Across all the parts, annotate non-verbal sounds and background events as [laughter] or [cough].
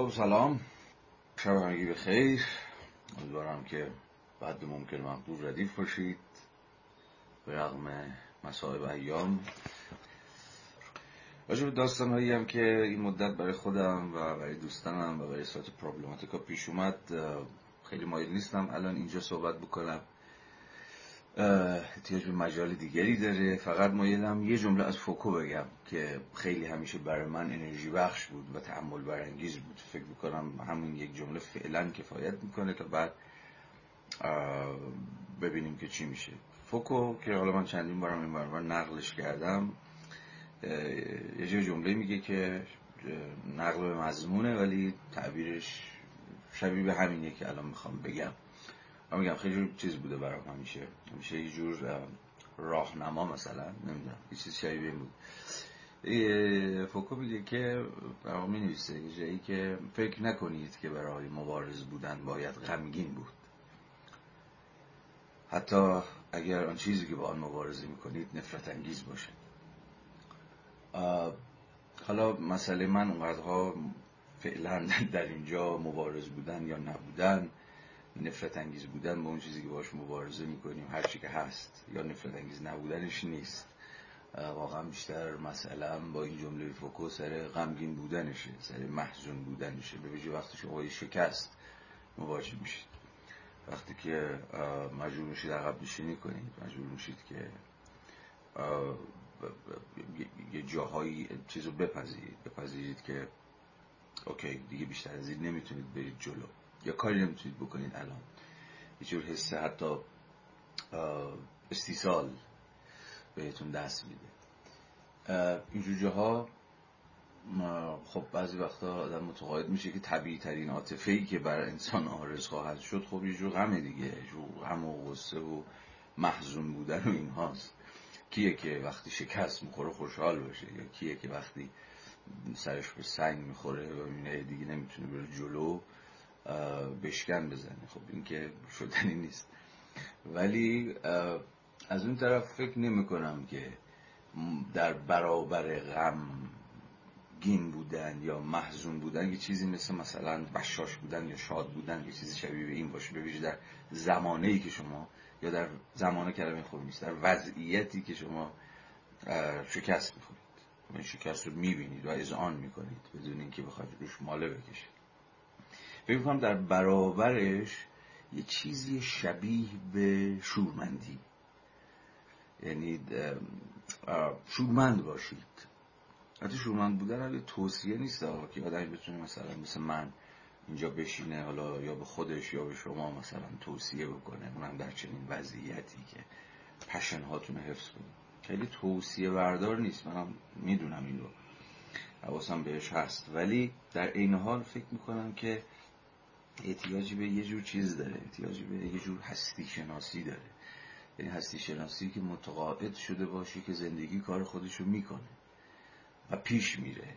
خب سلام. شب همگی به خیر. امیدوارم که بعد ممکن مقدور ردیف باشید. به رغم مسائب ایام. راجع به داستان هایی هم که این مدت برای خودم و برای دوستانم و برای سایت پروبلماتیکا پیش اومد خیلی مایل نیستم الان اینجا صحبت بکنم. احتیاج به مجال دیگری داره. فقط مایلم یه جمله از فوکو بگم که خیلی همیشه برای من انرژی بخش بود و تعمل برانگیز بود. فکر می‌کنم همین یک جمله فعلا کفایت می‌کنه تا بعد ببینیم که چی میشه. فوکو که حالا من چندین بارم این بار نقلش کردم یه جمله میگه که نقل به مضمونه ولی تعبیرش شبیه به همینه که الان می‌خوام بگم. من میگم خیلی چیز بوده برام همیشه. همیشه یه جور راهنما مثلا نمی‌دونم یه چیز شبیه این بود. فوکو میگه که برام می نویسه جایی که فکر نکنید که برای مبارز بودن باید غمگین بود. حتی اگر آن چیزی که با آن مبارزه می‌کنید نفرت انگیز باشه. حالا مسئله من اونقدرها فعلا [laughs] در اینجا مبارز بودن یا نبودن نفرت انگیز بودن با اون چیزی که باش مبارزه می‌کنیم هر چی که هست یا نفرت انگیز نبودنش نیست. واقعا بیشتر مثلا با این جمله فوکو سر غمگین بودنشه سر محزون بودنشه. به ویژه وقتی شما شکست مواجه میشید. وقتی که مجبور میشید عقب نشینی کنید مجبور میشید که یه جاهایی چیزو بپذیرید بپذیرید که اوکی دیگه بیشتر از این نمی‌تونید برید جلو. یا کاری نمی‌تونید بکنید الان. یه جور حس حتی استیصال بهتون دست میده. اینجور جاها خب بعضی وقتا آدم متقاعد میشه که طبیعی ترین عاطفه ای که بر انسان آرز خواهد شد خب یه جور غمه دیگه جور غم و غصه و محزون بودن و این هاست. کیه که وقتی شکست می‌خوره خوشحال باشه؟ یا کیه که وقتی سرش به سنگ می‌خوره و دیگه نمی‌تونه بره جلو؟ بشکن بزنه. خب این که شدنی نیست. ولی از اون طرف فکر نمی کنم که در برابر غم گین بودن یا محزون بودن یه چیزی مثل مثلا بشاش بودن یا شاد بودن یه چیزی شبیه به این باشه. ببینید در زمانه ای که شما یا در زمانه کلمه خوب نیست در وضعیتی که شما شکست می‌خورید. این شکست رو می‌بینید و از آن می‌کنید بدون اینکه بخواید روش ماله بکشید. فکر کنم در برابرش یه چیزی شبیه به شورمندی. یعنی شورمند باشید. حتی شورمند بودن حالا توصیه نیست که آدمی بتونه مثلا مثل من اینجا بشینه حالا یا به خودش یا به شما مثلا توصیه بکنه. اونم در چنین وضعیتی که پشن هاتون حفظ کنید خیلی توصیه بردار نیست. منم می‌دونم این رو. حواسم بهش هست. ولی در این حال فکر می‌کنم که احتیاجی به یه جور چیز داره احتیاجی به یه جور هستی شناسی داره. یعنی هستی شناسی که متقاعد شده باشه که زندگی کار خودشو می‌کنه و پیش میره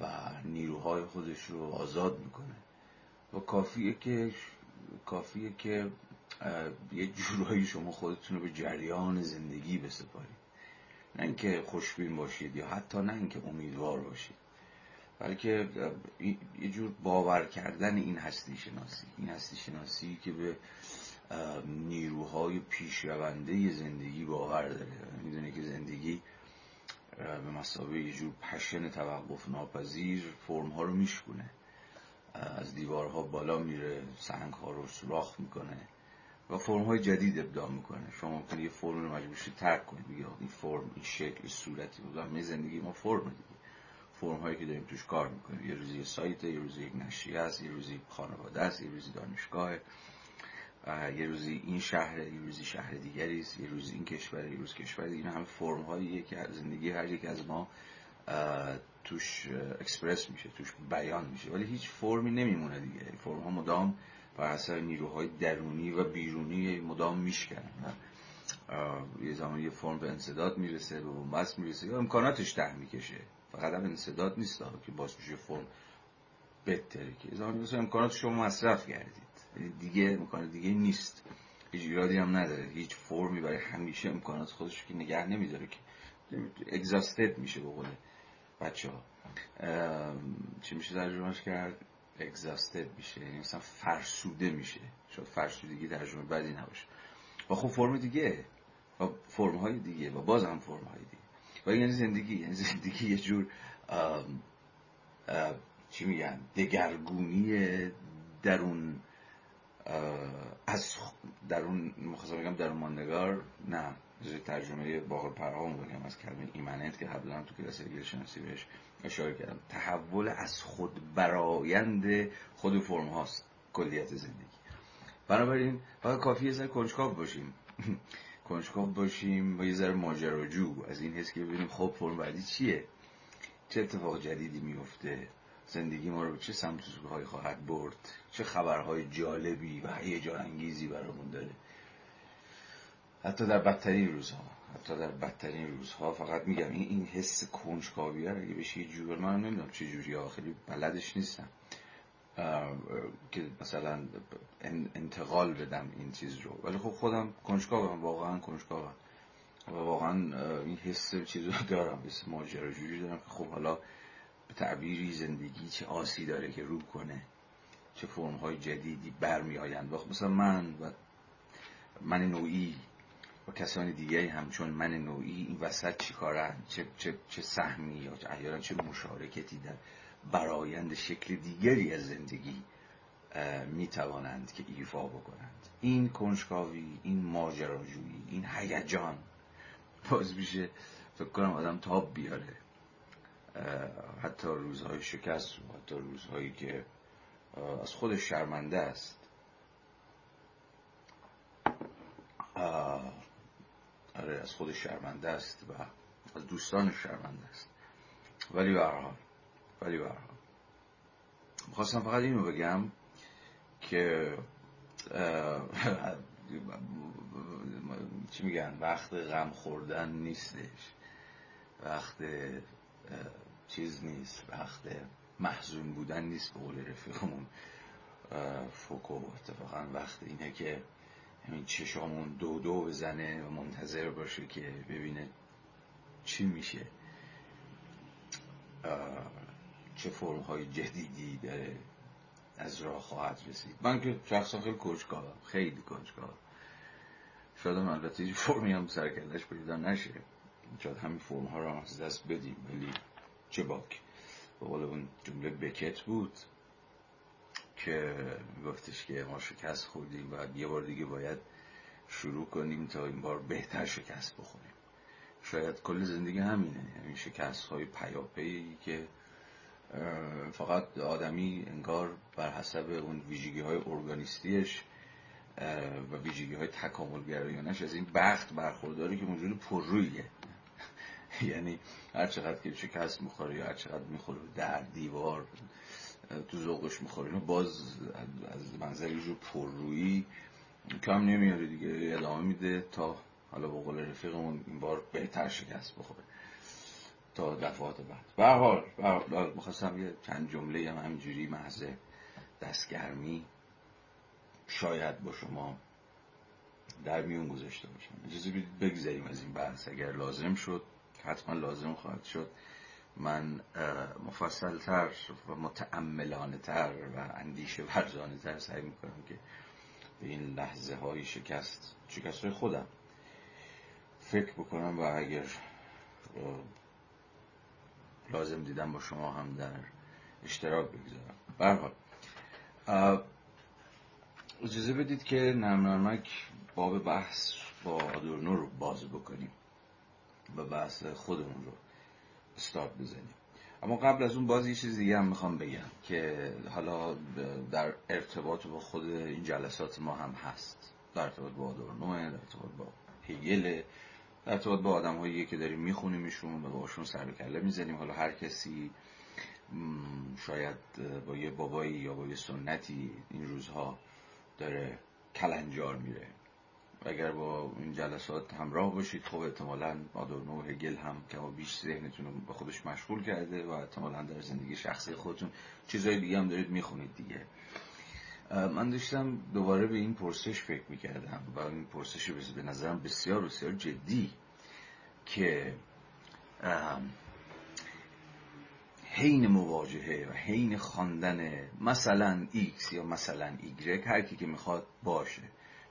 و نیروهای خودش رو آزاد می‌کنه. و کافیه که کافیه که یه جورایی شما خودتون رو به جریان زندگی بسپارید. نه اینکه خوشبین باشید یا حتی نه اینکه امیدوار باشید. بلکه یه جور باور کردن این هستی شناسی این هستی شناسی که به نیروهای پیشرونده زندگی باور داره. می‌دونه که زندگی به مسابقه یه جور پشن توقف ناپذیر فرم ها رو میشکونه. از دیوارها بالا میره سنگ ها رو سوراخ می‌کنه و فرم های جدید ابداع می‌کنه. شما ممکنه یه فرم رو مجبور ترک کنید این فرم این شکل صورتی. بود زندگی ما فرم دیگه فرم هایی که داریم توش کار می‌کنیم. یه روزی سایت یه روزی یک نشریه است یه روزی خانواده است یه روزی دانشگاه. یه روزی این شهر یه روزی شهر دیگری است یه روزی این کشور یه روز کشور این هم فرم هایی که زندگی هر یک از ما توش اکسپرس میشه توش بیان میشه. ولی هیچ فرمی نمیمونه دیگه. فرم ها مدام بر اثر نیروهای درونی و بیرونی مدام میشکنن یه زمان یه فرم به انصداد می‌رسه به بنبست می‌رسه یا امکاناتش ده می‌کشه. فقط هم انصداد نیست که باز میشه فرم بهتره که. زمانی مثلا امکانات شما مصرف کردید. یعنی دیگه امکان دیگه نیست. هیچ ایرادی هم نداره. هیچ فرمی برای همیشه امکانات خودش که نگه نمیداره که. اگزاستد میشه به قول بچه ها چی میشه ترجمهش کرد؟ اگزاستد میشه. یعنی مثلا فرسوده میشه. شاید فرسودگی ترجمه بدی نباشه. و خب فرم دیگه. و فرم های دیگه. و باز هم فرم های دیگه. و یعنی زندگی یعنی زندگی یه جور چی میگن دگرگونی درون از درون مخواستم بگم درون ماندگار نه ترجمه باقر پرهام بگم از کلمه ایمننت که قبلا تو کلاس انگلیسی شناسی بهش اشاره کردم. تحول از خود برایند خود فرم هاست کلیت زندگی. بنابراین فقط کافی ذره کنجکاو باشیم. کنجکاو باشیم و یه ذره ماجراجو از این حس که ببینیم خب فرم بعدی چیه؟ چه اتفاق جدیدی میفته؟ زندگی ما رو به چه سمت های خواهد برد؟ چه خبرهای جالبی و هیجان انگیزی برامون داره؟ حتی در بدترین روزها حتی در بدترین روزها فقط میگم این این حس کنجکاوی اگه بشه یه جور من نمی‌دونم چه جوری آخری بلدش نیستم. که مثلا انتقال بدم این چیز رو. ولی خب خودم کنجکاوم واقعا کنجکاوم. و واقعا این حس چیز رو دارم حس ماجراجویی دارم که خب حالا به تعبیری زندگی چه آسی داره که رو کنه چه فرم های جدیدی برمی آیند و خب مثلا من و من نوعی و کسانی دیگه همچون من نوعی این وسط چی کارن؟ چه, چه, چه سهمی یا احیانا چه مشارکتی در برایند شکل دیگری از زندگی می توانند که ایفا بکنند. این کنجکاوی این ماجراجویی این هیجان باز میشه فکر کنم آدم تاب بیاره. حتی روزهای شکست حتی روزهایی که از خودش شرمنده است. آره از خودش شرمنده است و از دوستانش شرمنده است. ولی برحال ولی برحال خواستم فقط اینو بگم که چی میگن؟ وقت غم خوردن نیستش. وقت چیز نیست. وقت محزون بودن نیست به قول رفیقمون. فوکو اتفاقا وقت اینه که همین چشامون دو دو بزنه و منتظر باشه که ببینه چی میشه. چه فرم های جدیدی داره از راه خواهد رسید. من که شخصا خیلی کنجکاوم خیلی کنجکاوم. شاید البته هیچ فرمی هم سرکلش پیدا نشه. شاید همین فرم ها رو هم از دست بدیم ولی چه باک. به قول اون جمله بکت بود که گفتش که ما شکست خوردیم و یه بار دیگه باید شروع کنیم تا این بار بهتر شکست بخوریم. شاید کل زندگی همینه. یعنی شکست های پیاپی که فقط آدمی انگار بر حسب اون ویژگی های ارگانیستیش و ویژگی های تکامل گرایانش از این بخت برخورداری که موجود پررویه. [laughs] یعنی هر چقدر که شکست می‌خوره یا هر چقدر می‌خوره در دیوار تو ذوقش می‌خوره باز از منظر جو پررویی کم نمیاره دیگه ادامه میده تا حالا با قول رفیقمون این بار بهتر شکست بخوره. تا دفعات بعد. به حال می‌خواستم یه چند جمله هم همینجوری محض دستگرمی شاید با شما در میون گذاشته باشم. اجازه بدید بگذاریم از این بحث. اگر لازم شد حتما لازم خواهد شد. من مفصلتر و متعملانه تر و اندیشه ورزانه تر سعی می‌کنم که به این لحظه های شکست شکست های خودم فکر بکنم و اگر لازم دیدم با شما هم در اشتراک بگذارم. برحال اجازه بدید که نرم نرمک باب بحث با آدورنو رو باز بکنیم و بحث خودمون رو استارت بزنیم. اما قبل از اون باز یه چیز دیگه هم می‌خوام بگم که حالا در ارتباط با خود این جلسات ما هم هست. در ارتباط با آدورنو در ارتباط با هیگل در ارتباط با آدم هایی که داریم میخونیمشون و باشون سر به کله می‌زنیم. حالا هر کسی شاید با یه بابایی یا با یه سنتی این روزها داره کلنجار میره. اگر با این جلسات همراه باشید خب احتمالا آدورنو هگل کم و بیش ذهنتون رو به خودش مشغول کرده و احتمالا در زندگی شخصی خودتون چیزهای دیگه هم دارید می‌خونید دیگه. من داشتم دوباره به این پرسش فکر می‌کردم و این پرسش به نظرم بسیار بسیار جدی که حین مواجهه و حین خواندن مثلا ایکس یا مثلا ایگرک هر کی که می‌خواد باشه.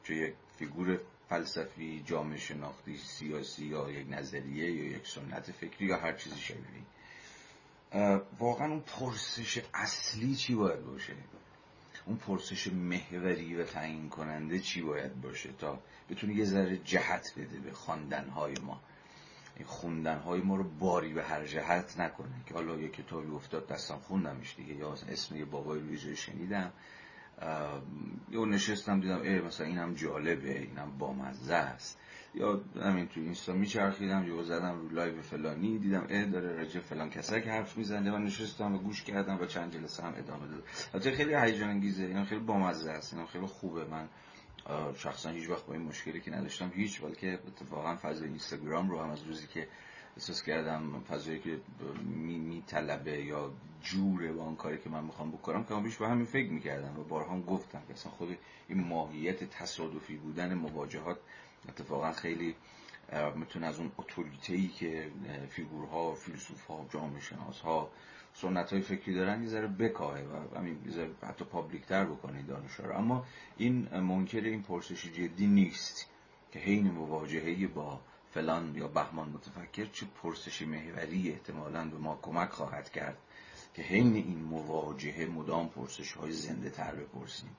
چه یک فیگور فلسفی جامعه شناختی سیاسی یا یک نظریه یا یک سنت فکری یا هر چیزی شبیه واقعا اون پرسش اصلی چی باید باشه؟ اون پرسش محوری و تعیین کننده چی باید باشه تا بتونه یه ذره جهت بده به خواندنهای ما. این خوندنهای ما رو باری به هر جهت نکنه که حالا یه کتابی افتاد دستم خوندمش دیگه یا اسم یه بابای روی جای شنیدم یا نشستم دیدم ای مثلا اینم جالبه اینم بامزه است. یا همین تو اینستا میچرخیدم یا زدم رو live فلانی دیدم اه داره راجع فلان که حرف می‌زنه. و نشستم و گوش کردم و چند جلسه هم ادامه دادم البته خیلی هیجان انگیزه اینا خیلی بامزه است اینا خیلی خوبه. من شخصا هیچ وقت با این مشکلی که نداشتم هیچ بلکه اتفاقا فضای اینستاگرام رو هم از روزی که احساس کردم فضایی که می, می طلبه یا جوره با اون کاری که من می‌خوام بکنم که پیش به همین فکر می‌کردم و بارها هم گفتم که اصلا خود این ماهیت تصادفی بودن مواجهات اتفاقا خیلی می‌تونه از اون اتوریته که فیگورها فیلسوف ها جامعه شناس ها سنت های فکری دارن یه ذره بکاهه و همین حتی public تر بکنه دانش رو. اما این منکر این پرسش جدی نیست که حین مواجهه با فلان یا بهمان متفکر چه پرسش محوری احتمالا به ما کمک خواهد کرد که حین این مواجهه مدام پرسش های زنده تر بپرسیم.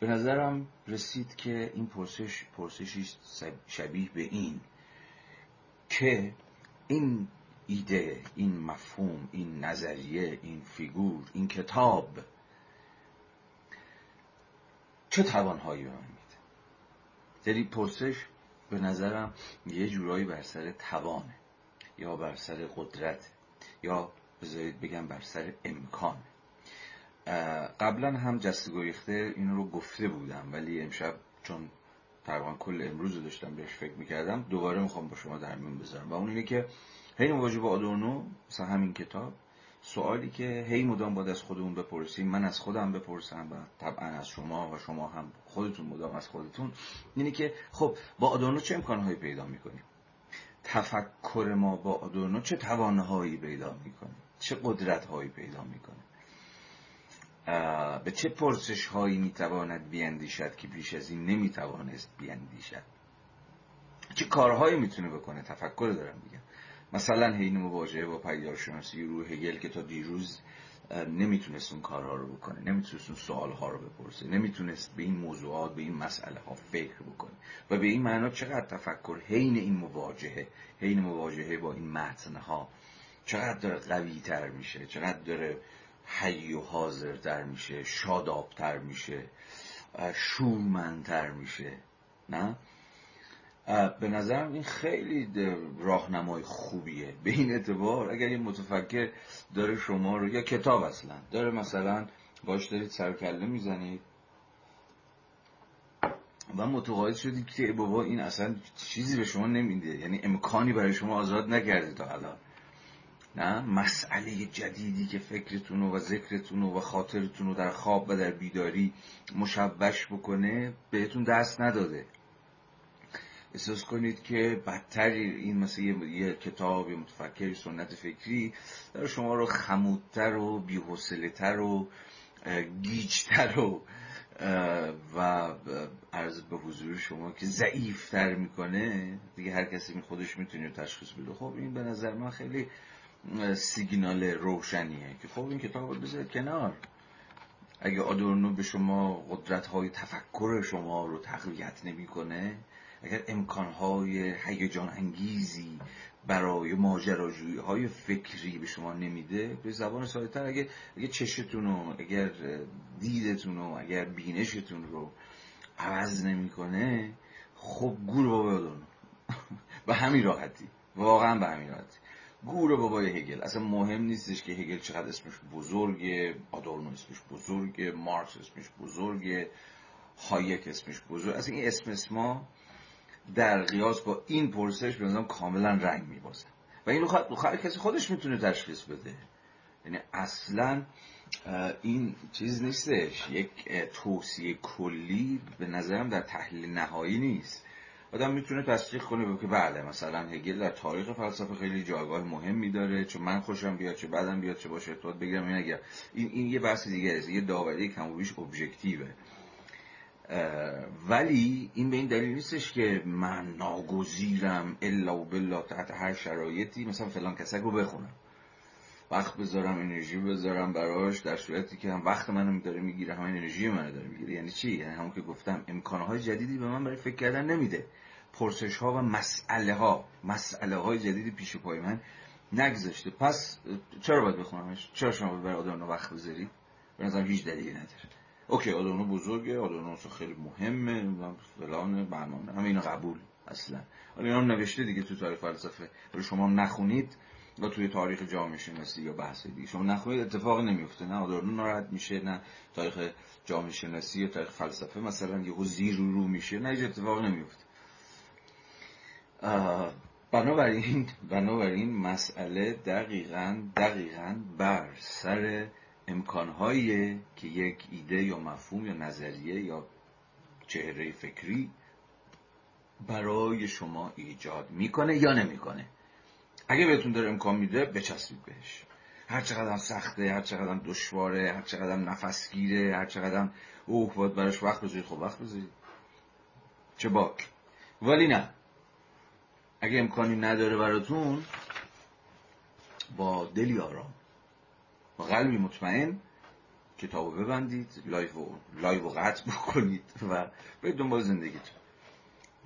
به نظرم رسید که این پرسش پرسشی شبیه به این که این ایده این مفهوم این نظریه این فیگور این کتاب چه توانهایی به من میده دلی پرسش به نظرم یه جورایی بر سر توانه یا بر سر قدرت یا بذارید بگم بر سر امکان قبلا هم جست گریخته این رو گفته بودم ولی امشب چون تقریبا کل امروز داشتم بهش فکر می‌کردم دوباره می‌خوام با شما در میون بذارم. و اون اینه که هی مواجه با آدورنو مثلا همین کتاب سوالی که هی مدام باید از خودمون بپرسیم من از خودم بپرسم و طبعا از شما و شما هم خودتون مدام از خودتون اینه که خب با آدورنو چه امکانهایی پیدا می‌کنیم؟ تفکر ما با آدورنو چه توانهایی پیدا می‌کنه؟ چه قدرت هایی پیدا می‌کنه؟ به چه پرسش هایی می‌تواند بیاندیشد که پیش از این نمی‌توانست بیاندیشد؟ چه کارهایی می‌تونه بکنه؟ تفکر دارم میگم. مثلا حین مواجهه با پیدارشناسی روح هگل که تا دیروز نمی‌تونست اون کارها رو بکنه نمی‌تونست اون سوالها رو بپرسه نمی‌تونست به این موضوعات به این مسئله ها فکر بکنه. و به این معنا چقدر تفکر حین این مواجهه حین مواجهه با این متنها چقدر داره قوی تر میشه چقدر داره حی و حاضرتر میشه شادابتر میشه شورمندتر میشه. نه؟ به نظرم این خیلی راهنمای خوبیه. به این اعتبار اگر یه متفکر داره شما رو یا کتاب اصلا داره مثلا باش دارید سرکله می‌زنید و متقاعد شدید که بابا این اصلا چیزی به شما نمیده. یعنی امکانی برای شما آزاد نکرده تا الان. نه? مسئله جدیدی که فکرتون و ذکرتون و خاطرتون رو در خواب و در بیداری مشوش بکنه بهتون دست نداده. احساس کنید که بدتر این مثل یه کتاب یه متفکر سنت فکری در شما رو خمودتر و بیحسلتر و گیجتر و و عرض به حضور شما که ضعیفتر می‌کنه. دیگه هر کسی خودش می‌تونه تشخیص بده. خب این به نظر من خیلی سیگنال روشنیه که خب این کتاب رو بذارید کنار. اگه آدورنو به شما قدرت های تفکر شما رو تقویت نمی‌کنه اگر امکانهای هیجان انگیزی برای ماجراجویی های فکری به شما نمیده به زبان ساده‌تر اگه اگه چشتون رو اگر دیدتون رو اگر بینشتون رو عوض نمی‌کنه خب گور بابا [laughs] به همین راحتی. واقعا به همین راحتی. گور بابای هگل. اصلا مهم نیستش که هگل چقدر اسمش بزرگه آدورنو اسمش بزرگه مارکس اسمش بزرگه هایک اسمش بزرگ اصلا این اسم اسما در قیاس با این پرسش به کاملا رنگ میبازه. و اینو خواهد کسی خودش می‌تونه تشخیص بده. یعنی اصلا این چیز نیستش. یک توصیه کلی به نظرم در تحلیل نهایی نیست. آدم می‌تونه تصدیق کنه که بله مثلا هگل در تاریخ فلسفه خیلی جایگاه مهمی داره چه من خوشم بیاد چه بعدم بیاد چه باشه ارتباط بگیرم. این اگر این, این یه بحث دیگه است یه داوری کم و بیش ابژکتیوه. ولی این به این دلیل نیستش که من ناگزیرم الا و بلا تحت هر شرایطی مثلا فلان کسک رو بخونم. وقت بذارم انرژی بذارم براش در صورتی که هم وقت منو داره می‌گیره همین انرژی منو داره می‌گیره. یعنی چی؟ یعنی همون که گفتم امکانهای جدیدی به من برای فکر کردن نمیده. پرسش ها و مسئله ها مسئله های جدیدی پیش پای من نگذاشته. پس چرا باید بخونمش؟ چرا شما برای آدانو وقت بذارید به نظرم هیچ دلیلی نداره. اوکی آدانو بزرگه آدانو خیلی مهمه فلان برنامه همه اینو قبول اصلا. ولی اینا نوشته دیگه تو تاریخ فلسفه. ولی شما نخونید یا توی تاریخ جامعه شناسی یا بحث دیگه. شما نخونید اتفاق نمیفته نه؟ آدورنو ناراحت میشه نه تاریخ جامعه شناسی یا تاریخ فلسفه مثلا یهو زیر رو رو میشه نه هیچ اتفاق نمیفته بنابراین بنابراین مسئله دقیقا دقیقا بر سر امکانهایی که یک ایده یا مفهوم یا نظریه یا چهره فکری برای شما ایجاد می‌کنه یا نمی‌کنه. اگه بهتون داره امکان میده بچسبید بهش. هر چقدر سخته هر چقدر دشواره هر چقدر نفسگیره هر چقدر اوه باید براش وقت بذارید. خب وقت بذارید. چه باک. ولی نه. اگه امکانی نداره براتون با دلی آرام. با قلبی مطمئن کتابو ببندید لایو لایو قطع بکنید و برید دنبال زندگیتون.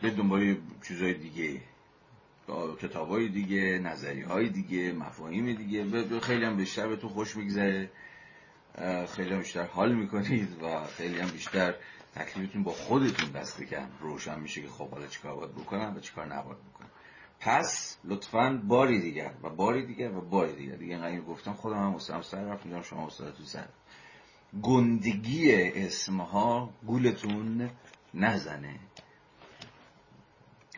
برید دنبال چیزهای دیگه. کتاب های دیگه نظری های دیگه مفاهیم دیگه. خیلی هم بیشتر به تو خوش میگذره. خیلی هم بیشتر حال می‌کنید و خیلی هم بیشتر تکلیفتون با خودتون دست کم. روشن میشه که خب حالا چیکار باید بکنم و چیکار نباید بکنم. پس لطفا باری دیگر و باری دیگر و باری دیگر. دیگه اینقدر گفتم خودم هم حوصله‌ام سر رفت می‌دونم شما تو سر. گندگی اسمها گولتون نزنه.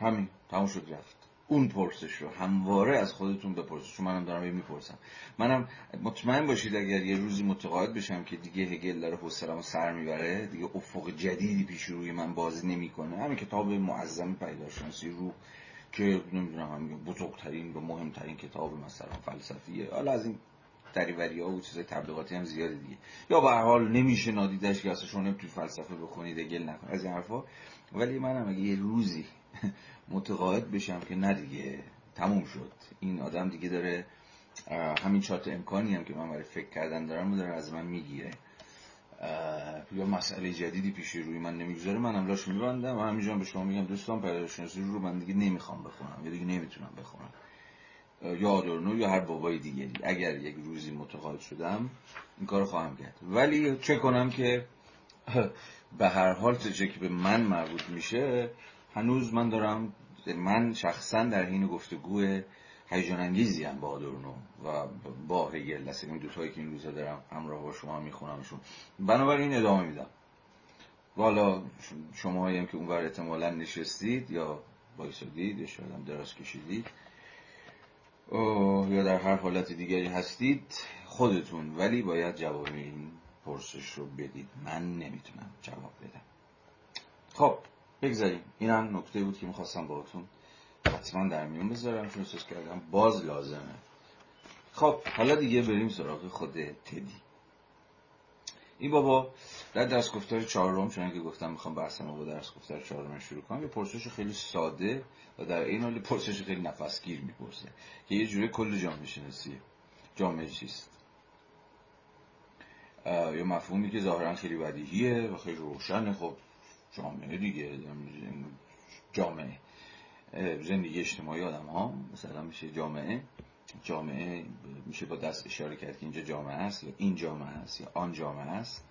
همین تموم شد رفت. اون پرسش رو همواره از خودتون بپرسید چون منم دارم می‌پرسم. منم مطمئن باشید اگر یه روزی متقاعد بشم که دیگه هگل داره حوصله‌مو سر می‌بره دیگه افق جدیدی پیش روی من باز نمی‌کنه. همین کتاب معظم پیداشناسی رو که نمی‌دونم هم بزرگترین و مهمترین کتاب مثلا فلسفیه. حالا از این دریوری ها و چیزای تبلیغاتی هم زیاده دیگه. یا به هر حال نمیشه نادیدش که اصلا شما فلسفه بخونید گل نکنید از این حرفا. ولی منم یه روزی [laughs] متقاعد بشم که نه دیگه تموم شد. این آدم دیگه داره همین چات امکانی هم که من برای فکر کردن دارم داره از من می‌گیره. یا مسئله جدیدی پیش روی من نمی‌گذاره من املاش میبندم و همینجا به شما میگم دوستان پیداشناسی رو من دیگه نمی‌خوام بخونم یا دیگه نمی‌تونم بخونم. یا آدورنو یا هر بابای دیگری اگر یک روزی متقاعد شدم این کار خواهم کرد. ولی چه کنم که [laughs] به هر حال چه که به من مربوط میشه هنوز من دارم من شخصا در حین گفتگو هیجان انگیزی هم با آدورنو و با هگل دست این دوتایی که این روزا دارم همراه با شما میخونمشون بنابراین ادامه میدم. والا شما هم که اونور احتمالا نشستید یا بایستادید یا شاید هم دراز کشیدید یا در هر حالت دیگری هستید خودتون. ولی باید جواب این پرسش رو بدید. من نمی‌تونم جواب بدم. خب. بگذاریم. این هم نکته بود که می‌خواستم باهاتون حتما در میون بذارم چون احساس کردم باز لازمه. خب حالا دیگه بریم سراغ خود تدی. این بابا در درس گفتار چهارم چون که گفتم می‌خوام بحثم با درس گفتار چهارم شروع کنم یه پرسش خیلی ساده و در این حال پرسش خیلی نفسگیر می‌پرسه که یه جوری کل جامعه شناسیه. جامعه چیست؟ یا مفهومی که ظاهرا خیلی بدیهیه و خیلی روشنه. خب جامعه دیگه جامعه زندگی اجتماعی آدم ها مثلا میشه جامعه جامعه میشه با دست اشاره کرد که اینجا جامعه است یا این جامعه است یا آن جامعه است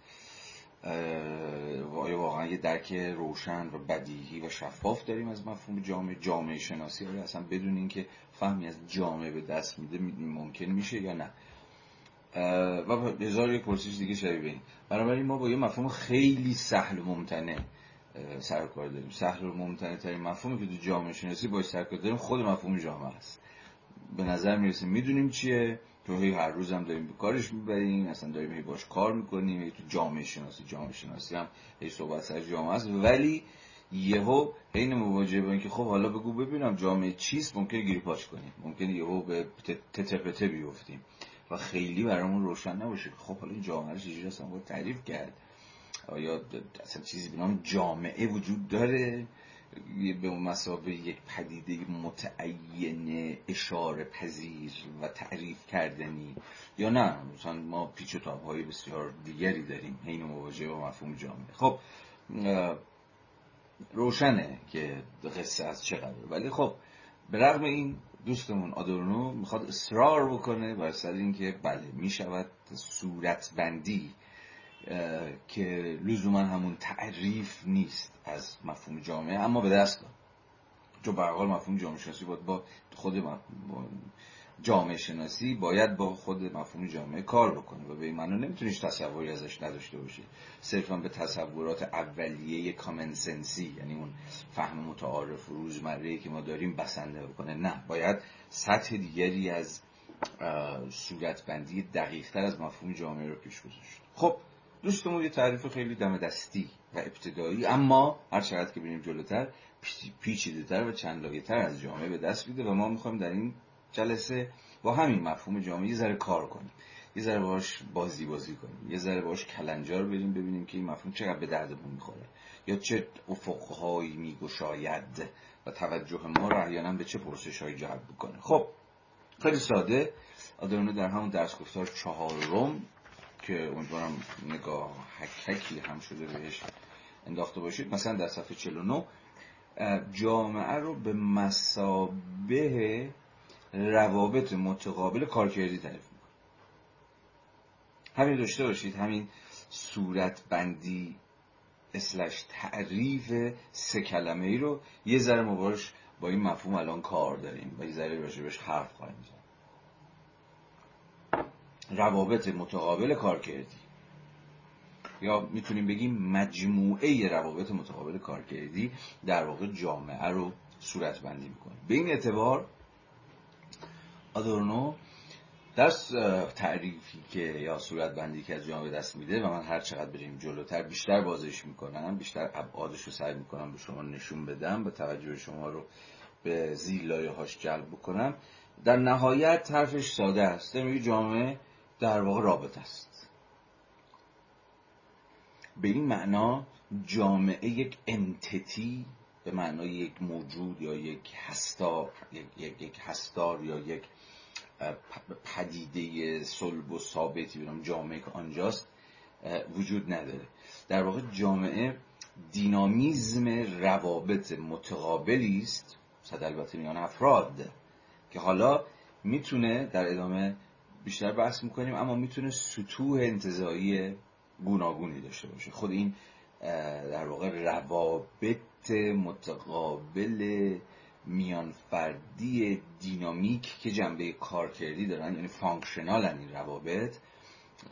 و واقعا یه درک روشن و بدیهی و شفاف داریم از مفهوم جامعه؟ جامعه شناسی آیا اصلا بدون اینکه فهمی از جامعه به دست میده ممکن میشه یا نه؟ و هزار یک پرسش دیگه شبیه این. بنابراین ما با یه مفهوم خیلی سهل و ممتنه سر کار داریم. سهل و ممتنه ترین مفهومی که تو جامعه شناسی باید سر کار داریم خود مفهوم جامعه است. به نظر می‌رسه می‌دونیم چیه. تو هی هر روز هم داریم به کارش می‌بریم اصلا داریم هی باش کار می‌کنیم هی تو جامعه شناسی جامعه شناسی هم هی صحبت سر جامعه است. ولی یهو حین مواجهه با اینکه خب حالا بگو ببینم جامعه چیست ممکنه گیری پاش کنیم. ممکنه یهو به تتپته بیفتیم. و خیلی برامون روشن نباشه خب حالا این جامعه رو چجوری اصلا باید تعریف کرد. آیا اصلا چیزی به نام جامعه وجود داره؟ به مسابقه یک پدیده متعین اشاره پذیر و تعریف کردنی. یا نه؟ مثلا ما پیچ و های بسیار دیگری داریم. حین مواجهه با مفهوم جامعه. خب روشنه که قصه از چه قراره. ولی خب به رغم این دوستمون آدورنو می‌خواد اصرار بکنه بر سر اینکه بله می‌شود صورت بندی که لزوما همون تعریف نیست از مفهوم جامعه اما به دست داد. چون به حال مفهوم جامعه شناسی باید با خود جامعه شناسی باید با خود مفهوم جامعه کار بکنه و به این معنی نمیتونیش تصوری ازش نداشته باشی. صرفا به تصورات اولیه کامنسنسی یعنی اون فهم متعارف و روزمره که ما داریم بسنده بکنه. نه باید سطح دیگری از صورتبندی دقیقتر از مفهوم جامعه رو پیش گذاشت. خب دوستمون یه تعریف خیلی دم دستی و ابتدایی اما هر چقدر که بریم جلوتر پیچیده تر و چند تر از جامعه به دست میده و ما می‌خوایم در این جلسه با همین مفهوم جامعه یه ذره کار کنیم. یه ذره باش بازی بازی کنیم. یه ذره باش کلنجار بریم ببینیم که این مفهوم چقدر به دردمون می‌خوره. یا چه افقهایی میگشاید و توجه ما رو احیانا به چه پرسشهایی جلب بکنه خب خیلی ساده. آدرانو در همون درس گفتار چهارم. که امیدوارم نگاه حککی هم شده بهش انداخته باشید. مثلا در صفحه 49 جامعه رو به مسابه روابط متقابل کارکردی تعریف می‌کنه. همین داشته باشید. همین صورت بندی اسلش تعریف سه کلمه ای رو. یه ذره مبارش با این مفهوم الان کار داریم. و یه ذره راجبش حرف خواهیم زد. روابط متقابل کارکردی یا می‌تونیم بگیم مجموعه روابط متقابل کارکردی در واقع جامعه رو صورت بندی می‌کنه. به این اعتبار آدورنو در تعریفی که یا صورت بندی که از جامعه دست میده و من هر چقدر بریم جلوتر بیشتر بازش می‌کنم بیشتر ابعادش رو سعی می‌کنم به شما نشون بدم به توجه شما رو به زیر لایه هاش جلب بکنم. در نهایت حرفش ساده است. میگه جامعه در واقع رابطه است. به این معنا جامعه یک انتتی به معنای یک موجود یا یک هستار یک, یک هستار یا یک پدیده صلب و ثابتی جامعه که آنجاست وجود نداره. در واقع جامعه دینامیزم روابط متقابلی است صد البته میان افراد که حالا می‌تونه در ادامه بیشتر بحث می‌کنیم اما می‌تونه سطوح انتزاعی گوناگونی داشته باشه. خود این در واقع روابط متقابل میان فردی dynamic که جنبه کارکردی دارن یعنی functional این روابط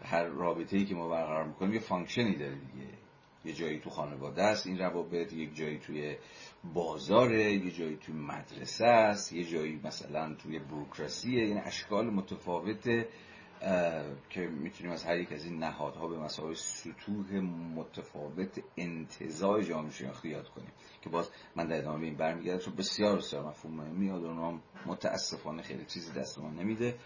هر رابطه ای که ما برقرار می‌کنیم یه function ی داره دیگه. یه جایی تو خانواده است این روابط یک جایی توی بازاره یه جایی توی مدرسه است یه جایی مثلا توی بروکراسیه یعنی اشکال متفاوت که می‌تونیم از هر یک از این نهادها به مسابقه سطوح متفاوت انتظای جامعه شناختی یاد کنیم. که باز من در ادامه این برمیگرده چون بسیار بسیار مفهوم مهمی اونها متاسفانه خیلی چیزی دست ما نمیده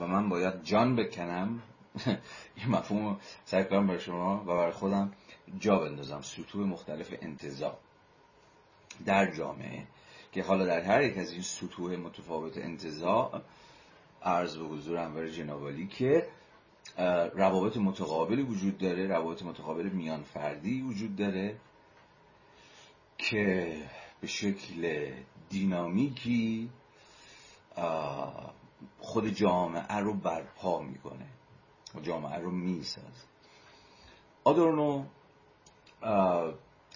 و من باید جان بکنم [laughs] این مفهوم سعی کنم برای شما و برای خودم جا بندازم. سطوح مختلف انتظار در جامعه که حالا در هر یک از این سطوح متفاوت انتظار عرض به حضور انور جنابالی که روابط متقابلی وجود داره روابط متقابل میان فردی وجود داره که به شکل دینامیکی خود جامعه رو برپا می‌کنه. جامعه رو میساز. آدورنو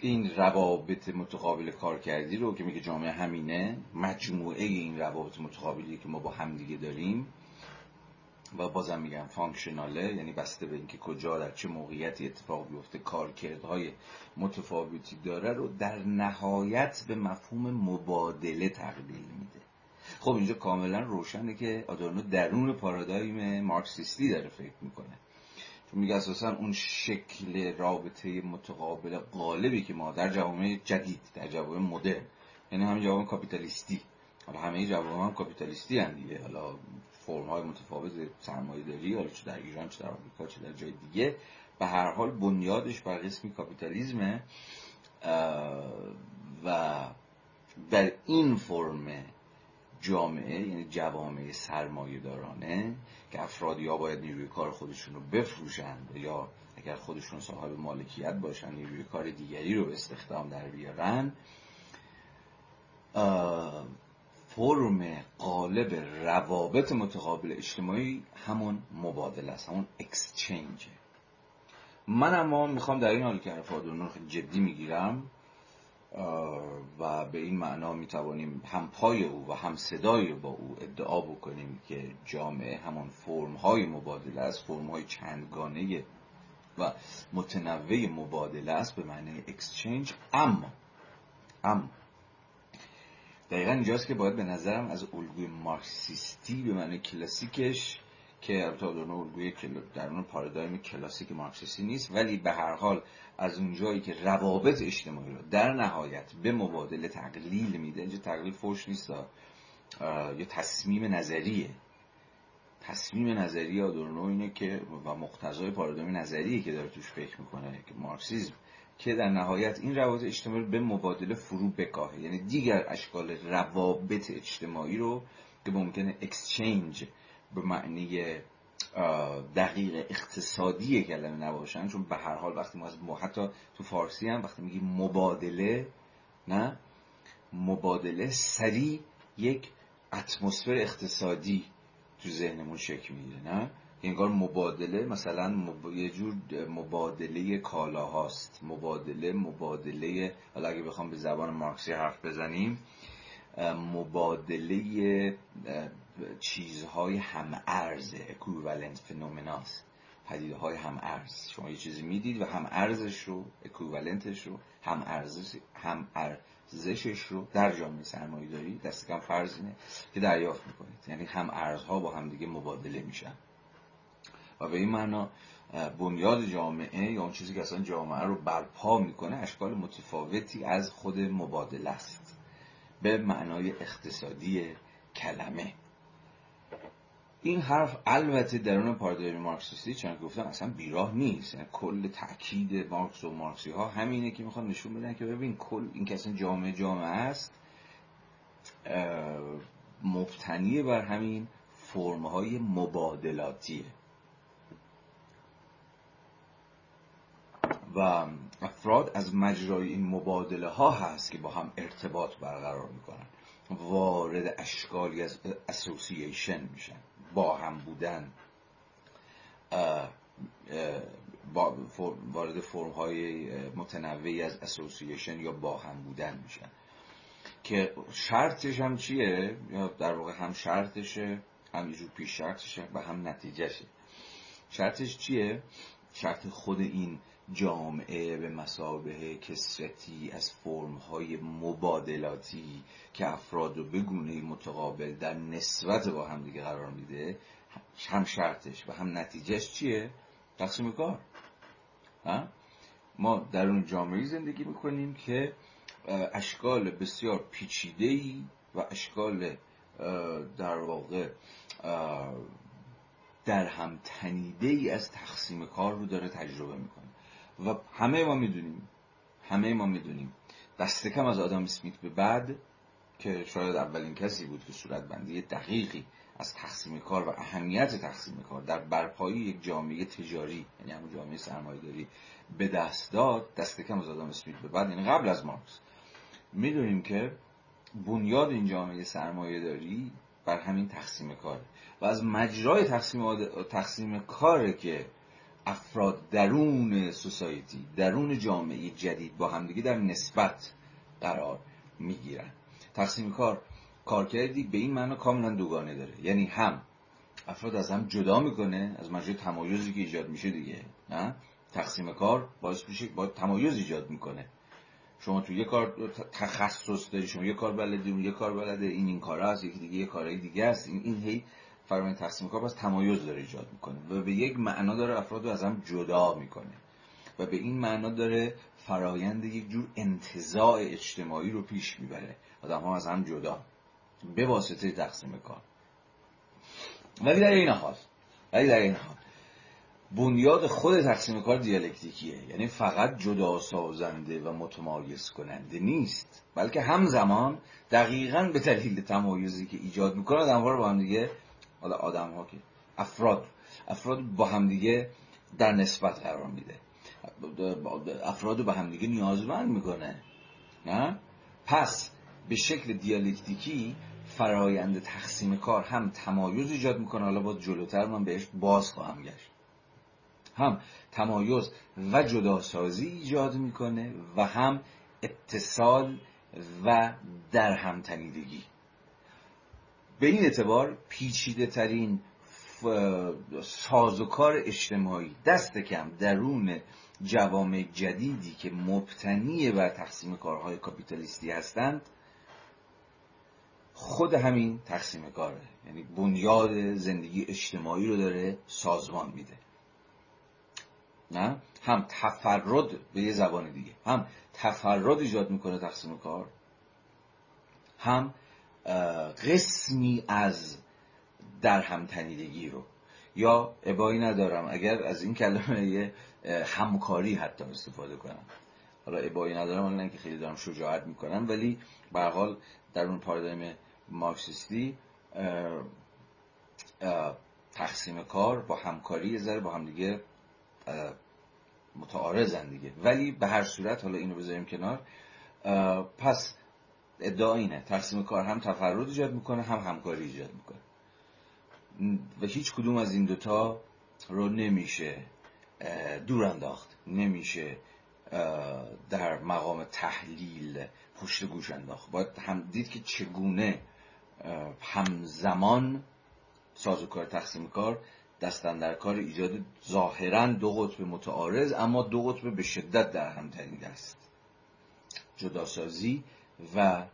این روابط متقابل کارکردی رو که میگه جامعه همینه مجموعه این روابط متقابلی که ما با همدیگه داریم. و بازم میگم فانکشناله یعنی بسته به اینکه کجا در چه موقعیتی اتفاق بیفته کارکردهای متفاوتی داره رو در نهایت به مفهوم مبادله تقلیل میده. خب اینجا کاملا روشنه که آدورنو درون پارادایم مارکسیستی داره فکر می‌کنه. چون میگه اساسا اون شکل رابطه متقابل غالبی که ما در جوامع جدید در جوامع مدرن یعنی همین جوامع کاپیتالیستی. حالا همه جوامع هم کاپیتالیستی هم دیگه. حالا فرم های متفاوت سرمایه داری حالا چه در ایران چه در آمریکا چه در جای دیگه. به هر حال بنیادش بر قسمی کاپیتالیزمه و در این فرم جامعه یعنی جوامع سرمایه دارانه که افراد یا باید نیروی کار خودشون رو بفروشند یا اگر خودشون صاحب مالکیت باشن نیروی کار دیگری رو به استخدام در بیارن. فرم قالب روابط متقابل اجتماعی همون مبادله است همون اکسچنجه من اما می‌خوام در این حال که حرف خیلی جدی می‌گیرم. و به این معنا می‌توانیم هم پای او و هم صدای با او ادعا بکنیم که جامعه همان فرم های مبادله است فرم های چندگانه و متنوع مبادله است به معنی اکسچنج اما اما دقیقا اینجاست که باید به نظرم از الگوی مارکسیستی به معنی کلاسیکش که البته الگوی در اون پارادایم کلاسیک مارکسیستی نیست ولی به هر حال از اونجایی که روابط اجتماعی رو در نهایت به مبادله تقلیل میده اینجا تقلیل فوش نیست یه تصمیم نظریه. تصمیم نظری آدورنو اینه که و مقتضای پارادایم نظریه که داره توش فکر می‌کنه که مارکسیزم که در نهایت این روابط اجتماعی به مبادله فرو بکاهه. یعنی دیگر اشکال روابط اجتماعی رو که ممکنه اکسچنج به معنی دقیق اقتصادی کلمه نباشن چون به هر حال وقتی ما از حتی تو فارسی هم وقتی میگیم مبادله نه؟ مبادله سریع یک اتمسفر اقتصادی تو ذهنمون شکل می‌گیره نه؟ انگار مبادله مثلا یه جور مبادله کالا هاست مبادله مبادله حالا اگه بخوام به زبان مارکسی حرف بزنیم مبادله چیزهای هم ارز اکویولنت فنومناست پدیده های هم ارز شما یه چیزی می‌دید و هم ارزش رو اکویولنتش رو هم ارزش هم ارزشش رو در جامعه سرمایه داری. دست کم فرض اینه که دریافت می‌کنید. یعنی هم ارزها با هم دیگه مبادله میشن. و به این معنا بنیاد جامعه یا اون چیزی که اصلا جامعه رو برپا می‌کنه اشکال متفاوتی از خود مبادله است. به معنای اقتصادی کلمه. این حرف البته درون پارادایم مارکسیستی چون گفتم اصلا بیراه نیست. یعنی کل تاکید مارکس و مارکسی ها همینه که می‌خوان نشون بدن که ببین کل این که اصلا جامعه جامعه است مبتنی بر همین فرم های مبادلاتیه و افراد از مجرای این مبادله ها هست که با هم ارتباط برقرار می‌کنن. وارد اشکالی از اسوسییشن میشن. با هم بودن وارد فرم های متنوعی از اسوسییشن یا با هم بودن میشن. که شرطش هم چیه؟ یا در واقع هم شرطشه هم پیش شرطشه و هم نتیجهشه. شرطش چیه؟ شرط خود این جامعه به مسابه کسرتی از فرمهای مبادلاتی که افراد رو بگونه متقابل در نسبت با هم دیگه قرار میده هم شرطش و هم نتیجهش چیه؟ تقسیم کار. ما در اون جامعه زندگی می‌کنیم که اشکال بسیار پیچیده‌ای و اشکال در واقع در هم تنیده ای از تقسیم کار رو داره تجربه می‌کنه. و همه ما می‌دونیم همه ما می‌دونیم. دست کم از آدم اسمیت به بعد که شاید اولین کسی بود که صورت بندی دقیقی از تقسیم کار و اهمیت تقسیم کار در برپایی یک جامعه تجاری یعنی همون جامعه سرمایه‌داری به دست داد دست کم از آدم اسمیت به بعد یعنی قبل از مارکس. می‌دونیم که بنیاد این جامعه سرمایه داری بر همین تقسیم کاره. و از مجرای تقسیم, تقسیم کاره که افراد درون سوسایتی درون جامعه جدید با همدیگه در نسبت قرار می‌گیرن. تقسیم کار کارکردی به این معنا کاملا دوگانه داره. یعنی هم افراد از هم جدا می‌کنه از مجرای تمایزی که ایجاد میشه دیگه نه؟ تقسیم کار باعث میشه با تمایز ایجاد می‌کنه. شما تو یه کار تخصص داری شما یه کار بلدی اون یه کار بلده این این کار هست یکی دیگه یه کارهای دیگه است این, این هی فرایند تقسیم کار پس تمایز داره ایجاد می‌کنه و به یک معنا داره افراد رو از هم جدا می‌کنه و به این معنا داره فرایند یک جور انتزاع اجتماعی رو پیش می‌بره. آدم ها از هم جدا به واسطه تقسیم کار. ولی در این حال ولی در این حال بنیاد خود تقسیم کار دیالکتیکیه. یعنی فقط جدا سازنده و متمایز کننده نیست بلکه همزمان دقیقا به دلیل تمایزی که ایجاد می‌کنه آدم ها رو با هم دیگه حالا آدم ها که افراد افراد با هم دیگه در نسبت قرار میده. افراد رو به هم دیگه نیازمند می‌کنه. نه؟ پس به شکل دیالکتیکی فرایند تقسیم کار هم تمایز ایجاد می‌کنه. حالا با جلوتر من بهش باز خواهم گشت. هم تمایز و جداسازی ایجاد می‌کنه و هم اتصال و در هم تنیدگی. به این اعتبار پیچیده ترین سازوکار اجتماعی دست کم درون جوامع جدیدی که مبتنی بر تقسیم کارهای کاپیتالیستی هستند خود همین تقسیم کاره. یعنی بنیاد زندگی اجتماعی رو داره سازمان میده. نه؟ هم تفرد به یه زبان دیگه. هم تفرد ایجاد می‌کنه تقسیم کار هم قسمی از در تنیدگی رو. یا ابایی ندارم اگر از این کلمه همکاری حتی استفاده کنم. حالا ابایی ندارم الان که خیلی دارم شجاعت می‌کنم ولی به حال در اون پارادایم مارکسیستی تقسیم کار با همکاری یه ذره با هم دیگه متعارضن دیگه. ولی به هر صورت حالا اینو بذاریم کنار پس ادعا اینه. تقسیم کار هم تفرد ایجاد می‌کنه هم همکاری ایجاد می‌کنه. و هیچ کدوم از این دوتا رو نمیشه دور انداخت. نمیشه در مقام تحلیل پشت گوش انداخت. باید هم دید که چگونه همزمان سازوکار تقسیم کار دستن در کار ایجاد ظاهرا دو قطب متعارض اما دو قطب به شدت در هم تنیده است. جداسازی و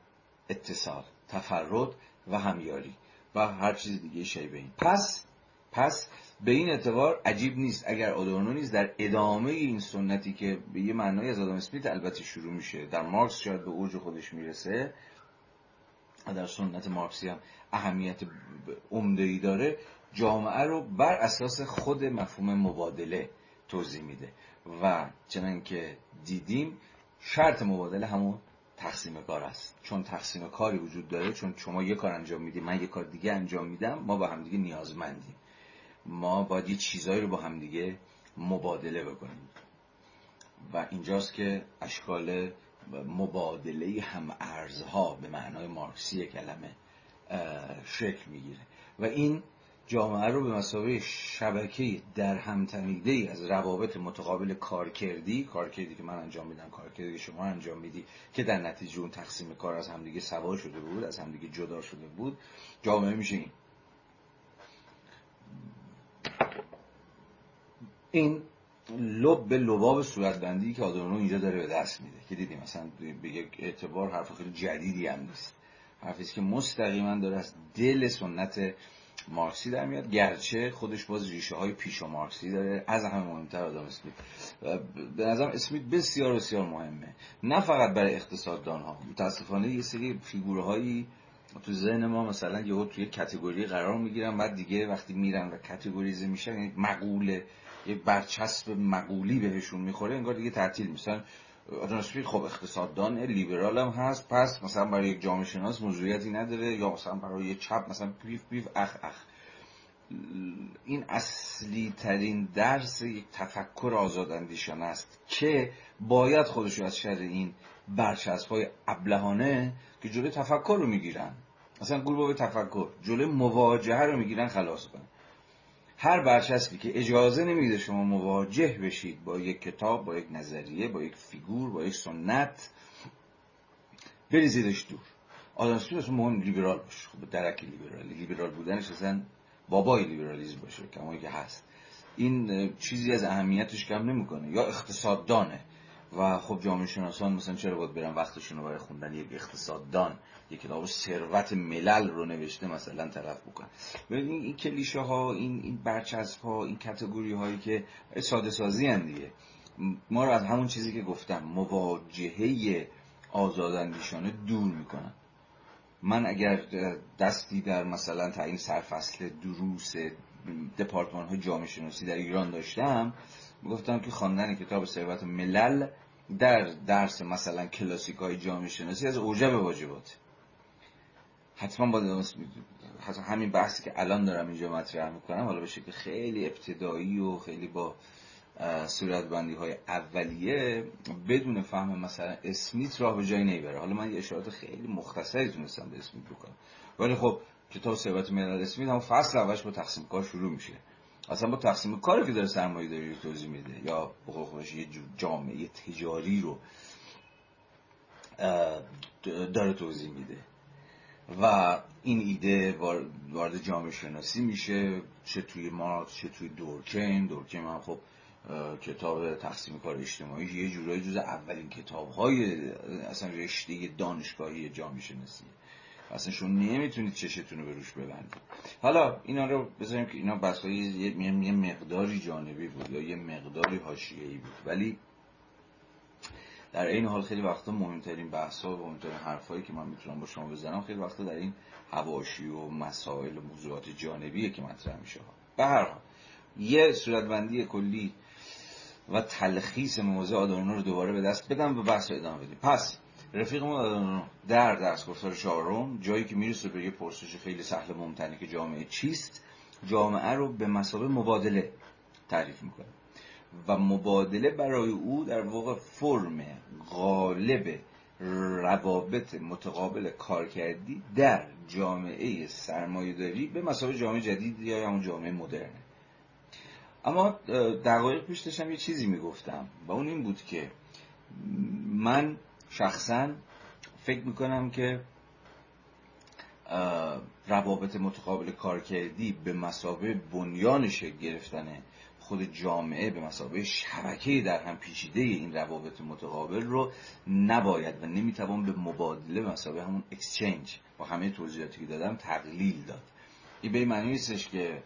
اتصال تفرد و همیاری و هر چیز دیگه شیبه این. پس پس به این اعتبار عجیب نیست. اگر آدورنو نیز در ادامه این سنتی که به یه معنای از آدم اسمیت البته شروع میشه در مارکس شاید به اوج خودش می‌رسه در سنت مارکسی هم اهمیت عمده ای داره جامعه رو بر اساس خود مفهوم مبادله توضیح میده. و چنان که دیدیم شرط مبادله همون تقسیم کار است. چون تقسیم کاری وجود داره چون شما یه کار انجام میدی من یه کار دیگه انجام میدم ما با همدیگه نیازمندیم. ما باید یه چیزایی رو با همدیگه مبادله بکنیم. و اینجاست که اشکال مبادله هم ارزها به معنای مارکسی کلمه شکل می‌گیره. و این جامعه رو به مسابقه شبکه در هم ای از روابط متقابل کارکردی کارکردی که من انجام میدم کارکردی که شما انجام میدی که در نتیجه اون تقسیم کار از همدیگه سوا شده بود از همدیگه جدا شده بود جامعه میشه این. این لب به لباب صورتبندی که آدورنو اینجا داره به دست میده که دیدیم مثلا به یک اعتبار حرف خیلی جدیدی هم نیست. حرفی که مستقیما داره از دل سنت مارکسی در میاد. گرچه خودش باز ریشه های پیش مارکسی داره از همه مهمتر آدم اسمیت. به نظرم اسمیت بسیار بسیار مهمه. نه فقط برای اقتصاددان ها متاسفانه یه سری فیگورهایی تو ذهن ما مثلا یهو توی کتگوری قرار می‌گیرن بعد دیگه وقتی میرن و کتگوریزه میشن یعنی مقوله یه برچسب مقولی بهشون می‌خوره انگار دیگه تعطیل میشن. آدم خب اقتصاددان لیبرال هم هست پس مثلا برای یک جامعه شناس موضوعیتی نداره یا مثلا برای یک چپ مثلا پیف پیف اخ اخ. این اصلی ترین درس یک تفکر آزاداندیشان است که باید خودشو از شر این برچسب های ابلهانه که جلوی تفکر رو می‌گیرن. مثلا گروه تفکر جلوی مواجهه رو می‌گیرن خلاص کنن. هر برچسبی که اجازه نمیده شما مواجه بشید با یک کتاب با یک نظریه با یک فیگور با یک سنت بریزیدش دور. آدم سوی مهم لیبرال باشه. خب درک لیبرالی. لیبرال بودنش اصلا بابای لیبرالیزم باشه کمایی که هست. این چیزی از اهمیتش کم نمی‌کنه. یا اقتصاددانه. و خب جامعه شناسان مثلا چرا باید برن وقتشون رو برای خوندن یک اقتصاددان یک کتاب ثروت ملل رو نوشته مثلا طرف بکنن ببینید این کلیشه ها این این برچسب ها این کتگوری هایی که ساده سازی دیگه. ما رو از همون چیزی که گفتم مواجهه آزاداندیشانه دور می‌کنن. من اگر دستی در مثلا تعیین سرفصل دروس دپارتمان های جامعه شناسی در ایران داشتم گفتم که خواندن کتاب ثروت ملل در درس مثلا کلاسیک های جامعه شناسی از اوجب واجبات. حتما با حتی همین بحثی که الان دارم اینجا مطرح می‌کنم حالا به شکل خیلی ابتدایی و خیلی با صورتبندی های اولیه بدون فهم مثلا اسمیت راه به جایی نمی‌بره حالا من یه اشارات خیلی مختصری تونستم به اسمیت بکنم. ولی خب کتاب ثروت ملل اسمیت هم فصل اولش با تقسیم کار شروع میشه. اصلا با تقسیم کاری که داره سرمایه داری توضیح میده یا خودش یه جامعه تجاری رو داره توضیح میده. و این ایده وارد جامعه شناسی میشه چه توی مارکس چه توی دورکیم دورکیم هم خب کتاب تقسیم کار اجتماعی یه جورایی جز اولین کتاب های اصلا رشته دانشگاهی جامعه شناسی. اصلا شما نمی‌تونید چشتون رو به روش ببندید. حالا اینا رو بذاریم که اینا بس یه مقداری جانبی بود یا یه مقداری حاشیه‌ای بود. ولی در این حال خیلی وقتا مهمترین بحث ها و مهمترین حرفایی که من می‌تونم با شما بزنم خیلی وقتا در این هواشی و مسائل و موضوعات جانبیه که مطرح میشه. به هر حال یه صورتبندی کلی و تلخیص موضوع آدورنو رو دوباره به دست بدم و بحث ادامه بدیم. پس رفیق ما در درس گفتار چهارم جایی که می‌رسه به یه پرسش خیلی سهل ممتنی که جامعه چیست جامعه رو به مسابه مبادله تعریف می‌کنه. و مبادله برای او در واقع فرم غالب روابط متقابل کارکردی در جامعه سرمایهداری به مسابه جامعه جدید یا همون جامعه مدرنه اما دقایق پیش داشتم یه چیزی می‌گفتم و اون این بود که من شخصا فکر می‌کنم که روابط متقابل کارکردی به مسابه بنیانش گرفتن خود جامعه به مسابه شبکه در هم پیچیده این روابط متقابل رو نباید و نمی‌توان به مبادله به مسابه همون اکسچنج با همه توضیحاتی که دادم تقلیل داد. این به معنی نیستش که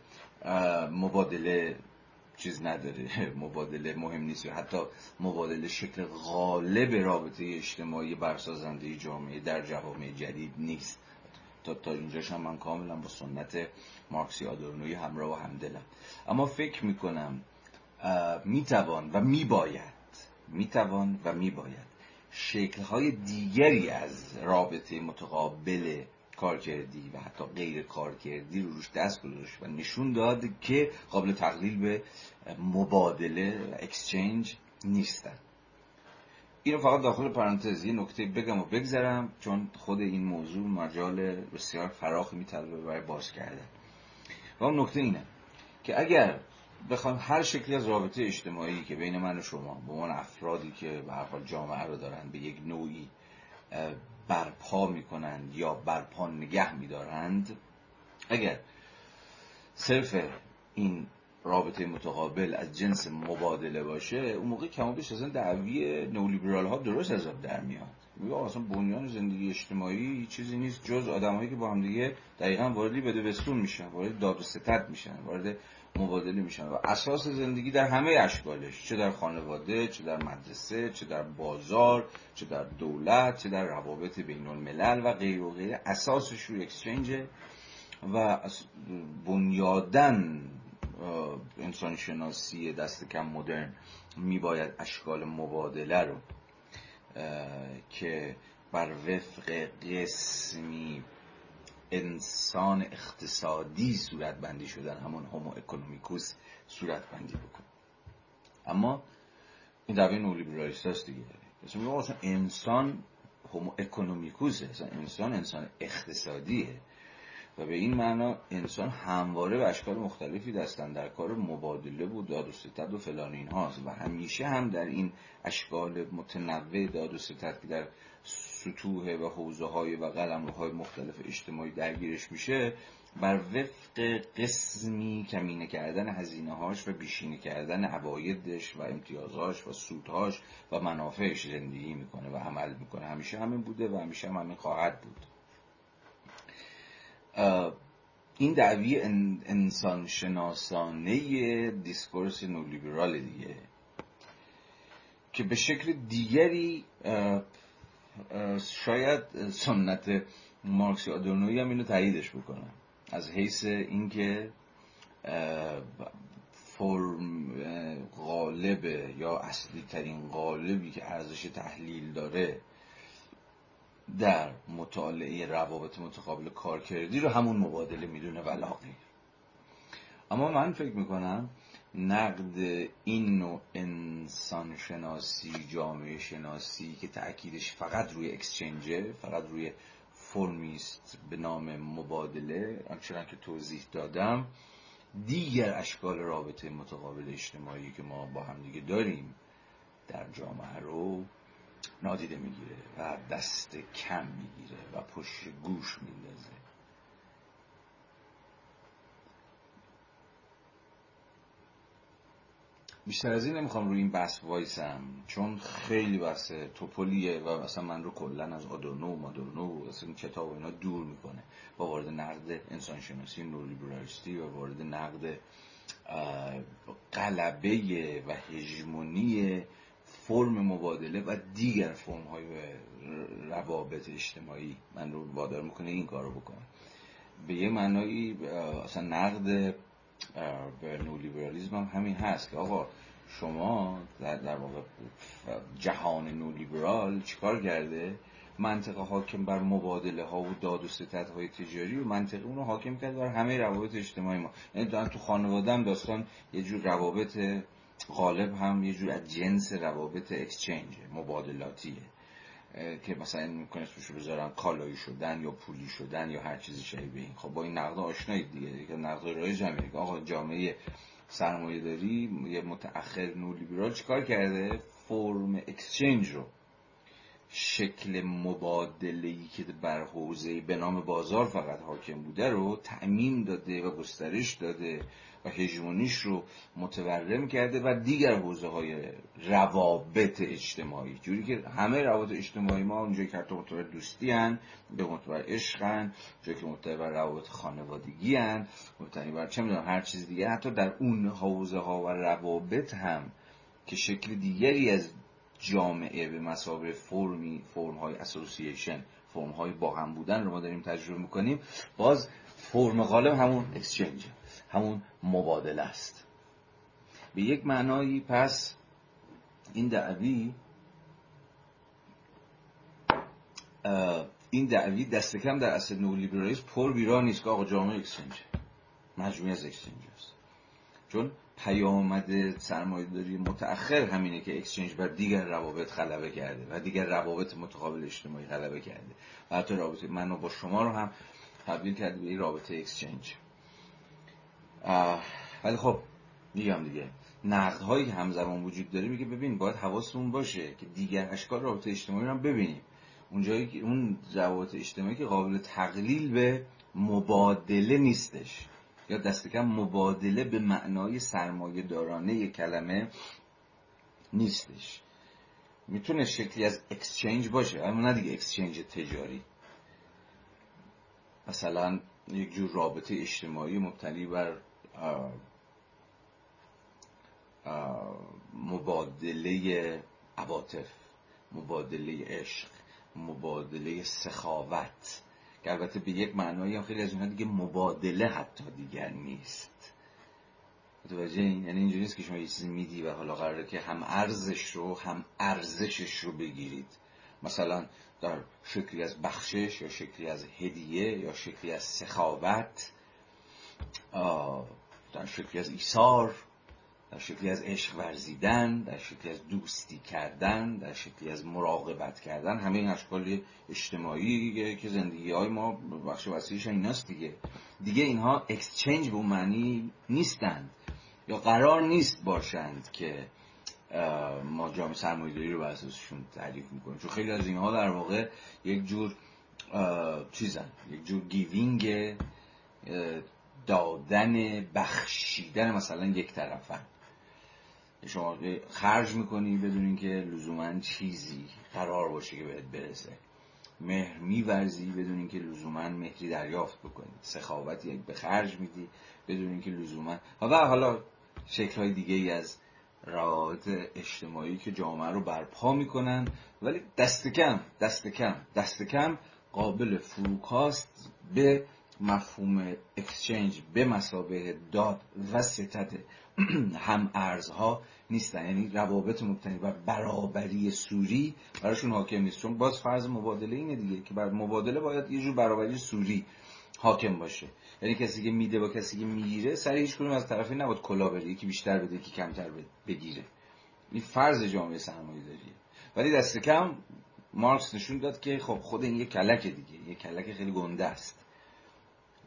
مبادله چیز نداره. [laughs] مبادله مهم نیست. حتی مبادله شکل غالب رابطه اجتماعی برسازنده جامعه در جوامع جدید نیست. تا تا اینجاش هم من کاملا با سنت مارکسی آدورنوی همراه و همدلم. اما فکر می‌کنم می‌توان و میباید می‌توان و میباید شکلهای دیگری از رابطه متقابل کارکردی و حتی غیر کارکردی رو روش دست گذاشت و نشون داد که قابل تقلیل به مبادله و اکسچنج نیستن. اینو فقط داخل پرانتزی نکته بگم و بگذرم چون خود این موضوع مجال بسیار فراخ میطلبه برای باز کردن. و اون نکته اینه که اگر بخوام هر شکلی از رابطه اجتماعی که بین من و شما به عنوان افرادی که به هر جامعه رو دارن به یک نوعی برپا می‌کنند یا برپا نگه میدارند. اگر صرف این رابطه متقابل از جنس مبادله باشه اون موقع کما بیش اصلا دعوی نولیبرال ها درست از در میاد. میگه اصلا بنیان زندگی اجتماعی چیزی نیست جز آدمایی که با هم دیگه دقیقا واردی بده بستون میشن وارد داد و ستت میشن وارد مبادله میشن و اساس زندگی در همه اشکالش چه در خانواده چه در مدرسه چه در بازار چه در دولت چه در روابط بین الملل و غیر و غیر اساسش رو اکسچنج و بنیادن انسان شناسی دست کم مدرن میباید اشکال مبادله رو که بر وفق قسمی انسان اقتصادی صورت بندی شدن همون هومو اکونومیکوس صورت بندی بکن اما این دعوی نولیبرالیست هست دیگه. اصلا انسان هومو اکونومیکوسه انسان انسان اقتصادیه. و به این معنا انسان همواره به اشکال مختلفی دستن در کار مبادله و داد و ستد و فلان این هاست و همیشه هم در این اشکال متنوع داد و ستد که در سطوح و حوزه های و قلم های مختلف اجتماعی درگیرش میشه بر وفق قسمی کمینه کردن هزینه هاش و بیشینه کردن عوایدش و امتیازهاش و سودهاش و منافعش زندگی می‌کنه و عمل می‌کنه. همیشه همین بوده و همیشه هم همین خواهد بود. این دعوی انسان شناسانه دیسکورس نولیبرال دیگه که به شکل دیگری شاید سنت مارکسی آدورنوی هم اینو تاییدش بکنم از حیث اینکه فرم غالب یا اصلی ترین غالبی که ارزش تحلیل داره در مطالعه روابط متقابل کارکردی رو همون مبادله می‌دونه ولاقی اما من فکر می‌کنم نقد این نوع انسان شناسی جامعه شناسی که تأکیدش فقط روی اکسچنجه فقط روی فرمیست به نام مبادله آنچنان که توضیح دادم دیگر اشکال رابطه متقابل اجتماعی که ما با هم دیگه داریم در جامعه رو نادیده می‌گیره و دست کم می‌گیره و پشت گوش میندازه. بیشتر از این نمی‌خوام روی این بحث وایسم. چون خیلی بحث توپولیه و مثلا من رو کلا از آدورنو و مادورنو و اصلا کتاب و اینا دور می‌کنه. با وارد نقد انسانشناسی نولیبرالیستی و وارد نقد قلبه و هژمونی فرم مبادله و دیگر فرم های روابط اجتماعی من رو وادار می‌کنه این کار رو بکنم به یه معنایی اصلا نقد به نولیبرالیزم هم همین هست که آقا شما در, در واقع جهان نولیبرال چیکار کرده؟ منطقه حاکم بر مبادله ها و داد و ستت های تجاری و منطقه اون حاکم کرد بر همه روابط اجتماعی ما. یعنی تو خانواده هم داستان یه جور روابط غالب هم یه جور از جنس روابط اکسچنج مبادلاتیه که مثلا می‌کنه اسمشو بذارن کالایی شدن یا پولی شدن یا هر چیزی شبیه این. خب با این نقد آشنایید دیگه. که نقد همینه که آقا جامعه سرمایه داری یه متأخر نولیبرال چیکار کرده؟ فرم اکسچنج رو. شکل مبادله ای که بر حوزه به نام بازار فقط حاکم بوده رو تأمین داده و گسترش داده. و هژمونیش رو متورم کرده و دیگر حوزه های روابط اجتماعی. جوری که همه روابط اجتماعی ما اونجایی که حتی متور دوستی هن به متور عشق هن جایی که متور روابط خانوادگی هن متور چه می‌دونم هر چیز دیگه. حتی در اون حوزه ها و روابط هم که شکل دیگری از جامعه به مسابقه فرمی فرم های اسوسییشن فرم های با هم بودن رو ما داریم تجربه می‌کنیم. باز فرم غالب همون اکسچنج همون مبادله است. به یک معنایی پس این دعوی این دعوی دست کم در اصل نولیبرالیسم پر بیرا نیست که آقا جامعه اکسچنج مجموعه از اکسچنج است چون پیامد سرمایه داری متأخر همینه که اکسچنج بر دیگر روابط غلبه کرده و دیگر روابط متقابل اجتماعی غلبه کرده. و حتی رابطه من و با شما رو هم تبدیل کرده به رابطه اکسچنج. ولی خب میگم دیگه نقد هایی که همزمان وجود داره میگه ببین باید حواستون باشه که دیگر اشکال رابطه اجتماعی رو هم ببینیم. اونجایی که اون روابط اجتماعی که قابل تقلیل به مبادله نیستش. یا دست کم مبادله به معنای سرمایه دارانه کلمه نیستش. می‌تونه شکلی از اکسچنج باشه اما نه دیگه اکسچنج تجاری. مثلا یک جور رابطه اجتماعی مبتنی بر مبادله عواطف مبادله عشق مبادله سخاوت که البته به یک معنایی هم خیلی از اونها دیگه مبادله حتی دیگر نیست. متوجه این؟ یعنی اینجوری نیست که شما یه چیزی میدی و حالا قراره که هم ارزش رو هم ارزشش رو بگیرید. مثلا در شکلی از بخشش یا شکلی از هدیه یا شکلی از سخاوت در شکلی از ایثار در شکلی از عشق ورزیدن در شکلی از دوستی کردن در شکلی از مراقبت کردن همه این اشکال اجتماعی که زندگی های ما بخش وسیعش ایناست دیگه. دیگه اینها exchange به معنی نیستند یا قرار نیست باشند که ما جامعه سرمایه‌داری رو بر اساسشون تعریف می‌کنیم. چون خیلی از اینها در واقع یک جور چیزن یک جور giving دادن بخشیدن مثلا یک طرفن. شما خرج می‌کنی بدون اینکه لزوما چیزی قرار باشه که بهت برسه. مهر میورزی بدون اینکه لزوما مهری دریافت بکنی. سخاوت یک به خرج میدی بدون اینکه لزوما. حالا حالا شکل های دیگه ای از روابط اجتماعی که جامعه رو برپا می‌کنن. ولی دست کم دست کم دست کم قابل فروکاست به مفهوم اکسچنج به مسابه داد و ستت [clears throat] هم ارزها نیستن. یعنی روابط مبتنی بر برابری سوری براشون حاکم نیست. چون باز فرض مبادله اینه دیگه که بر مبادله باید یه جور برابری سوری حاکم باشه. یعنی کسی که میده با کسی که می‌گیره سر هیچ کنون از طرفی نباید کلا بده. یکی بیشتر بده یکی کمتر بگیره. این فرض جامعه سرمایه داریه. ولی دست کم مارکس نشون داد که خب خود این یه کلک دیگه. یه کلک خیلی گنده است.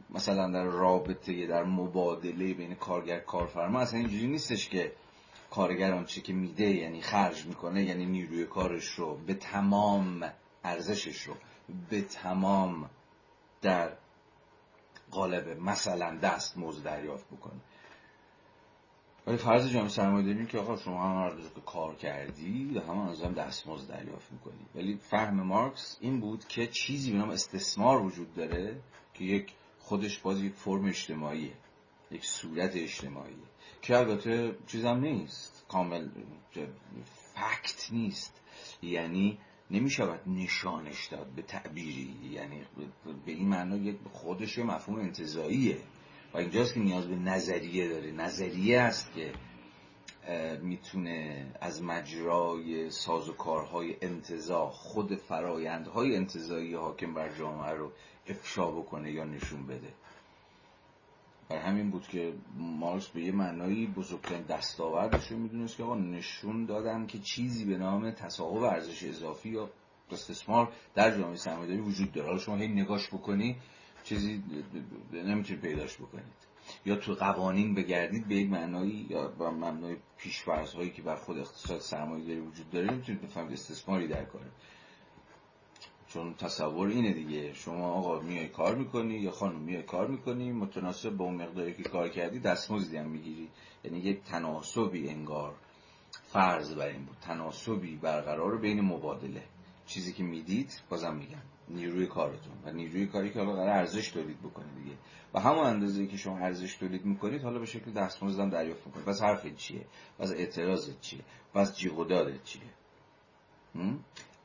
مثلا در رابطه در مبادله بین کارگر کارفرما اصلا اینجوری نیستش که کارگر آنچه که میده یعنی خرج می‌کنه یعنی نیروی کارش رو به تمام ارزشش رو به تمام در قالب مثلا دست موز دریافت بکنه. ولی فرض جامعه سرمایه داریم که آقا شما هم که کار کردی و هم از هم دستمزد دریافت می‌کنی. ولی فهم مارکس این بود که چیزی به نام استثمار وجود داره که یک خودش باز یک فرم اجتماعیه یک صورت اجتماعیه که البته چیزم نیست کامل فکت نیست. یعنی نمی شود نشانش داد به تعبیری. یعنی به این معنا یک خودش مفهوم انتظاییه و اینجاست که نیاز به نظریه داره. نظریه است که می‌تونه از مجرای سازوکارهای انتظا خود فرایندهای انتظایی حاکم بر جامعه رو افشا بکنه یا نشون بده. بر همین بود که مارکس به یه معنایی بزرگترین دستاوردش رو می‌دونست که آقا نشون دادن که چیزی به نام تصاحب ارزش اضافی یا استثمار در جامعه سرمایه‌داری وجود داره. حالا شما هی نگاش بکنی چیزی نمی‌تونید پیداش بکنید. یا تو قوانین بگردید به یک معنایی یا به معنای پیشفرض هایی که بر خود اقتصاد سرمایه داری وجود داره نمی‌تونید بفهمید استثماری در کاره. چون تصور اینه دیگه. شما آقا میای کار می‌کنی یا خانم میای کار می‌کنی متناسب با اون مقداری که کار کردی دستمزدی هم می‌گیری. یعنی یک تناسبی انگار فرض بر این بود. تناسبی برقرار بین مبادله. چیزی که می‌دید بازم میگم نیروی کارتون. و نیروی کاری که حالا قرار ارزش تولید بکنه دیگه. و همون اندازه که شما ارزش تولید می‌کنید حالا به شکل دستمزد هم دریافت می‌کنید. بس حرف چیه؟ بس اعتراض چیه؟ بس جیغ چیه؟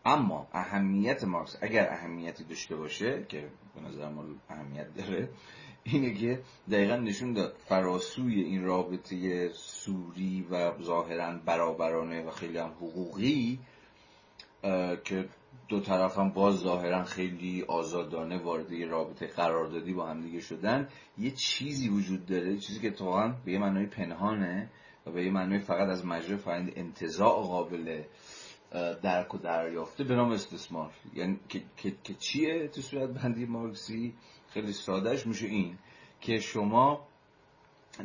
اما اهمیت مارکس اگر اهمیتی داشته باشه که به نظر ما اهمیت داره اینه که دقیقا نشون داد فراسوی این رابطه سوری و ظاهرا برابرانه و خیلی هم حقوقی که دو طرف هم باز ظاهرا خیلی آزادانه وارد رابطه قراردادی با هم دیگه شدن یه چیزی وجود داره چیزی که اتفاقا به یه معنای پنهانه و به یه معنای فقط از مجرد فرند انتظاع قابل درک و دریافته به نام استثمار. یعنی که, که،, چیه تو صورت بندی مارکسی؟ خیلی سادهش میشه این که شما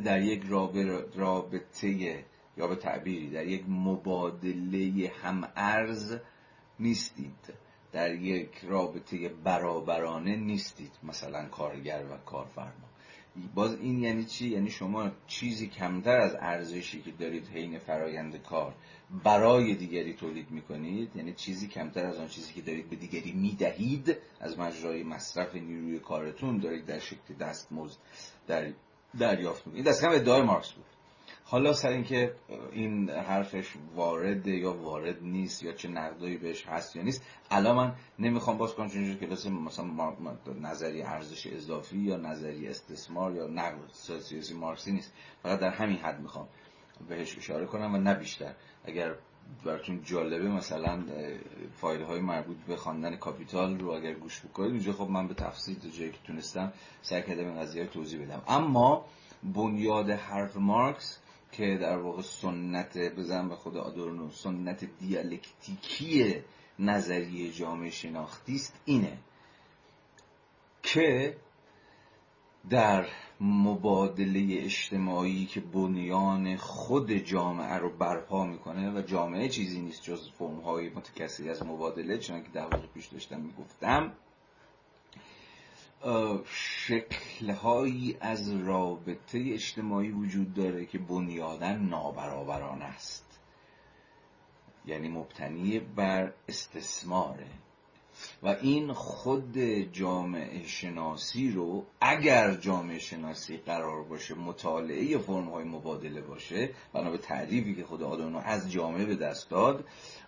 در یک رابطه یا به تعبیری در یک مبادله هم ارز نیستید. در یک رابطه برابرانه نیستید مثلا کارگر و کارفرما. باز این یعنی چی؟ یعنی شما چیزی کمتر از ارزشی که دارید حین فرایند کار برای دیگری تولید می‌کنید یعنی چیزی کمتر از آن چیزی که دارید به دیگری می‌دهید از مجرای مصرف نیروی کارتون دارید در شکل دستمزد در دریافت می‌کنید. این دست کم ادعای مارکس بود. حالا سر اینکه این حرفش وارد یا وارد نیست یا چه نقدایی بهش هست یا نیست الان من نمی‌خوام باز کنم چون کلاس مثلا نظری ارزش اضافی یا نظری استثمار یا نقد سیاسی مارکسی نیست. فقط در همین حد می‌خوام بهش اشاره کنم و نه بیشتر. اگر براتون جالبه مثلا فایل های مربوط به خواندن کاپیتال رو اگر گوش بکنید اونجا خب من به تفصیل تا جایی که تونستم سعی کردم این قضیه توضیح بدم. اما بنیاد حرف مارکس که در واقع سنت بزن به خود آدورنو سنت دیالکتیکی نظریه جامعه شناختی است اینه که در مبادله اجتماعی که بنیان خود جامعه رو برپا می‌کنه و جامعه چیزی نیست جز فرمهای متکثری از مبادله چون که در پیش داشتم می‌گفتم شکلهایی از رابطه اجتماعی وجود داره که بنیادا نابرابران است. یعنی مبتنی بر استثماره. و این خود جامعه شناسی رو اگر جامعه شناسی قرار باشه مطالعه فرم های مبادله باشه بنا به تعریفی که خود آدانو از جامعه به دست داد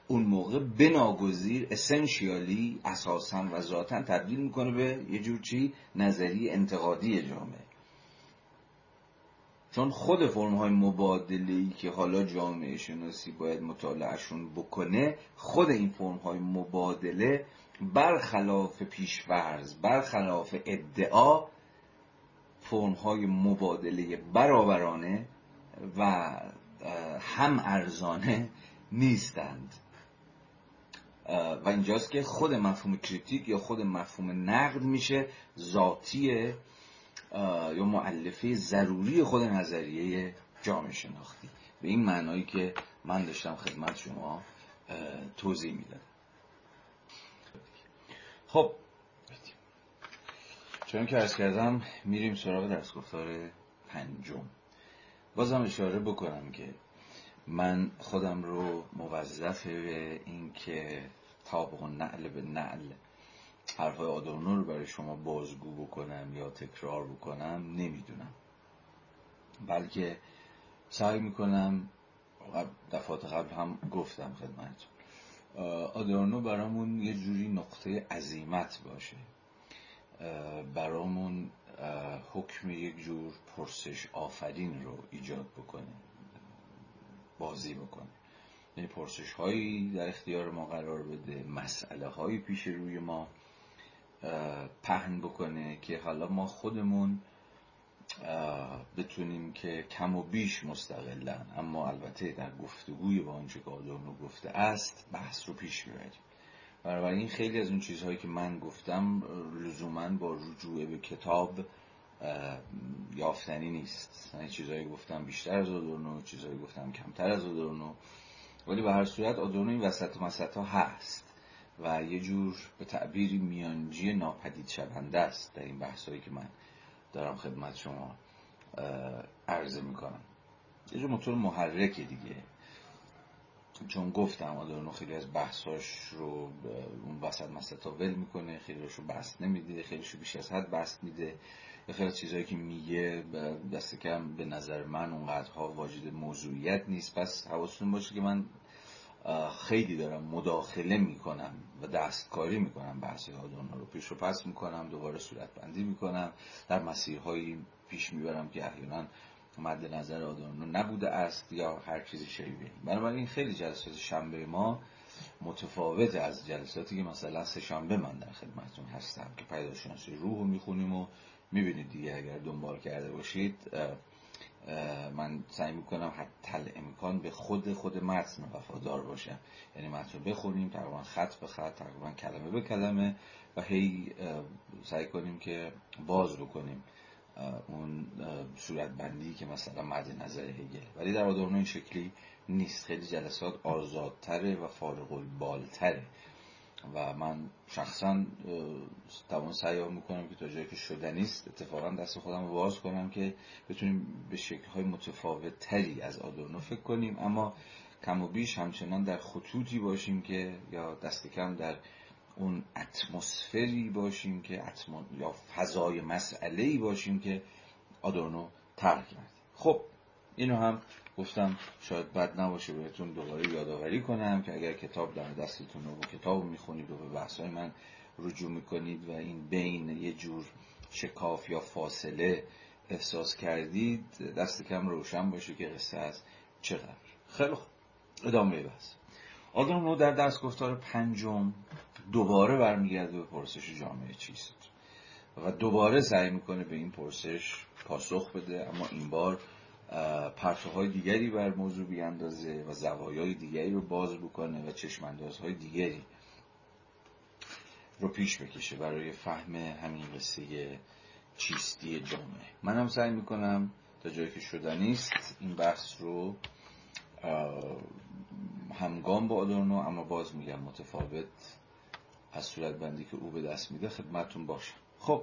اون موقع بناگزیر اسنشیالی اساسا و ذاتا تبدیل می‌کنه به یه جور چی؟ نظری انتقادی جامعه. چون خود فرم های مبادله ای که حالا جامعه شناسی باید مطالعهشون بکنه خود این فرم های مبادله برخلاف پیشورز برخلاف ادعا فرم های مبادله برابرانه و هم ارزانه نیستند. و اینجاست که خود مفهوم کریتیک یا خود مفهوم نقد میشه ذاتی یا معلفه ضروری خود نظریه جامعه شناختی. به این معنایی که من داشتم خدمت شما توضیح می‌دادم خب چون که ارز کردم میریم سراغ دستگفتار پنجم. بازم اشاره بکنم که من خودم رو موظف به این که تابق نعل به نعل حرفای آدورنو رو برای شما بازگو بکنم یا تکرار بکنم نمی‌دونم. بلکه سعی می‌کنم دفعات قبل هم گفتم خدمتتون آدورنو برامون یه جوری نقطه عظیمت باشه. برامون حکم یک جور پرسش آفرین رو ایجاد بکنه. بازی بکنه. یعنی پرسش هایی در اختیار ما قرار بده مسئله هایی پیش روی ما پهن بکنه که حالا ما خودمون بتونیم که کم و بیش مستقلن. اما البته در گفتگوی با آنچه که آدورنو گفته است بحث رو پیش ببریم بنابراین خیلی از اون چیزهایی که من گفتم لزوما با رجوع به کتاب یافتنی نیست. یعنی چیزهایی گفتم بیشتر از آدورنو چیزهایی گفتم کمتر از آدورنو. ولی به هر صورت آدورنو این وسط مسط ها هست و یه جور به تعبیری میانجی ناپدید شونده است در این بحثایی که من دارم خدمت شما عرضه می‌کنم. یه جور موتور محرک دیگه. چون گفتم آدورنو خیلی از بحثاش رو اون وسط مسطا ول می‌کنه خیلی رو بست نمیده خیلی رو بیش از حد بست میده. خیلی چیزهایی که میگه دست کم به نظر من اونقدرها واجد موضوعیت نیست. پس حواستون باشه که من خیلی دارم مداخله می‌کنم و دستکاری می‌کنم بحث آدورنو رو. پیش رو پس می‌کنم دوباره صورت بندی می‌کنم. در مسیرهایی پیش می‌برم که احیانا مد نظر آدورنو نبوده است یا هر چیزی شبیه بنابراین خیلی جلسات شنبه ما متفاوت از جلساتی که مثلا سه شنبه من در خدمتتون هستم که پیداشناسی روح رو می‌خونیم و می‌بینید دیگه اگر دنبال کرده باشید من سعی می‌کنم حتی امکان به خود خود متن وفادار باشم. یعنی متن رو بخونیم تقریبا خط به خط تقریبا کلمه به کلمه و هی سعی کنیم که باز بکنیم اون صورت بندی که مثلا مد نظر هگل. ولی در آدورنو این شکلی نیست. خیلی جلسات آزادتره و فارغ البالتره و من شخصا تمام سعی می‌کنم که تا جایی که شده نیست اتفاقا دست خودم رو باز کنم که بتونیم به شکلهای متفاوت تری از آدورنو فکر کنیم. اما کم و بیش همچنان در خطوطی باشیم که یا دست کم در اون اتمسفری باشیم که اتمو... یا فضای مسئله باشیم که آدورنو ترک کرد خب اینو هم گفتم شاید بد نباشه بهتون دوباره یادآوری کنم که اگر کتاب در دستتون و کتاب می‌خونید و به بحثای من رجوع می‌کنید و این بین یه جور شکاف یا فاصله احساس کردید دست کم روشن باشه که قصه از چقدر خیلی خوب. ادامه بحث. آدم رو در دست گفتار پنجم دوباره برمیگرده به پرسش جامعه چیست. و دوباره سعی می‌کنه به این پرسش پاسخ بده اما این بار های دیگری بر موضوع بیاندازه و زوایای دیگری رو باز بکنه و چشماندازهای دیگری رو پیش بکشه برای فهم همین قصه چیستی جامعه. من هم سعی می‌کنم تا جایی که شده نیست این بحث رو همگام با آدورنو اما باز میگم متفاوت از صورت بندی که او به دست میده خدمتون باشم. خب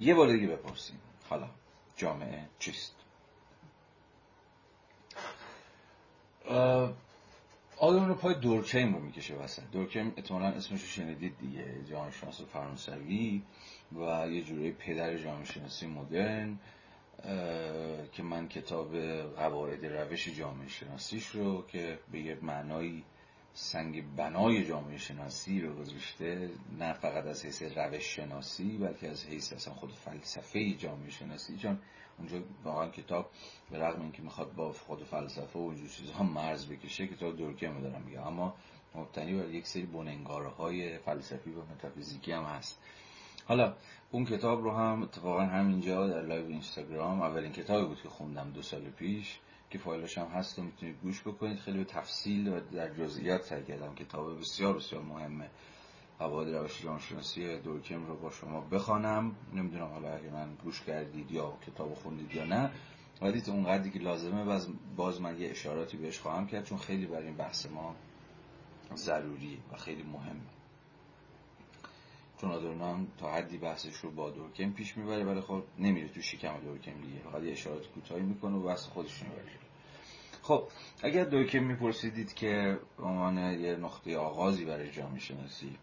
یه بار دیگه بپرسیم. حالا جامعه چیست؟ آدم رو پای دورکیم رو می‌کشه وسط. دورکیم اتمالا اسمش رو شنیدید دیگه جامعه شناس فرانسوی و یه جوری پدر جامعه مدرن که من کتاب قواعد روش جامعه شناسیش رو که به یه معنایی سنگ بنای جامعه شناسی رو گذاشته نه فقط از حیث روش شناسی بلکه از حیث اصلا خود فلسفه جامعه شناسی. چون اونجا واقعا کتاب به رغم اینکه می‌خواد با خود فلسفه و اینجور چیزها مرز بکشه کتاب دورکیم دارم میگه اما مبتنی بر یک سری بن‌انگاره های فلسفی و متافیزیکی هم هست. حالا اون کتاب رو هم اتفاقا همینجا در live اینستاگرام اولین کتابی بود که خوندم دو سال پیش که فایلش هم هست و می‌تونید گوش بکنید. خیلی به تفصیل و در جزئیات سعی کردم. کتاب بسیار بسیار مهمه. قواعد روش جامعه‌شناسی دورکیم رو با شما بخوانم. نمی‌دونم حالا اگه من گوش کردید یا کتاب خوندید یا نه ولی اون قدری که لازمه باز, باز من یه اشاراتی بهش خواهم کرد چون خیلی برای این بحث ما ضروریه و خیلی مهمه چون آدورنو تا حدی بحثش رو با دورکیم پیش می‌بره ولی خب نمیره تو شکم دورکیم دیگه. فقط یه اشارات کوتاهی می‌کنه و بحث خودش می‌بره. خب اگر دورکیم میپرسیدید که عنوان یه نقطه آغازی برای جامعه شناسی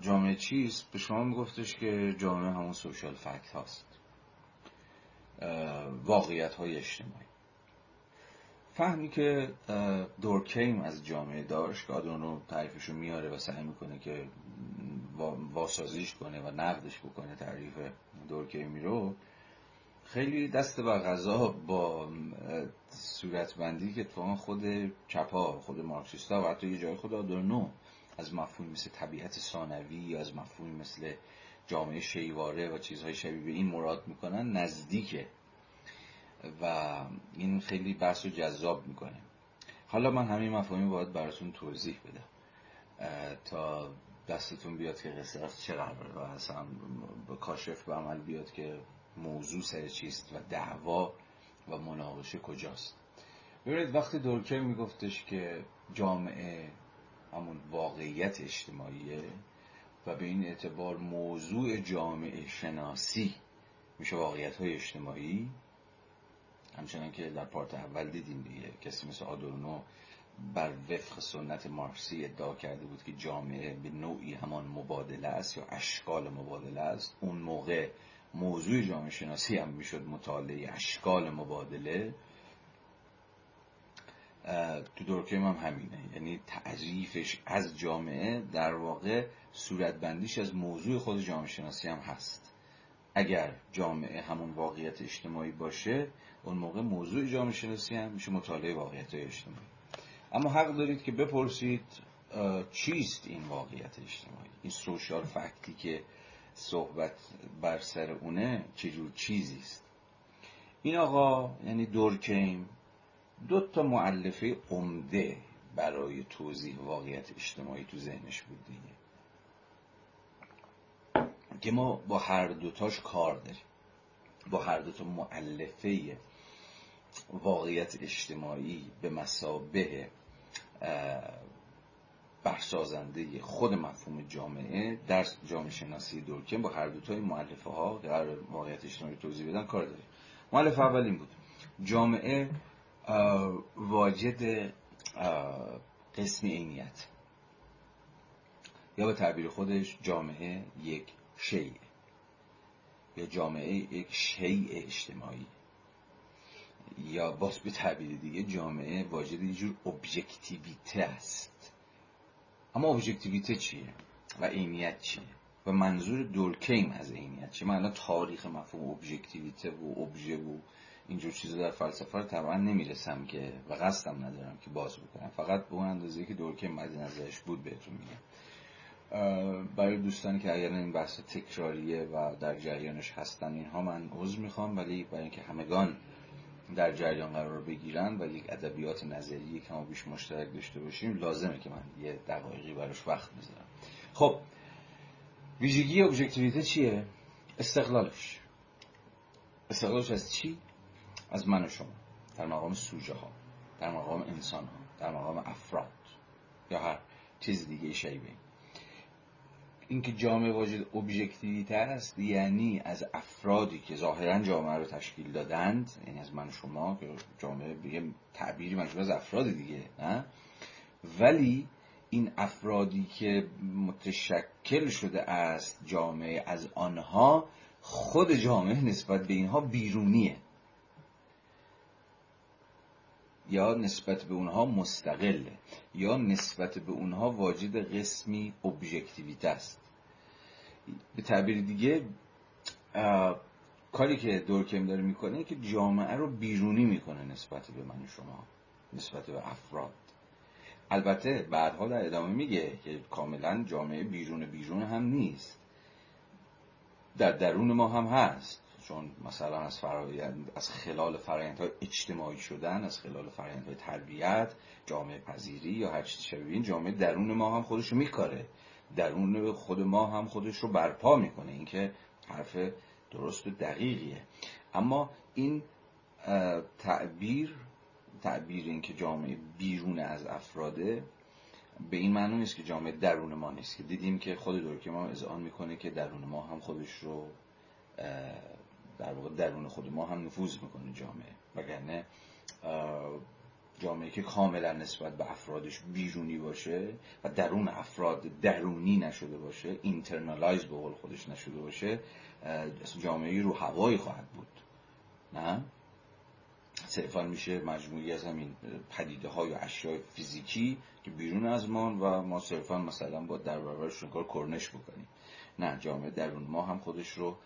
جامعه چیست؟ به شما میگفتش که جامعه همون سوشال فکت هاست. واقعیت های اجتماعی. فهمی که دورکیم از جامعه داشت که آدونو تعریفش رو میاره و سعی می‌کنه که واسازیش کنه و نقدش بکنه تعریف دورکیمی رو خیلی دست و غذا با صورتبندی که تو خود چپا خود مارکسیستا و حتی یه جای خود آدورنو از مفهوم مثل طبیعت ثانوی یا از مفهوم مثل جامعه شیواره و چیزهای شبیه به این مراد می‌کنن نزدیکه. و این خیلی بحث رو جذاب می‌کنه. حالا من همین مفاهیم باید براتون توضیح بدم. تا دستتون بیاد که قصه از چه قراره و اصلا با کاشف به عمل بیاد که موضوع سر چیست و دعوا و مناقشه کجاست. ببینید وقتی دورکر میگفتش که جامعه همون واقعیت اجتماعیه و به این اعتبار موضوع جامعه شناسی میشه واقعیت های اجتماعی. همچنان که در پارت اول دیدیم دیگه کسی مثل آدورنو بر وفق سنت مارکسی ادعا کرده بود که جامعه به نوعی همان مبادله است یا اشکال مبادله است. اون موقع موضوع جامعه شناسی هم می‌شد مطالعه اشکال مبادله. تو دورکیم هم همینه. یعنی تعریفش از جامعه در واقع صورتبندیش از موضوع خود جامعه شناسی هم هست. اگر جامعه همون واقعیت اجتماعی باشه اون موقع موضوع جامعه شناسی هم میشه مطالعه واقعیت اجتماعی. اما حق دارید که بپرسید چیست این واقعیت اجتماعی؟ این سوشال فکتی که صحبت بر سر اونه چجور چیزی است؟ این آقا یعنی دورکیم دو تا معلفه عمده برای توضیح واقعیت اجتماعی تو ذهنش بود دیگه. که ما با هر دوتاش کار داریم. با هر دوتا معلفه واقعیت اجتماعی به مسابه برسازنده خود مفهوم جامعه در جامعه شناسی دورکیم با هر دوتای معلفه ها قرار واقعیت اجتماعی توضیح بدن کار داریم. معلف اول این بود. جامعه واجد قسم عینیت. یا به تعبیر خودش جامعه یک شیء یا جامعه یک شیء اجتماعی یا باز به تعبیر دیگه جامعه واجد یه جور ابژکتیویته است. اما ابژکتیویته چیه؟ و عینیت چیه؟ و منظور دورکیم از عینیت چیه؟ من الان تاریخ مفهوم ابژکتیویته و ابژه و اینجور چیزا در فلسفه رو طبعا نمی‌رسم که و قصدم ندارم که باز بکنم. فقط به اون اندازه که دورکیم مد نظرش بود بهتون میگم. برای دوستانی که اگر این بحث تکراریه و در جریانش هستن اینها من عذر می‌خوام ولی برای اینکه همگان در جریان قرار بگیرن و یک ادبیات نظری که ما بیش مشترک داشته باشیم لازمه که من یه دقایقی براش وقت بذارم. خب ویژگی ابژکتیویته چیه؟ استقلالش. استقلالش از چی؟ از من و شما در مقام سوژه ها در مقام انسان ها در مقام افراد یا هر چیز دیگه شیبه. اینکه جامعه واجد ابژکتیویته است یعنی از افرادی که ظاهرا جامعه رو تشکیل دادند یعنی از من شما که جامعه به تعبیری مجموعه از افراد دیگه نه؟ ولی این افرادی که متشکل شده است جامعه از آنها خود جامعه نسبت به اینها بیرونیه. یا نسبت به اونها مستقله یا نسبت به اونها واجد قسمی ابژکتیویته است. به تعبیر دیگه کاری که دورکیم داره می‌کنه که جامعه رو بیرونی می‌کنه نسبت به من و شما نسبت به افراد. البته بعدها در ادامه میگه که کاملا جامعه بیرون بیرون هم نیست. در درون ما هم هست. چون مثلا از فرایند از خلال های اجتماعی شدن از خلال های تربیت جامعه پذیری یا هر چیزی شبیه این جامعه درون ما هم خودش رو میکاره. درون خود ما هم خودش رو برپا می‌کنه. اینکه حرف درست و دقیقیه. اما این تعبیر تعبیر این که جامعه بیرون از افراده به این معنی نیست که جامعه درون ما نیست. که دیدیم که خود دورکی ما اذعان می‌کنه که درون ما هم خودش رو در واقع درون خود ما هم نفوذ می‌کنه جامعه. وگرنه جامعه که کاملا نسبت به افرادش بیرونی باشه و درون افراد درونی نشده باشه اینترنالایز به قول خودش نشده باشه جامعه رو هوایی خواهد بود. نه؟ صرفا میشه مجموعی از همین پدیده های و اشیاء فیزیکی که بیرون از ما و ما صرفا مثلا با در برابرشون کار کرنش بکنیم. نه جامعه درون ما هم خودش رو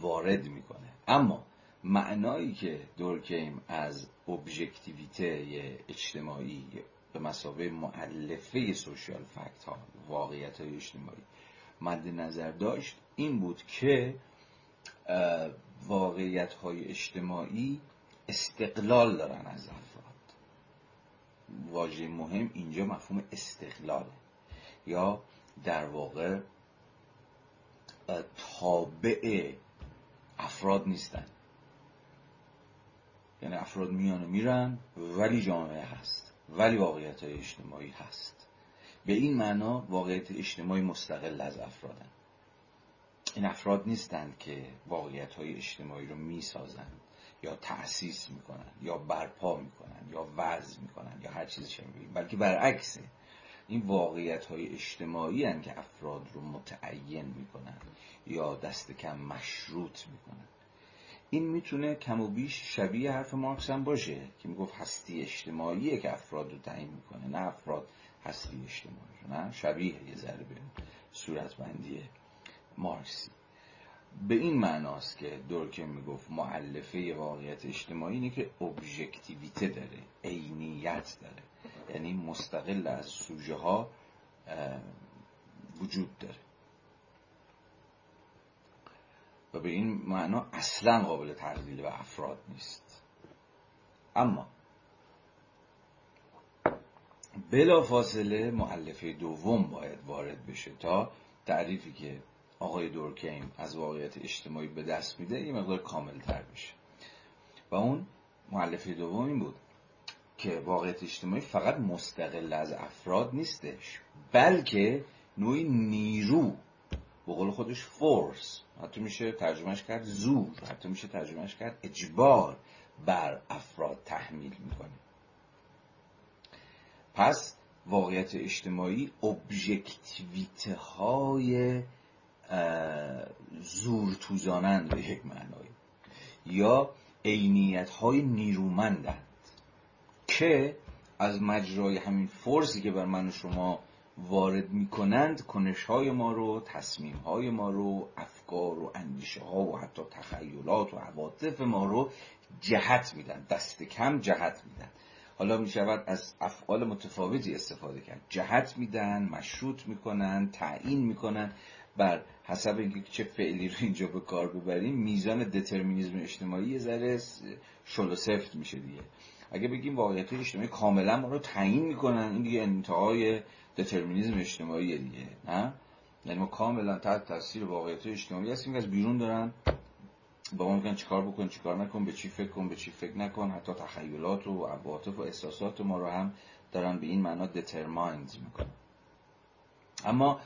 وارد می‌کنه. اما معنایی که دورکیم از ابژکتیویته اجتماعی به مسابه معلفه سوشیال فکت ها واقعیت های اجتماعی مد نظر داشت این بود که واقعیت های اجتماعی استقلال دارن از افراد. واژه مهم اینجا مفهوم استقلاله. یا در واقع تابع افراد نیستن. یعنی افراد میان و میرن ولی جامعه هست ولی واقعیت های اجتماعی هست. به این معنا واقعیت اجتماعی مستقل از افرادن. این افراد نیستند که واقعیت های اجتماعی رو می‌سازند یا تأسیس می‌کنن یا برپا می‌کنن یا وضع می‌کنن یا هر چیز شبیه. بلکه برعکسه. این واقعیت های اجتماعی هن که افراد رو متعین می‌کنن یا دست کم مشروط می‌کنن. این می‌تونه کم و بیش شبیه حرف مارکس هم باشه که می‌گفت هستی اجتماعیه که افراد رو تعیین می‌کنه نه افراد هستی اجتماعی نه؟ شبیه یه ذره به صورتبندی مارکسی به این معناست که دورکم می‌گفت معلفه واقعیت اجتماعی اینه که ابژکتیویته داره عینیت داره. یعنی مستقل از سوژه ها وجود داره. و به این معنا اصلا قابل تقلیل به افراد نیست. اما بلا فاصله معلفه دوم باید وارد بشه تا تعریفی که آقای دورکیم از واقعیت اجتماعی به دست میده یه مقدار کامل تر بشه. و اون معلفه دوم این بود. که واقعیت اجتماعی فقط مستقل از افراد نیستش بلکه نوعی نیرو به قول خودش فورس حتی میشه ترجمهش کرد زور حتی میشه ترجمهش کرد اجبار بر افراد تحمیل می‌کنه. پس واقعیت اجتماعی ابژکتیویته های زور توزانند به یک معنایی یا عینیت های نیرومندند. که از مجرای همین فرسی که بر من و شما وارد می‌کنند کنش های ما رو تصمیم های ما رو افکار و اندیشه ها و حتی تخیلات و عواطف ما رو جهت میدن دست کم جهت میدن. حالا می شود از افعال متفاوتی استفاده کرد. جهت میدن مشروط می‌کنن تعیین می‌کنن. بر حسب اینکه چه فعلی رو اینجا به کار ببریم میزان دترمینیزم اجتماعی یه ذره شل و سفت میشه دیگه. اگه بگیم واقعیت اجتماعی کاملا ما رو تعیین می‌کنن این دیگه انتهای دترمینیزم اجتماعی دیگه نه؟ یعنی ما کاملا تحت تاثیر واقعیت اجتماعی هستیم که از بیرون دارن. با ما میگن چیکار بکن چیکار نکن به چی فکر کن به چی فکر نکن. حتی تخیلات و عواطف و احساسات ما رو هم دارن به این معنا دترمایند می‌کنن. اما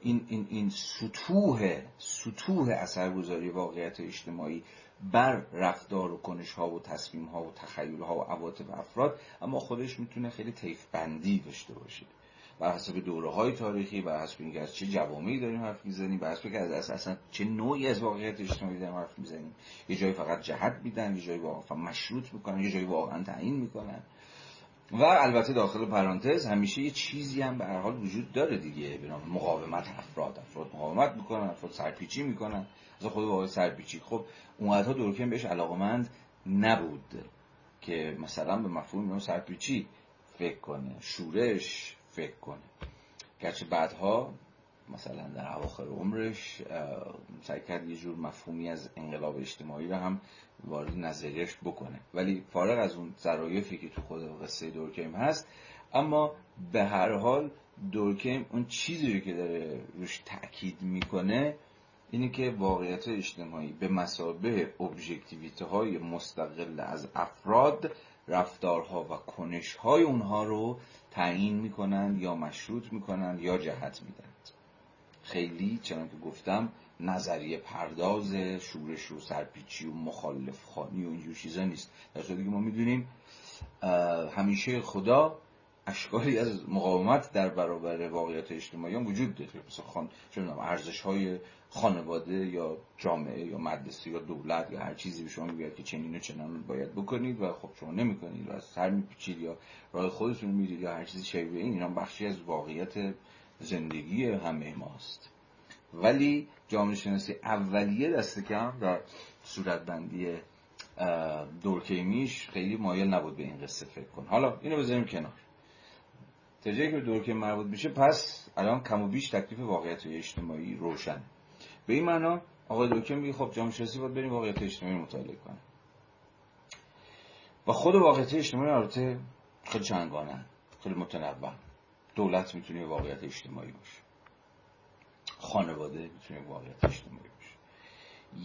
این, این, این سطوح سطوح اثرگذاری واقعیت اجتماعی بر رفتار و کنش ها و تصمیم ها و تخیل ها و عواطف افراد اما خودش می‌تونه خیلی طیف بندی داشته باشه. بر حسب دوره های تاریخی بر حسب اینکه از چه جوامعی داریم حرف می‌زنیم بر حسب اینکه از اصلا چه نوعی از واقعیت اجتماعی داریم حرف می‌زنیم. یه جایی فقط جهت میدن یه جایی واقعا مشروط می‌کنن یه جایی واقعا تعیین می‌کنن. و البته داخل پرانتز همیشه یه چیزی هم به هر حال وجود داره دیگه به نام مقاومت افراد افراد مقاومت می‌کنن افراد سرپیچی می‌کنن. از خود واقع سرپیچی. خب اونقدرها دورکیم بهش علاقمند نبود که مثلا به مفهوم سرپیچی فکر کنه شورش فکر کنه. گرچه بعدها مثلا در اواخر عمرش سعی کرد یه جور مفهومی از انقلاب اجتماعی رو هم وارد نظریش بکنه. ولی فارغ از اون ظرایفی که تو خود قصه دورکیم هست اما به هر حال دورکیم اون چیزی که داره روش تاکید می‌کنه اینه که واقعیت اجتماعی به مسابه ابژکتیویته های مستقل از افراد رفتارها و کنشهای اونها رو تعیین می‌کنند یا مشروط می‌کنند یا جهت میدن. خیلی چنان که گفتم نظریه پرداز شورش و سرپیچی و مخالف خانی و اینجور چیزا نیست. در صورتی که ما می‌دونیم همیشه خدا اشکالی از مقاومت در برابر واقعیت اجتماعی هم وجود داره. مثلا خان ارزش های خانواده یا جامعه یا مدرسه یا دولت یا هر چیزی به شما میگه که چنین و چنان باید بکنید و خب شما نمی‌کنید و از سر میپیچید یا راه خودتون میرید یا هر چیزی شبیه این. اینا بخشی از واقعیت زندگی همه ماست. ولی جامعه شناسی اولیه دست کم در صورتبندی دورکیمیش خیلی مایل نبود به این قصه فکر کن حالا اینو بذاریم کنار. تا جایی که دورکیم مربوط میشه پس الان کم و بیش تکلیف واقعیت اجتماعی روشن. به این معنا آقای دورکیم میگه خب جامعه شناسی باید بریم واقعیت اجتماعی مطالعه کنه و خود واقعیت اجتماعی البته خیلی چندگانه خیلی متنوع. دولت می‌تونه واقعیت اجتماعی باشه. خانواده می‌تونه واقعیت اجتماعی باشه.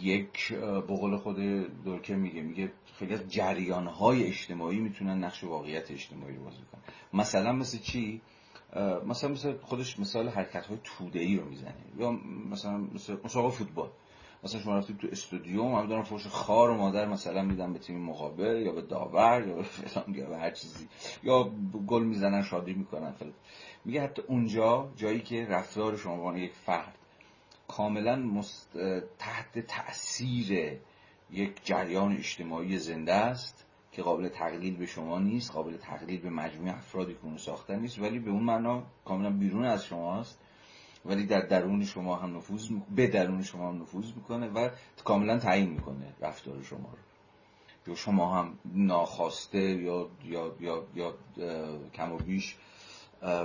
یک بقول خود دورکه میگه میگه خیلی از جریان های اجتماعی می‌تونن نقش واقعیت اجتماعی رو بازی کنن. مثلا مثل چی؟ مثلا مثل خودش مثال حرکت های توده رو می‌زنه. یا مثلا مثل مسابقه فوتبال. مثلا شما رفتید تو استودیوم هم دارن فوش خار و مادر مثلا میدن به تیم مقابل یا به داور یا به فلان یا به هر چیزی. یا گل می‌زنن شادی می‌کنن. فلان میگه حتی اونجا جایی که رفتار شما به یک فرد کاملا مست... تحت تاثیر یک جریان اجتماعی زنده است که قابل تقلیل به شما نیست قابل تقلیل به مجموعه افرادی که اون ساختن نیست ولی به اون معنا کاملا بیرون از شماست. ولی در درون شما هم نفوذ به درون شما هم نفوذ می‌کنه و کاملا تعیین می‌کنه رفتار شما رو. یا شما هم ناخواسته یا یا یا, یا کم و بیش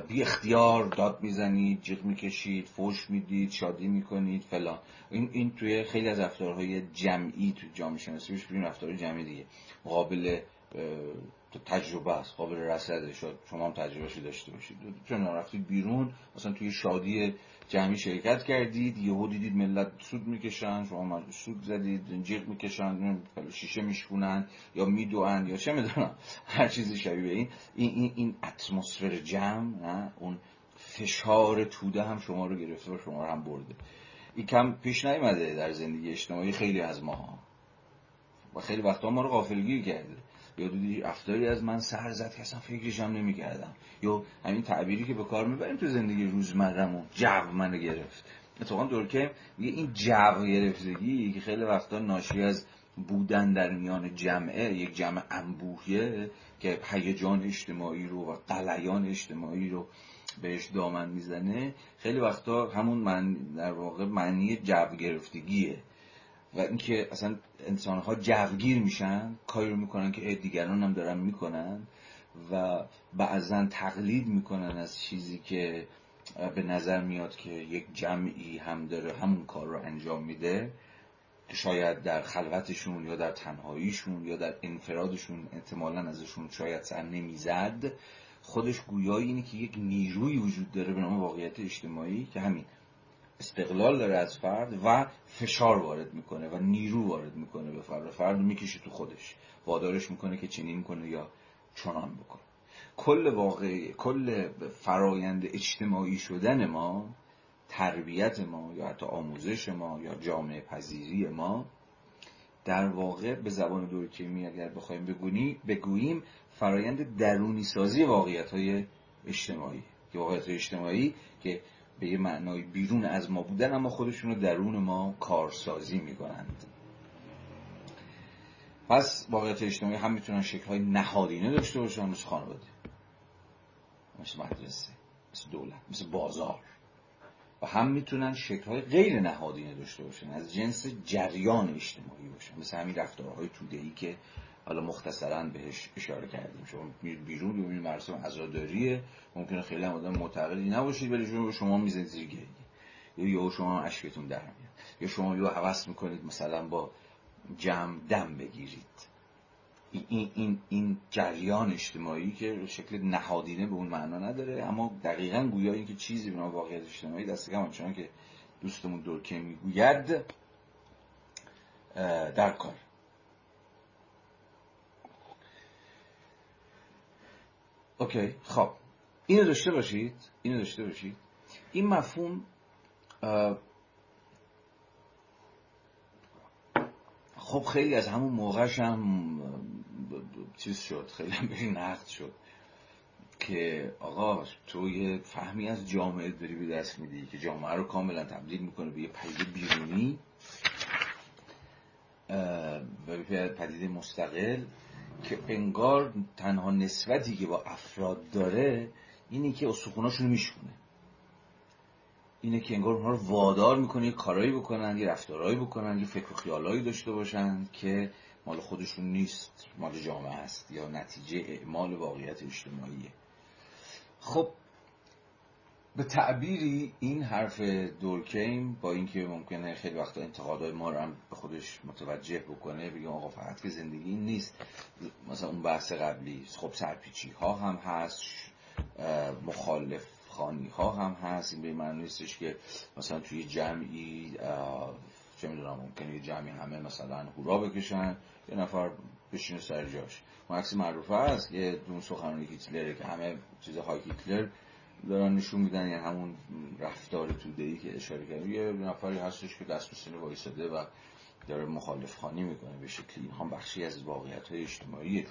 بی اختیار داد می‌زنید جیغ می‌کشید فوش می‌دید شادی می‌کنید فلان. این این توی خیلی از رفتارهای جمعی توی جامعه شناسی بهش رفتار جمعی دیگه. مقابل تجربه است قابل رصد شما هم تجربهشو داشته باشید. چون رفتید بیرون مثلا توی شادی جمعی شرکت کردید یهو دیدید ملت سود می‌کشن شما سود زدید جیغ می‌کشن شیشه میشکونن یا میدوئن یا چه می‌دونم هر چیزی شبیه این. این این, این اتمسفر جمع اون فشار توده هم شما رو گرفته و شما رو هم برده. این کم پیش نیومده در زندگی اجتماعی خیلی از ما و خیلی وقتا ما رو غافلگیر کرده. یا دیدی افتاری از من سر زد که اصلا فکرش هم نمی‌کردم. یا همین تعبیری که به کار می‌بریم تو زندگی روزمرهمون جو منو گرفت. اتفاقا دورکیم میگه این جو گرفتگی که خیلی وقتا ناشی از بودن در میان جمعه یک جمع انبوهیه که هیجان اجتماعی رو و قلیان اجتماعی رو بهش دامن می‌زنه. خیلی وقتا همون من در واقع معنی جو گرفتگیه. و اینکه اصلا انسان ها جوگیر میشن کاری رو می‌کنن که دیگران هم دارن می‌کنن و بعضا تقلید می‌کنن از چیزی که به نظر میاد که یک جمعی هم داره همون کار رو انجام میده. شاید در خلوتشون یا در تنهاییشون یا در انفرادشون احتمالا ازشون شاید سر نمی‌زد. خودش گویایی اینه که یک نیروی وجود داره به نام واقعیت اجتماعی که همین استقلال داره از فرد و فشار وارد می‌کنه و نیرو وارد می‌کنه به فرد فرد می‌کشه تو خودش. وادارش می‌کنه که چنین کنه یا چنان بکنه. کل واقع کل فرایند اجتماعی شدن ما تربیت ما یا حتی آموزش ما یا جامعه پذیری ما در واقع به زبان دورکیمی اگر بخوایم بگونی بگوییم فرایند درونی سازی واقعیت های اجتماعی. واقعیت اجتماعی که به یه معنای بیرون از ما بودن اما خودشون رو درون ما کارسازی می‌کنند. پس واقعیت اجتماعی هم می‌تونن شکل های نهادینه داشته باشن مثل خانواده مثل مدرسه مثل دولت مثل بازار. و هم می‌تونن های غیر نهادینه داشته باشن از جنس جریان اجتماعی باشن مثل همین رفتارهای ای که حالا مختصرا بهش اشاره کردیم شما بیرون ببینید مراسم عزاداریه. ممکنه خیلی هم آدم معتقدی نباشید ولی شما شما می‌زنید زیر یا یا شما اشکتون در میاد. یا شما یا حوض می‌کنید مثلا با جمع دم بگیرید. این, این, این جریان اجتماعی که شکل نهادینه به اون معنا نداره اما دقیقا گویا این که چیزی به واقعیت اجتماعی دست کم که دوستمون دورکه می‌گوید در کار. اوکی خب. اینو داشته باشید اینو داشته باشید. این مفهوم خب خیلی از همون موقعش هم چیز شد خیلی هم نقد شد که آقا تو یه فهمی از جامعه داری به دست میدی که جامعه رو کاملا تبدیل می‌کنه به یه پدیده بیرونی و به پدیده مستقل. که انگار تنها نسبتی که با افراد داره اینه که استخوناشون میشونه اینه که انگار اونها رو وادار می‌کنه یه کارایی بکنن یه رفتارهایی بکنن یه فکر و خیالایی داشته باشن که مال خودشون نیست مال جامعه است یا نتیجه اعمال واقعیت اجتماعیه. خب به تعبیری این حرف دورکیم با اینکه ممکنه خیلی وقتا انتقادهای ما رو هم به خودش متوجه بکنه بگه آقا فقط که زندگی نیست. مثلا اون بحث قبلی خب سرپیچی ها هم هست مخالف خانی ها هم هست. این به معنی نیستش که مثلا توی جمعی چه می‌دونم ممکنه یه جمعی همه مثلا هورا بکشن یه نفر بشینه سر جاش. عکس معروفه هست یه دون سخنرانی هیتلره که همه چیزهای هیتلر دارن نشون میدن یعنی همون رفتار توده ای که اشاره کردم یه نفری هستش که دست به سینه وایساده و داره مخالف خانی می‌کنه به شکلی. این هم بخشی از واقعیت های اجتماعی دیگه.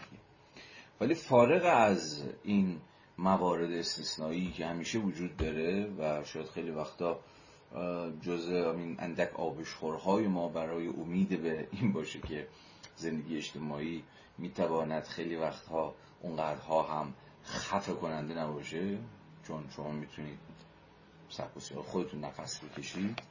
ولی فارغ از این موارد استثنایی که همیشه وجود داره و شاید خیلی وقتا جز این اندک آبشخورهای ما برای امید به این باشه که زندگی اجتماعی می‌تواند خیلی وقتها اونقدرها هم خفه کننده نباشه. چون شما می‌تونید سرپسیار خودتون نفس بکشید.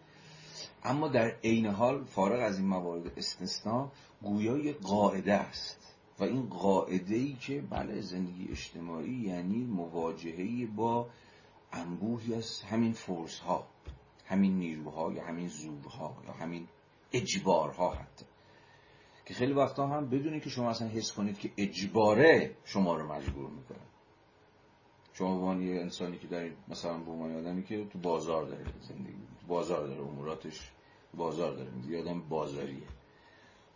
اما در عین حال فارغ از این موارد استثنا گویا یک قاعده است. و این قاعده ای که بله زندگی اجتماعی یعنی مواجهه با انبوهی از همین فورس ها همین نیروها یا همین زورها یا همین اجبارها حتی. که خیلی وقتا هم بدونی که شما اصلا حس کنید که اجباره شما رو مجبور می‌کنه. شما یه انسانی که دارید مثلا به عنوان آدمی که تو بازار داره زندگی تو بازار داره اموراتش بازار داره. یه آدم بازاریه.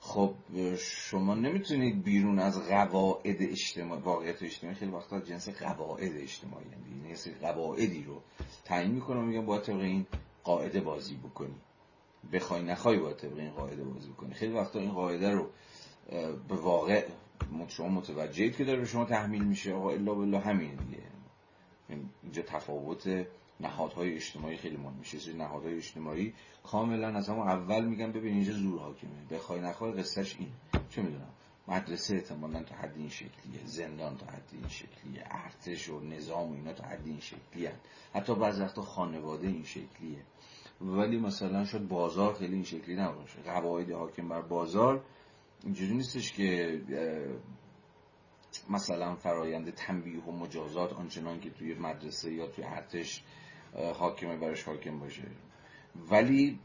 خب شما نمی‌تونید بیرون از قواعد اجتماعی واقعیت اجتماعی. خیلی وقتا جنس قواعد اجتماعی یعنی قواعدی رو تعیین می‌کنم میگم باید طبق این قاعده بازی بکنی. بخوای نخوای باید طبق این قاعده بازی کنی خیلی وقتا این قاعده رو به واقع شما متوجهید که داره به شما تحمیل میشه. آقا الا بالله همین دیگه. اینجا تفاوت نهادهای اجتماعی خیلی مهم میشه. نهادهای اجتماعی کاملا از همون اول میگن ببین اینجا زور حاکمه بخوای نخوای قصهش این چه می‌دونم؟ مدرسه احتمالا تا حد این شکلیه زندان تا حد این شکلیه ارتش و نظام و اینا تا حد این شکلیه حتی بعض وقتا خانواده این شکلیه. ولی مثلا شاید بازار خیلی این شکلی نباشه. قواعد حاکم بر بازار اینجوری نیستش که مثلا فرایند تنبیه و مجازات آنچنان که توی مدرسه یا توی ارتش حاکمه برش حاکم باشه. ولی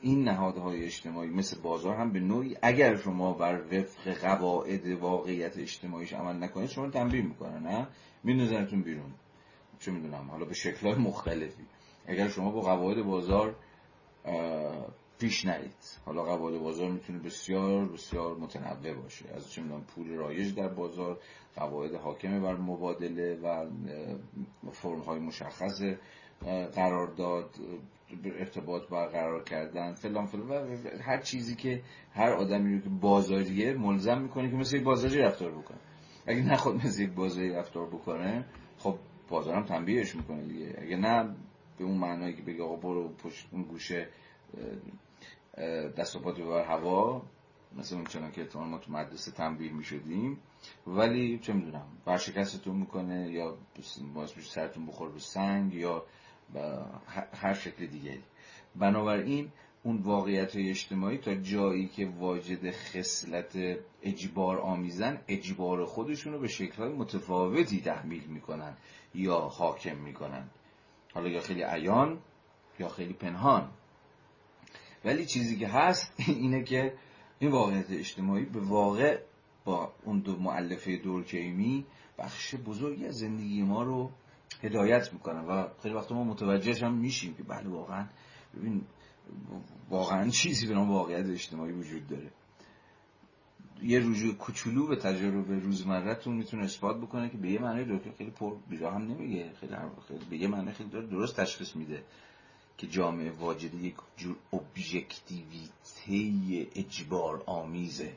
این نهادهای اجتماعی مثل بازار هم به نوعی اگر شما بر وفق قواعد واقعیت اجتماعیش عمل نکنید شما تنبیه می‌کنن نه؟ میندازنتون بیرون. چه می‌دونم حالا به شکلهای مختلفی. اگر شما با قواعد بازار پیش نرید. حالا قواعد بازار می‌تونه بسیار بسیار متنوع باشه. از چه می‌دونم پول رایج در بازار قواعد حاکمه بر مبادله و فرم های مشخص قرارداد ارتباط برقرار کردن فلان فلان. و هر چیزی که هر آدمی رو که بازاریه ملزم می‌کنه که مثل یک بازاری رفتار بکنه. اگه نخواد مثل یک بازاری رفتار بکنه خب بازارم تنبیهش می‌کنه دیگه. اگه نه به اون معنایی که بگه آقا برو پشت اون گوشه دست و پا هوا مثل اون چنان که ما تو مدرسه تنبیه می‌شدیم. ولی چه می‌دونم برشکستتون می‌کنه یا باعث میشه سرتون بخور به سنگ یا هر شکل دیگه بنابراین اون واقعیت اجتماعی تا جایی که واجد خصلت اجبار آمیزن اجبار خودشون رو به شکلهای متفاوتی تحمیل می‌کنن یا حاکم می‌کنن. حالا یا خیلی عیان یا خیلی پنهان. ولی چیزی که هست [laughs] اینه که این واقعیت اجتماعی به واقع با اون دو معلفه دورکیمی بخش بزرگی از زندگی ما رو هدایت می‌کنن و خیلی وقت ما متوجهش هم میشیم که بله واقعا. ببین واقعا چیزی به نام واقعیت اجتماعی وجود داره. یه رجوع کوچولو به تجربه روزمرهتون می‌تونه اثبات بکنه که به یه معنی دکتر خیلی پر بیرا هم نمیگه. خیلی, خیلی به یه معنی خیلی درست تشخیص میده. که جامعه واجد یک جور ابژکتیویته اجبار آمیزه.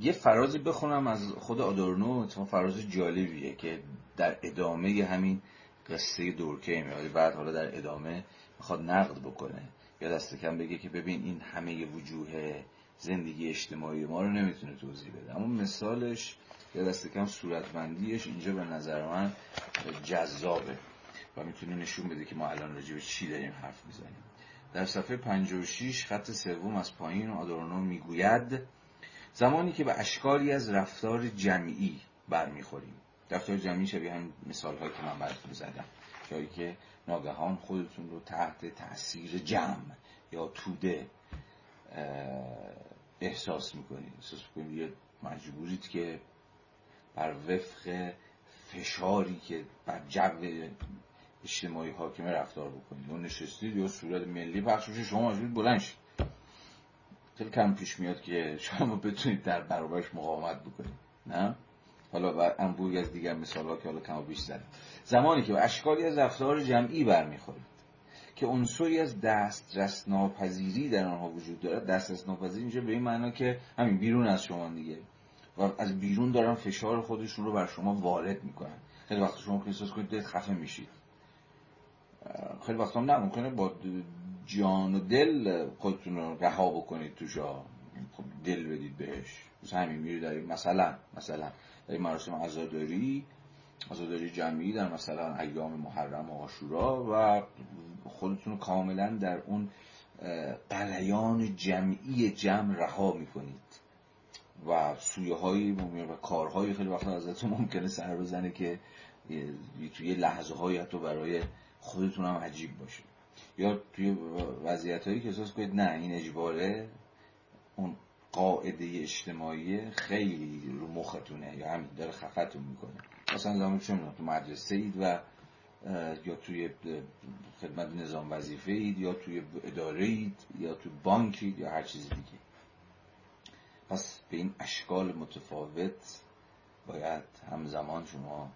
یه فرازی بخونم از خود آدورنو فراز جالبیه که در ادامه همین قصه دورکه ولی بعد حالا در ادامه می‌خواد نقد بکنه. یا دست کم بگه که ببین این همه وجوه زندگی اجتماعی ما رو نمی‌تونه توضیح بده. اما مثالش یا دست کم صورتبندیش اینجا به نظر من جذابه و می‌تونه نشون بده که ما الان راجع به چی داریم حرف می‌زنیم. در صفحه 56 خط سوم از پایین آدورنو می‌گوید زمانی که به اشکالی از رفتار جمعی برمیخوریم. رفتار جمعی شبیه هم مثال هایی که من براتون زدم. جایی که ناگهان خودتون رو تحت تاثیر جمع یا توده احساس می‌کنید احساس می‌کنید مجبورید که بر وفق فشاری که بر جو اجتماعی حاکمه رفتار بکنید اون نشستید یا صورت ملی پخش بشه شما مجبورید بلند خیلی کم پیش میاد که شما بتونید در برابرش مقاومت بکنید نه؟ حالا و انبوهی از دیگر مثال ها که حالا کم بیش زد زمانی که اشکالی از رفتار جمعی برمیخورید که عنصری از دسترس ناپذیری در آنها وجود دارد. دسترس ناپذیری اینجا به این معنا که همین بیرون از شما دیگه. و از بیرون دارن فشار خودشون رو بر شما وارد می‌کنن. خیلی وقت شما احساس کنید خفه میشید. خیلی وقت هم نه ممکنه با جان و دل خودتون رو رها بکنید توشا خب دل بدید بهش. مثل همین میرید در مثلا مثلا در مراسم عزاداری عزاداری جمعی در مثلا ایام محرم و آشورا و خودتون کاملا در اون قلیان جمعی جمع رها می‌کنید. و سویه هایی و کارهایی خیلی وقتا ازتون ممکنه سر بزنه که توی لحظه های حتی برای خودتون هم عجیب باشه. یا توی وضعیت هایی که احساس کنید نه این اجباره اون قاعده اجتماعی خیلی رو مختونه. یا همین داره خفتون می‌کنه. مثلا زمان چه تو مدرسه اید و یا توی خدمت نظام وظیفه اید یا توی اداره اید یا توی بانک اید یا هر چیز دیگه. پس به این اشکال متفاوت باید همزمان شما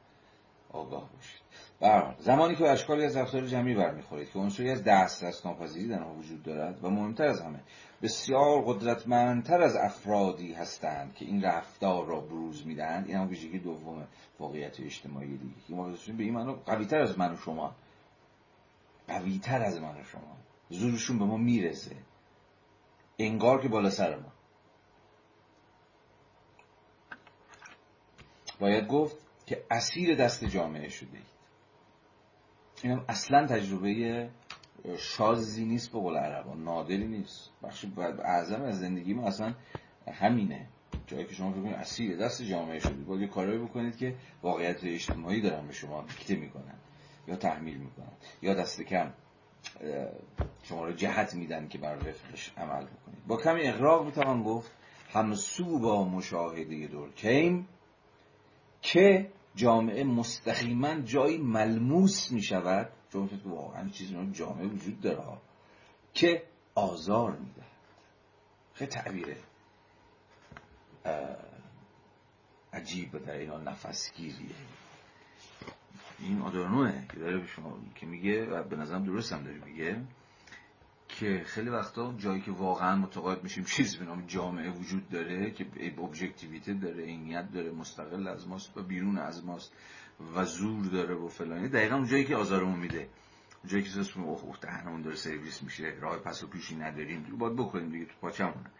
آگاه باشید. برحال زمانی که اشکالی از رفتار جمعی برمیخورید که عنصری از دسترس ناپذیری در وجود دارد و مهمتر از همه بسیار قدرتمندتر از افرادی هستند که این رفتار را بروز می‌دهند این هم ویژگی دوم واقعیت اجتماعی دیگه که ما به این معنا قویتر از من و شما قویتر از من و شما. زورشون به ما می‌رسه. انگار که بالا سر ما. باید گفت که اسیر دست جامعه شده اید. اینم اصلا تجربه شازی نیست به قول عربان نادری نیست. بخش اعظم از زندگی ما اصلا همینه. جایی که شما فکر اسیر دست جامعه شدید باید یه کارایی بکنید که واقعیت اجتماعی دارن به شما دیکته می‌کنن یا تحمیل می‌کنن یا دست کم شما رو جهت میدن که بر وفقش عمل بکنید. با کمی اقراق می‌توان گفت همسو با مشاهده دورکیم که جامعه مستقیما جایی ملموس می شود چون فکر واقعا چیزی جامعه وجود داره که آزار میده. خیلی تعبیره. عجیب در این نفسگیریه. این آدورنوه که داره به شما که میگه و به نظرم درست هم داره میگه. که خیلی وقتا جایی که واقعا متقاعد میشیم [laughs] چیزی به نام جامعه وجود داره که ابجکتیویته داره عینیت داره مستقل از ماست و بیرون از ماست و زور داره و فلانی. دقیقا اون جایی که آزارمون میده. جایی که سوس اوه اوه دهنمون داره سرویس میشه راه پس و پیشی نداریم. باید بکنیم دیگه تو پاچمونه.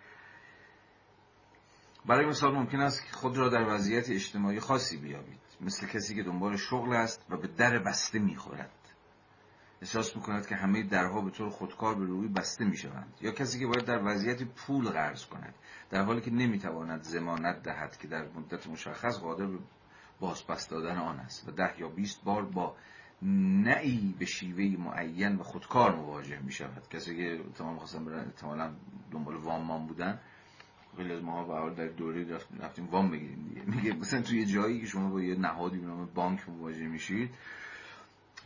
برای مثال ممکن است خود را در وضعیت اجتماعی خاصی بیابید. مثل کسی که دنبال شغل است و به در بسته می‌خورد. احساس می‌کند که همه درها به طور خودکار به روی بسته می‌شوند یا کسی که باید در وضعیت پول قرض کند در حالی که نمی‌تواند زمانت دهد که در مدت مشخص قادر به بازپس دادن آن است و ده یا بیست بار با نعی به شیوه معین و خودکار مواجه می شود کسی که تمام خواستم برن احتمالا دنبال وام بودن. خیلی از ما در دوره رفتیم وام بگیریم دیگه. میگه مثلا توی جایی که شما با یه نهادی به نام بانک مواجه میشید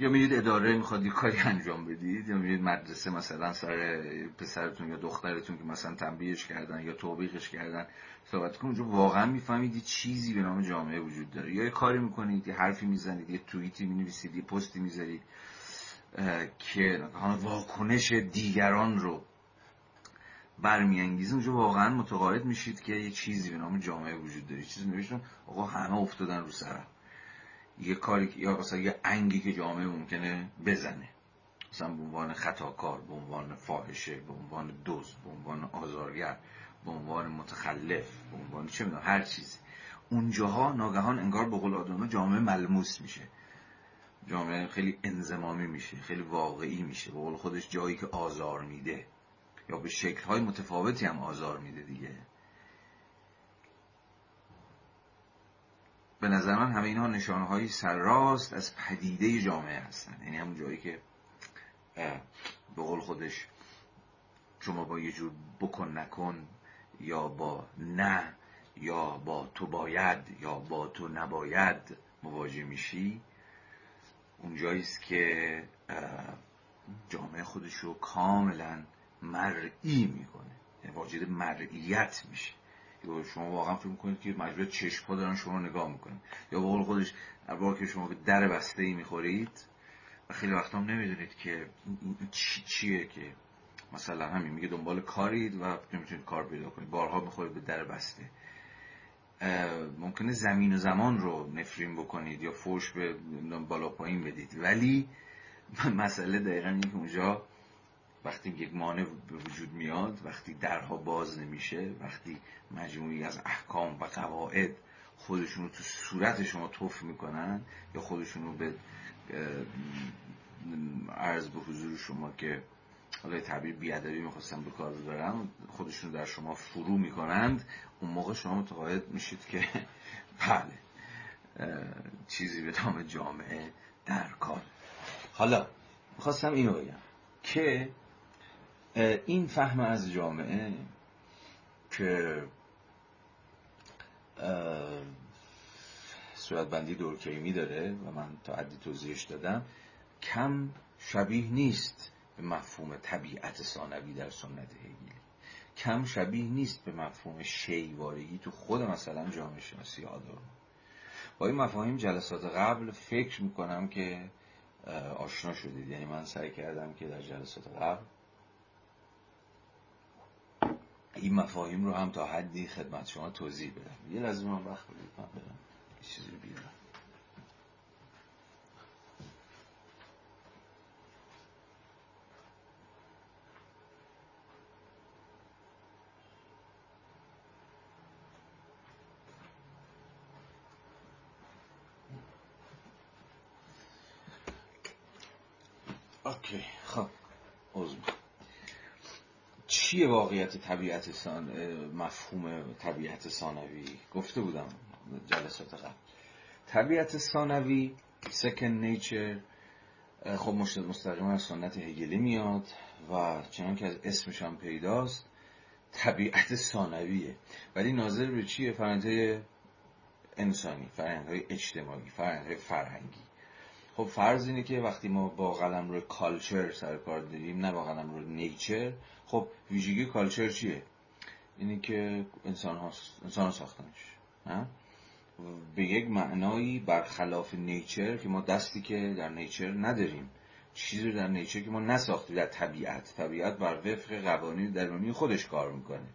یا میرید اداره می‌خواد یه کاری انجام بدید یا میرید مدرسه مثلا سر پسرتون یا دخترتون که مثلا تنبیهش کردن یا توبیخش کردن صحبت کنید اونجا واقعا می‌فهمید یه چیزی به نام جامعه وجود داره. یا یه کاری می‌کنید یه حرفی می‌زنید یه توییتی می‌نویسید یه پستی می‌ذارید که واکنش دیگران رو برمیانگیزه اونجا واقعا متقاعد میشید که یه چیزی به نام جامعه وجود داره. چیزی نوشتم آقا همه افتادن رو سرم. یه کاری یا مثلا یه انگی که جامعه ممکنه بزنه. مثلا به عنوان خطاکار به عنوان فاحشه به عنوان دوز به عنوان آزارگر به عنوان متخلف به عنوان چه می‌دونم هر چیزی. اونجاها ناگهان انگار به قول جامعه ملموس میشه. جامعه خیلی انزمامی میشه خیلی واقعی میشه. به قول خودش جایی که آزار میده. یا به شکلهای متفاوتی هم آزار میده دیگه. به نظر من همه اینها نشانه های سرراست از پدیده جامعه هستن. یعنی همون جایی که به قول خودش شما با یه جور بکن نکن یا با نه یا با تو باید یا با تو نباید مواجه میشی اونجایی است که جامعه خودش رو کاملا مرئی می‌کنه. یعنی واجد مرئیت میشه. شما واقعا فکر می‌کنید که مجبور چشم ها دارن شما نگاه می‌کنن. یا به قول خودش بار که شما به در بسته ای می‌خورید و خیلی وقتا هم نمی‌دونید که چی چیه که مثلا همین میگه دنبال کارید و نمی‌تونید کار پیدا کنید. بارها می‌خورید به در بسته. ممکنه زمین و زمان رو نفرین بکنید یا فوش به بالا پایین بدید. ولی [laughs] مسئله دقیقا اینه که اونجا وقتی یک مانع به وجود میاد وقتی درها باز نمیشه وقتی مجموعی از احکام و قواعد خودشون رو تو صورت شما توف می‌کنن یا خودشون رو به عرض به حضور شما که حالا تعبیر بیادبی می‌خواستم به کار ببرم خودشون در شما فرو می‌کنند اون موقع شما متقاعد میشید که [laughs] بله چیزی به نام جامعه در کار. حالا می‌خواستم اینو بگم که این فهم از جامعه که صورت بندی دورکیمی داره و من تا عدی توضیحش دادم کم شبیه نیست به مفهوم طبیعت ثانوی در سنت هگلی. کم شبیه نیست به مفهوم شیوارگی تو خود مثلا جامعه شناسی آدم. با این مفاهیم جلسات قبل فکر می‌کنم که آشنا شدید. یعنی من سعی کردم که در جلسات قبل این مفاهیم رو هم تا حدی خدمت شما توضیح بدم. یه لازم من وقت بدید من چیزی بیارم اوکی خب عضو چیه واقعیت طبیعت سان... مفهوم طبیعت ثانوی؟ گفته بودم جلسات قبل. طبیعت ثانوی second nature. خب مستقیما از سنت هگلی میاد و چنان که از اسمش هم پیداست طبیعت ثانویه. ولی ناظر به چیه؟ فرنده انسانی فرهنگ های اجتماعی فرهنگ های فرهنگی. خب فرض اینه که وقتی ما با قلم روی کالچر سر کار داریم نه با قلم روی نیچر خب ویژگی کالچر چیه؟ اینی که انسان ها, انسان ها ساختنش به یک معنایی برخلاف نیچر که ما دستی که در نیچر نداریم چیزی در نیچر که ما نساختیم در طبیعت. طبیعت بر وفق قوانین درونی خودش کار می‌کنه.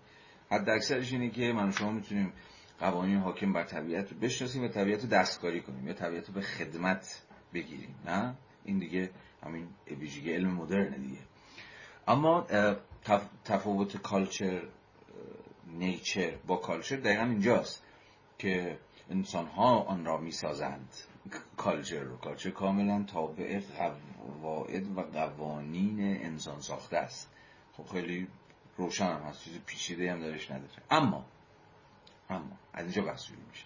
حد اکثرش اینه که من شما می‌تونیم قوانین حاکم بر طبیعت رو بشناسیم و طبیعت رو دستکاری کنیم یا طبیعت رو به خدمت بگیریم. نه؟ این دیگه همین ویژگی علم مدرن دیگه. اما تفاوت کالچر نیچر با کالچر دقیقا اینجاست که انسان ها آن را می‌سازند. کالچر رو. کالچر کاملا تابع قواعد و قوانین انسان ساخته است. خب خیلی روشن هم هست. چیز پیچیده هم درش نداره. اما اما از اینجا بحث میشه.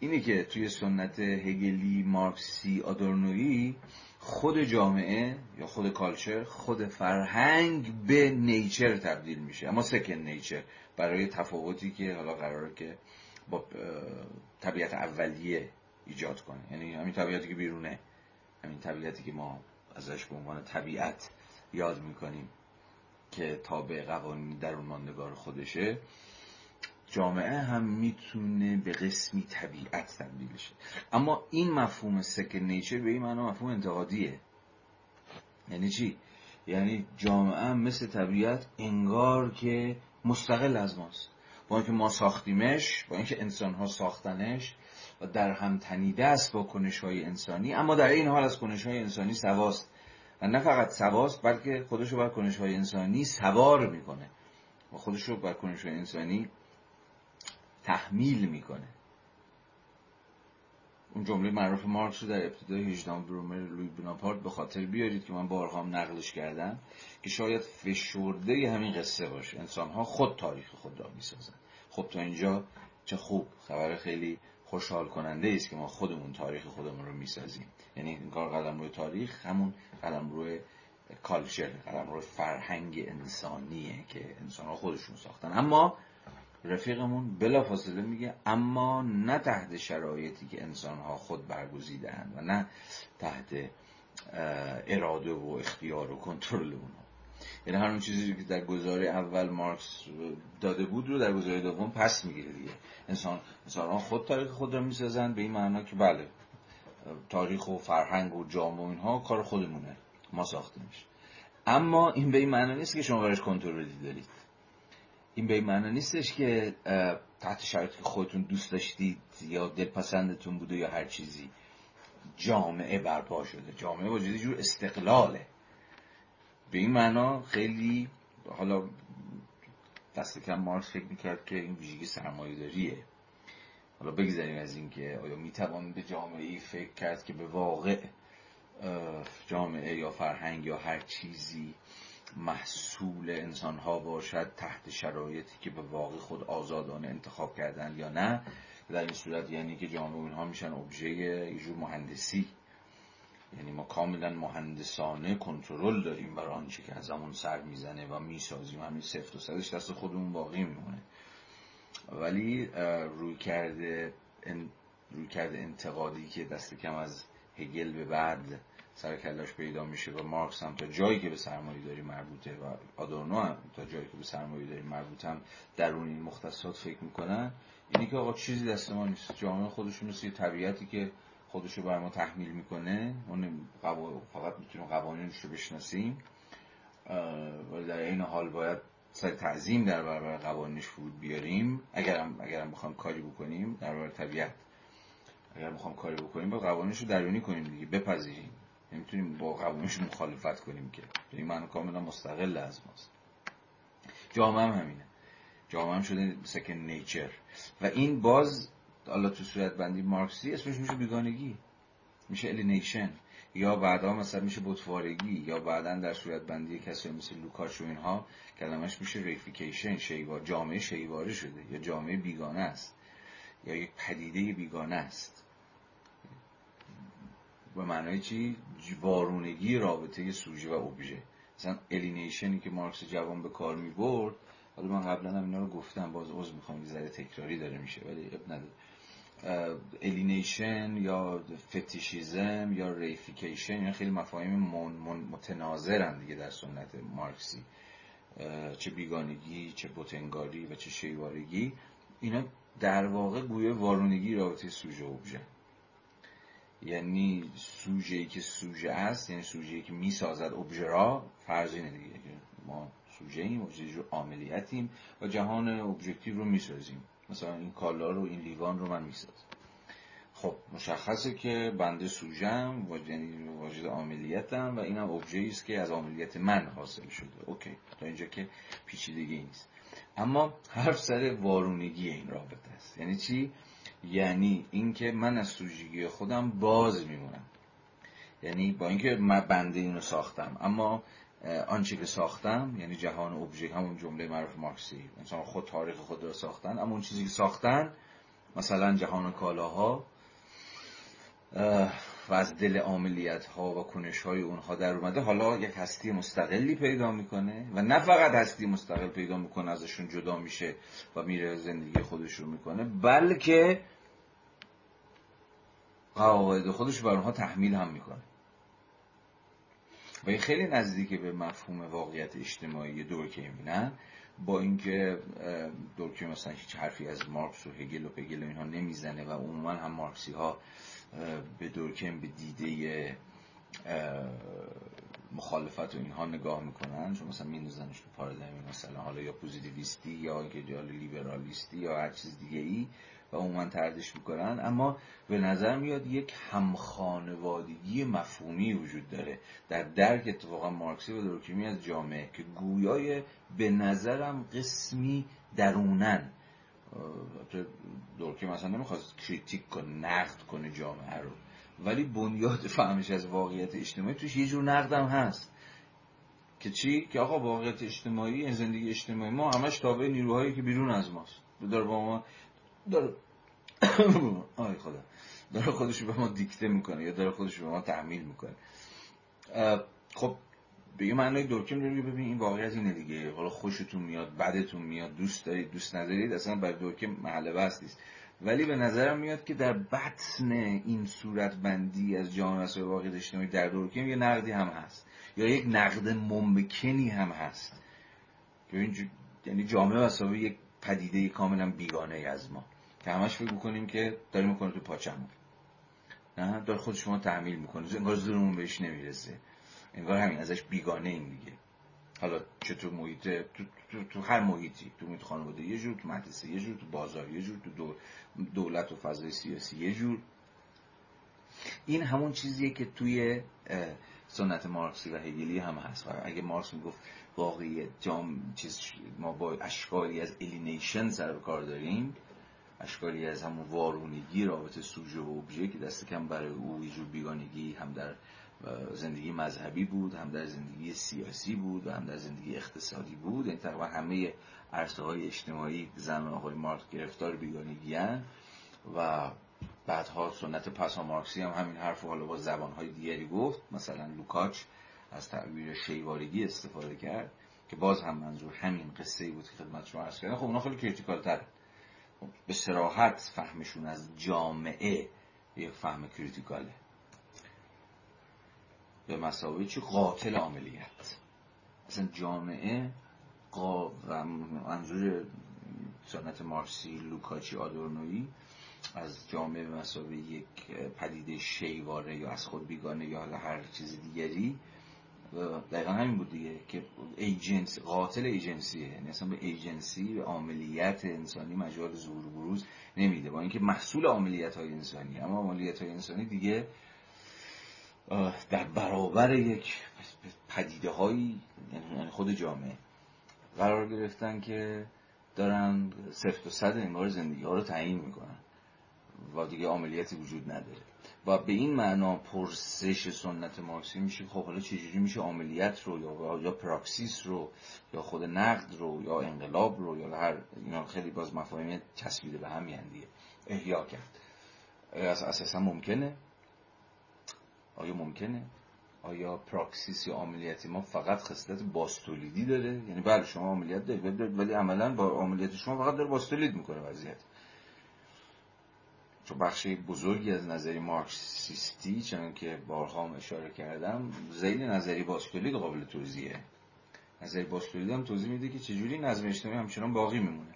اینه که توی سنت هگلی مارکسی آدورنویی خود جامعه یا خود کالچر خود فرهنگ به نیچر تبدیل میشه. اما سکن نیچر برای تفاوتی که حالا قراره که با طبیعت اولیه ایجاد کنه. یعنی همین طبیعتی که بیرونه همین طبیعتی که ما ازش به عنوان طبیعت یاد می‌کنیم که تابع قوانین درون ماندگار خودشه. جامعه هم می‌تونه به قسمی طبیعت تبدیل شه اما این مفهوم سکن نیچر به این معنا مفهوم انتقادیه. یعنی چی؟ یعنی جامعه مثل طبیعت انگار که مستقل از ماست. با اینکه ما ساختیمش با اینکه انسان ها ساختنش و در هم تنیده است با کنش های انسانی اما در این حال از کنش های انسانی سواست. و نه فقط سواست بلکه خودشو بر کنش های انسانی سوار می‌کنه. و خودشو بر کنش های انسانی تحمیل می‌کنه. اون جمله معروف مارکس رو در ابتدای 18 برومر لوی بناپارت به خاطر بیارید که من بارها هم نقلش کردم که شاید فشرده همین قصه باشه. انسان ها خود تاریخ خود را می‌سازن. خب تا اینجا چه خوب. خبر خیلی خوشحال کننده است که ما خودمون تاریخ خودمون رو می‌سازیم. یعنی این کار قدم روی تاریخ همون قدم روی کالچر قدم روی فرهنگ انسانیه که انسان ها خودشون ساختن. اما رفیقمون بلا فاصله میگه اما نه تحت شرایطی که انسان ها خود برگزیدن و نه تحت اراده و اختیار و کنترل اونها. یعنی هر اون چیزی که در گزاره اول مارکس داده بود رو در گزاره دوم پس می‌گیره دیگه. انسان انسان خود تاریخ خود را می‌سازن به این معنا که بله تاریخ و فرهنگ و جامعه و اینها کار خودمونه. ما ساختیمش اما این به این معنا نیست که شما برش کنترلی دارید. این به این معنا نیستش که تحت شرایطی که خودتون دوست داشتید یا دلپسندتون بوده یا هر چیزی جامعه برپا شده. جامعه وجودی جور استقلاله. به این معنا خیلی حالا دست کم مارکس فکر می‌کرد که این ویژگی سرمایه داریه حالا بگذاریم از اینکه آیا می‌توان به جامعه ای فکر کرد که به واقع جامعه یا فرهنگ یا هر چیزی محصول انسان ها باشد تحت شرایطی که به واقع خود آزادانه انتخاب کردن یا نه در این صورت یعنی که جامعه اینها میشن ابژه یه جور مهندسی. یعنی ما کاملا مهندسانه کنترل داریم برای آنچه که از همون سر می‌زنه و می‌سازیم. همین سفت و صدش دست خودمون باقی میمونه. ولی روی کرده روی کرده انتقادی که دست کم از هگل به بعد سر کلاش پیدا میشه و مارکس هم تا جایی که به سرمایه داری مربوطه و آدورنو هم تا جایی که به سرمایه داری مربوط هم درون این مختصات فکر می‌کنن اینی که آقا چیزی دست ما نیست. جامعه خودشون مثل طبیعتی که خودشو بر ما تحمیل می‌کنه ما فقط می‌تونیم قوانینش رو بشناسیم ولی در این حال باید سر تعظیم در برابر قوانینش فرود بیاریم. اگرم اگرم بخوام کاری بکنیم در برابر طبیعت اگر بخوام کاری بکنیم با قوانینش رو درونی کنیم دیگه بپذیریم. نمی‌تونیم با قوانینش مخالفت کنیم که. این معنی کاملا مستقل از ماست. جامعه هم همینه. جامعه هم شده سکن نیچر و این باز حالا تو صورت بندی مارکسی اسمش میشه بیگانگی. میشه الینیشن یا بعدا مثلا میشه بتوارگی یا بعدا در صورت بندی کسی مثل لوکاچ و اینها کلمش میشه reification شیءواره جامعه شیءواره شده. یا جامعه بیگانه است. یا یک پدیده بیگانه است. به معنای چی؟ وارونگی رابطه سوژه و ابژه. مثلا alienation ی که مارکس جوان به کار می برد حالا من قبلا هم اینا رو گفتم باز عذر می‌خوام یه ذره تکراری داره میشه ولی عیب نداره. alienation یا fetishism یا reification اینا خیلی مفاهیم متناظرن دیگه در سنت مارکسی. چه بیگانگی چه بت‌انگاری و چه شیءوارگی اینا در واقع گویای وارونگی رابطه سوژه و ابژه. یعنی سوژه که سوژه است یعنی سوژه ای که می‌سازد ابژه را فرض اینه دیگه ما سوژه ایم جو عاملیتیم و جهان ابژکتیو رو می‌سازیم. مثلا این کالا رو این لیوان رو من می‌سازم. خب مشخصه که بنده سوژم یعنی واجد عاملیتم و اینم ابژه است که از عاملیت من حاصل شده. اوکی تا اینجا که پیچیدگی نیست. اما حرف سر وارونگی این رابطه است. یعنی چی؟ یعنی اینکه من از سوژگی خودم باز میمونم. یعنی با اینکه من بنده اینو ساختم اما آنچه که ساختم یعنی جهان ابژه همون جمله معروف مارکسی انسان خود تاریخ خود را ساختن اما اون چیزی که ساختن مثلا جهان کالاها و از دل عملیت ها و کنش های اونها در اومده حالا یک هستی مستقلی پیدا می‌کنه و نه فقط هستی مستقل پیدا می‌کنه ازشون جدا میشه و میره زندگی خودش رو می‌کنه بلکه قواعد خودش بر اونها تحمیل هم می‌کنه. و این خیلی نزدیکه به مفهوم واقعیت اجتماعی دورکیم نه با اینکه دورکیم مثلا هیچ حرفی از مارکس و هگل و پگل و اینها نمی‌زنه و عموما هم مارکسی ها به دورکیم به دیده مخالفت و اینها نگاه می‌کنن چون مثلا میندازنش تو پارادایم مثلا حالا یا پوزیتیویستی یا که لیبرالیستی یا هر چیز دیگه ای و عموما تردش می‌کنن. اما به نظر میاد یک همخانوادگی مفهومی وجود داره. در درک اتفاقا مارکسی و دورکیمی از جامعه که گویای به نظرم قسمی درونن. دورکیم مثلا نمی‌خواد کریتیک کنه نقد کنه جامعه رو. ولی بنیاد فهمش از واقعیت اجتماعی توش یه جور نقدم هست. که چی؟ که آقا واقعیت اجتماعی زندگی اجتماعی. ما همش تابع نیروهایی که بیرون از ماست. داره با ما داره [coughs] آی خدا. داره خودش به ما دیکته می‌کنه یا داره خودش به ما تحمیل می‌کنه. خب به معنای دورکیم داره ببین این واقعیت اینه دیگه. حالا خوشتون میاد بدتون میاد دوست دارید دوست ندارید اصلا برای دورکیم محل بس نیست. ولی به نظرم میاد که در بطن این صورت بندی از جامعه مسائل واقعیت اجتماعی در دورکیم یه نقدی هم هست. یا یک نقد ممکنی هم هست. یعنی جامعه مسائل یک پدیده کاملا بیگانه از ما. که همش فکر می‌کنیم که داریم می‌کنه تو پاچمون. نه؟ داره خود شما تحمیل می‌کنه. انگار زورمون بهش نمی‌رسه. انگار همین ازش بیگانه این دیگه. حالا چه تو محیط تو, تو, تو هر محیطی تو محیط خانواده یه جور تو مدرسه یه جور تو بازار یه جور تو دولت و فضای سیاسی یه جور. این همون چیزیه که توی سنت مارکسی و هگلی هم هست. اگه مارکس می‌گفت واقعی جام چیز ما با اشکالی از alienation سر و کار داریم اشکالی از همون وارونگی رابطه سوژه و ابژه که دست کم برای او جور بیگانگی هم در زندگی مذهبی بود هم در زندگی سیاسی بود و هم در زندگی اقتصادی بود. این یعنی تقریبا همه عرصه های اجتماعی زن آقای مارکس گرفتار بیگانگی و بعدها سنت پسا مارکسی هم همین حرف حالا با زبانهای دیگری گفت. مثلا لوکاچ از تعبیر شیوارگی استفاده کرد که باز هم منظور همین قصه بود که خدمت شما عرض کردن خب اونا خیلی کریتیکال تر به سراحت فهمشون از جامعه یک فهم کریتیکاله. به مسابقه چی؟ قاتل عملیت اصلا جامعه قا منظور سنت مارسی لوکاچی آدورنوی از جامعه به مسابقه یک پدیده شیواره یا از خود بیگانه یا هر چیز دیگری. دقیقا همین بود دیگه که ایجنسی قاتل ایجنسیه. یعنی اصلا به ایجنسی به عملیت انسانی مجال ظهور بروز نمیده. با اینکه محصول عملیت های انسانی اما عملیت های انسانی دیگه در برابر یک پدیده هایی یعنی خود جامعه قرار گرفتن که دارن سفت و صد انگار زندگی ها رو تعیین می‌کنن و دیگه عملیاتی وجود نداره. و به این معنا پرسش سنت مارکسی میشه خب حالا چجوری میشه عملیات رو یا یا پراکسیس رو یا خود نقد رو یا انقلاب رو یا هر اینا خیلی باز مفاهیم چسبیده به هم دیگه احیا کرد. اساسا ممکنه. آیا ممکنه؟ آیا پراکسیس یا عملیاتی ما فقط خصلت باستولیدی داره؟ یعنی بله شما عملیات دارید ولی عملا با عملیات شما فقط داره باستولید می‌کنه وضعیت. چون بخش بزرگی از نظری مارکسیستی چون که بارها هم اشاره کردم زیل نظری باستولید قابل توضیحه. نظری باستولید هم توضیح میده که چجوری نظم اجتماعی همچنان باقی میمونه.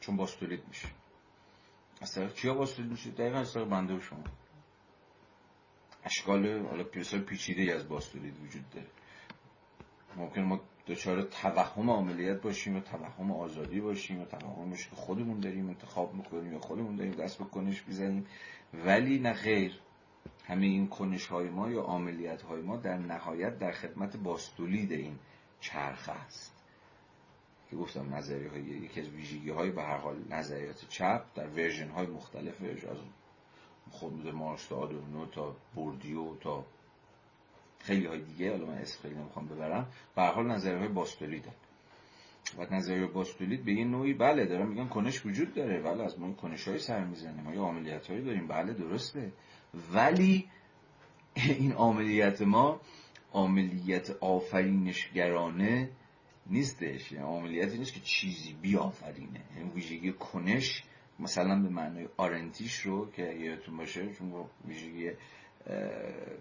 چون باستولید میشه. از طرف کیا باستولید میشه؟ دقیقا از طرف بنده شما. اشکال حالا پیچیده از باستولید وجود داره. ممکن ما دچار توهم عملیت باشیم و توهم آزادی باشیم و توهم که خودمون داریم انتخاب می‌کنیم یا خودمون داریم دست به کنش می‌زنیم. ولی نه غیر همه این کنش های ما یا عاملیت های ما در نهایت در خدمت بازتولید این چرخه است. که گفتم نظریه های یکی از ویژگی های به هر حال نظریات چپ در version های مختلفش از خود مارکس تا آدورنو تا بوردیو تا خیلی های دیگه حالا من اسم خیلی نمی‌خوام ببرم. به هر حال نظریه های و نظریه بازتولید به یه نوعی بله دارم میگم کنش وجود داره بله از ما کنش های سر می‌زنیم ما یه عاملیت هایی داریم. بله درسته. ولی این عملیات ما عملیات آفرینشگرانه نیستش. یعنی عملیاتی نیست که چیزی بیافرینه. یعنی ویژگی کنش مثلا به معنای آرنتیش رو که یادتون باشه چون ویژگی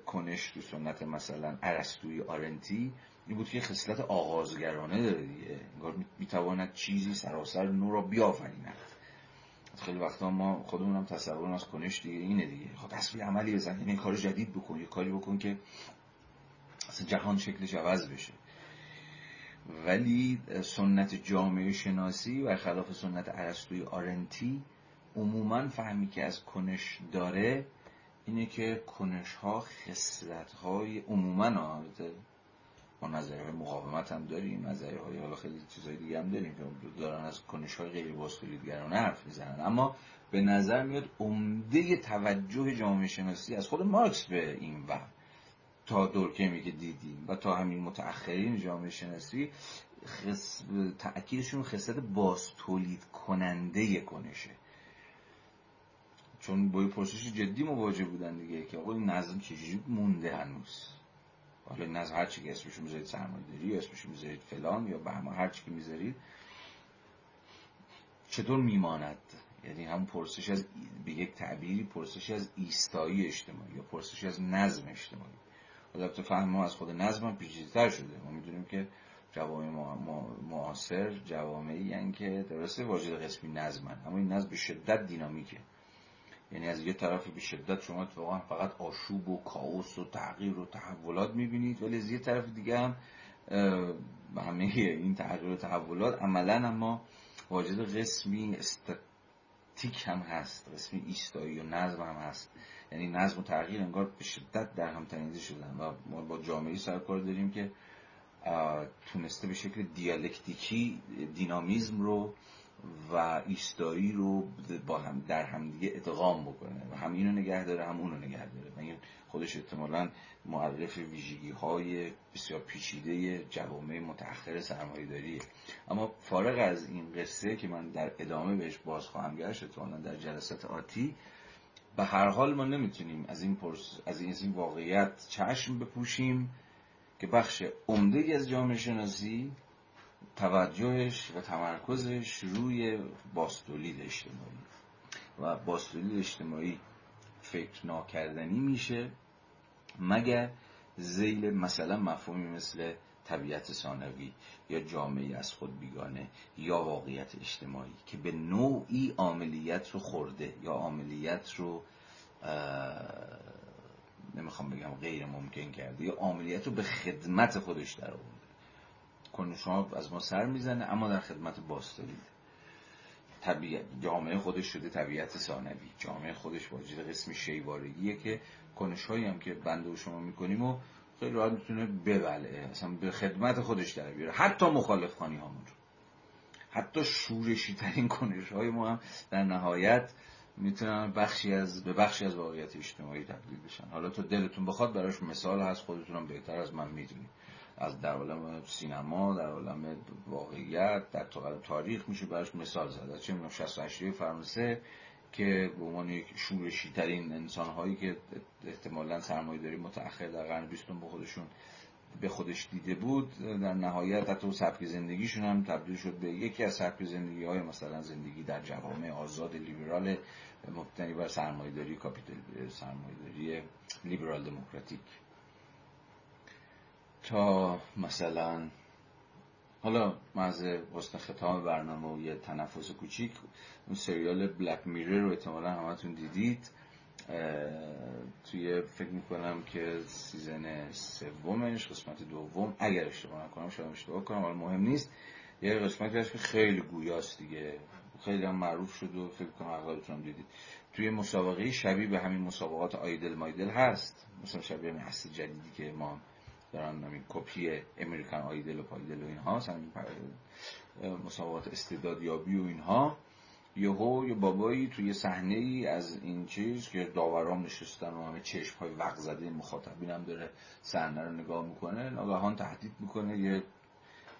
کنش تو سنت مثلا عرستوی آرنتی این بود که خصلت آغازگرانه داره دیگه انگار می‌تواند چیزی سراسر نو را بیافریند. خیلی وقتا ما خودمون هم تصور از کنش دیگه اینه دیگه. خب تصویر عملی بزن یعنی کار جدید بکن یه کاری بکن که اصلا جهان شکلش عوض بشه. ولی سنت جامعه شناسی و خلاف سنت عرستوی آرنتی عموما فهمی که از کنش داره اینه که کنش ها خصلت های عموما ما نظریه های مقاومت هم داریم نظریه های حالا خیلی چیزهای دیگه هم داریم که دارن از کنش های غیر باستولیدگرانه حرف می‌زنن. اما به نظر میاد عمده توجه جامعه شناسی از خود مارکس به این و تا دورکمی که دیدیم و تا همین متأخرین جامعه شناسی خص... تأکیدشون خصلت باستولید کننده کنشه. چون با پرسش جدی مواجه بودن دیگه که آقا این نظم چجوری مونده هنوز؟ حالا نظم هر چی که اسمشو می‌ذارید سرمایه‌داری یا اسمشو می‌ذارید فلان یا به هر چی که می‌ذارید چطور میماند؟ یعنی هم پرسش از به یک تعبیری پرسش از ایستایی اجتماعی یا پرسش از نظم اجتماعی. حالا تو فهم ما از خود نظم هم پیچیده‌تر شده. ما می‌دونیم که جوامع معاصر جوامعی یعنی که درسته واجد قسمی نظمن اما این نظم به شدت دینامیکه. یعنی از یه طرف به شدت شما واقعا فقط آشوب و کاوس و تغییر و تحولات می‌بینید ولی از یه طرف دیگه هم همه این تغییر و تحولات عملا اما واجد قسمی استاتیک هم هست قسمی ایستایی و نظم هم هست. یعنی نظم و تغییر انگار به شدت در هم تنیده شدن و ما با جامعه سرکار داریم که تونسته به شکل دیالکتیکی دینامیزم رو و ایستایی رو با هم در همدیگه ادغام بکنه. و هم اینو نگه داره هم اونو نگه داره. و این خودش احتمالا معرف ویژگی های بسیار پیچیده جوامع متأخر سرمایه داریه اما فارغ از این قصه که من در ادامه بهش باز خواهم گشت احتمالا در جلسات آتی به هر حال ما نمی‌تونیم از این, پرس، از این, از این واقعیت چشم بپوشیم که بخش عمده از جامعه شناسی توجهش و تمرکزش روی باستولید اجتماعی. و باستولید اجتماعی فکر ناکردنی میشه مگر زیل مثلا مفهومی مثل طبیعت ثانوی یا جامعه از خود بیگانه یا واقعیت اجتماعی که به نوعی عملیت رو خورده یا عملیت رو نمی‌خوام بگم غیر ممکن کرده یا عملیت رو به خدمت خودش در کنش از ما سر می‌زنه اما در خدمت باستولید طبیعت جامعه خودش شده طبیعت ثانوی. جامعه خودش واجد قسمی شیوارگیه که کنش هم که بنده و شما می‌کنیم و خیلی راحت می‌تونه ببلعه اصلا به خدمت خودش در بیاره. حتی مخالف خانی همون رو. حتی شورشی ترین کنش های ما هم در نهایت می‌تونن بخشی از به بخشی از واقعیت اجتماعی تبدیل بشن. حالا تو دلتون بخواد براش مثال هست خودتونم بهتر از من می‌دونید. از در عالم سینما در عالم واقعیت در تاریخ میشه براش مثال زد. از چه 68 فرانسه که به عنوان یک شورشی ترین انسان هایی که احتمالا سرمایه‌داری متأخر در قرن بیستم به خودشون به خودش دیده بود در نهایت حتی سبک زندگیشون هم تبدیل شد به یکی از سبک زندگی های مثلا زندگی در جوامع آزاد لیبرال مبتنی بر سرمایه‌داری کاپیتال سرمایه‌داری لیبرال دموکراتیک. تا مثلا حالا محض حسن ختام برنامه و یه تنفس کوچیک اون سریال بلک میرر رو احتمالا همتون دیدید. توی فکر می‌کنم که سیزن سومش قسمت دوم اگر اشتباه نکنم شاید اشتباه کنم ولی مهم نیست. یه قسمتی هست که خیلی گویاست دیگه. خیلی هم معروف شد و فکر کنم اغلبتون دیدید. توی مسابقه شبیه به همین مسابقات آیدل مایدل هست. مثلا شبیه همین جدیدی که ما دارن همین کپی امریکن آیدل و پایدل و اینها همین مسابقات استعدادیابی و اینها. یهو یه بابایی توی صحنه ای از این چیز که داوران نشستن و همه چشم های وق زده مخاطبین هم داره صحنه رو نگاه می‌کنه ناگهان تهدید می‌کنه یه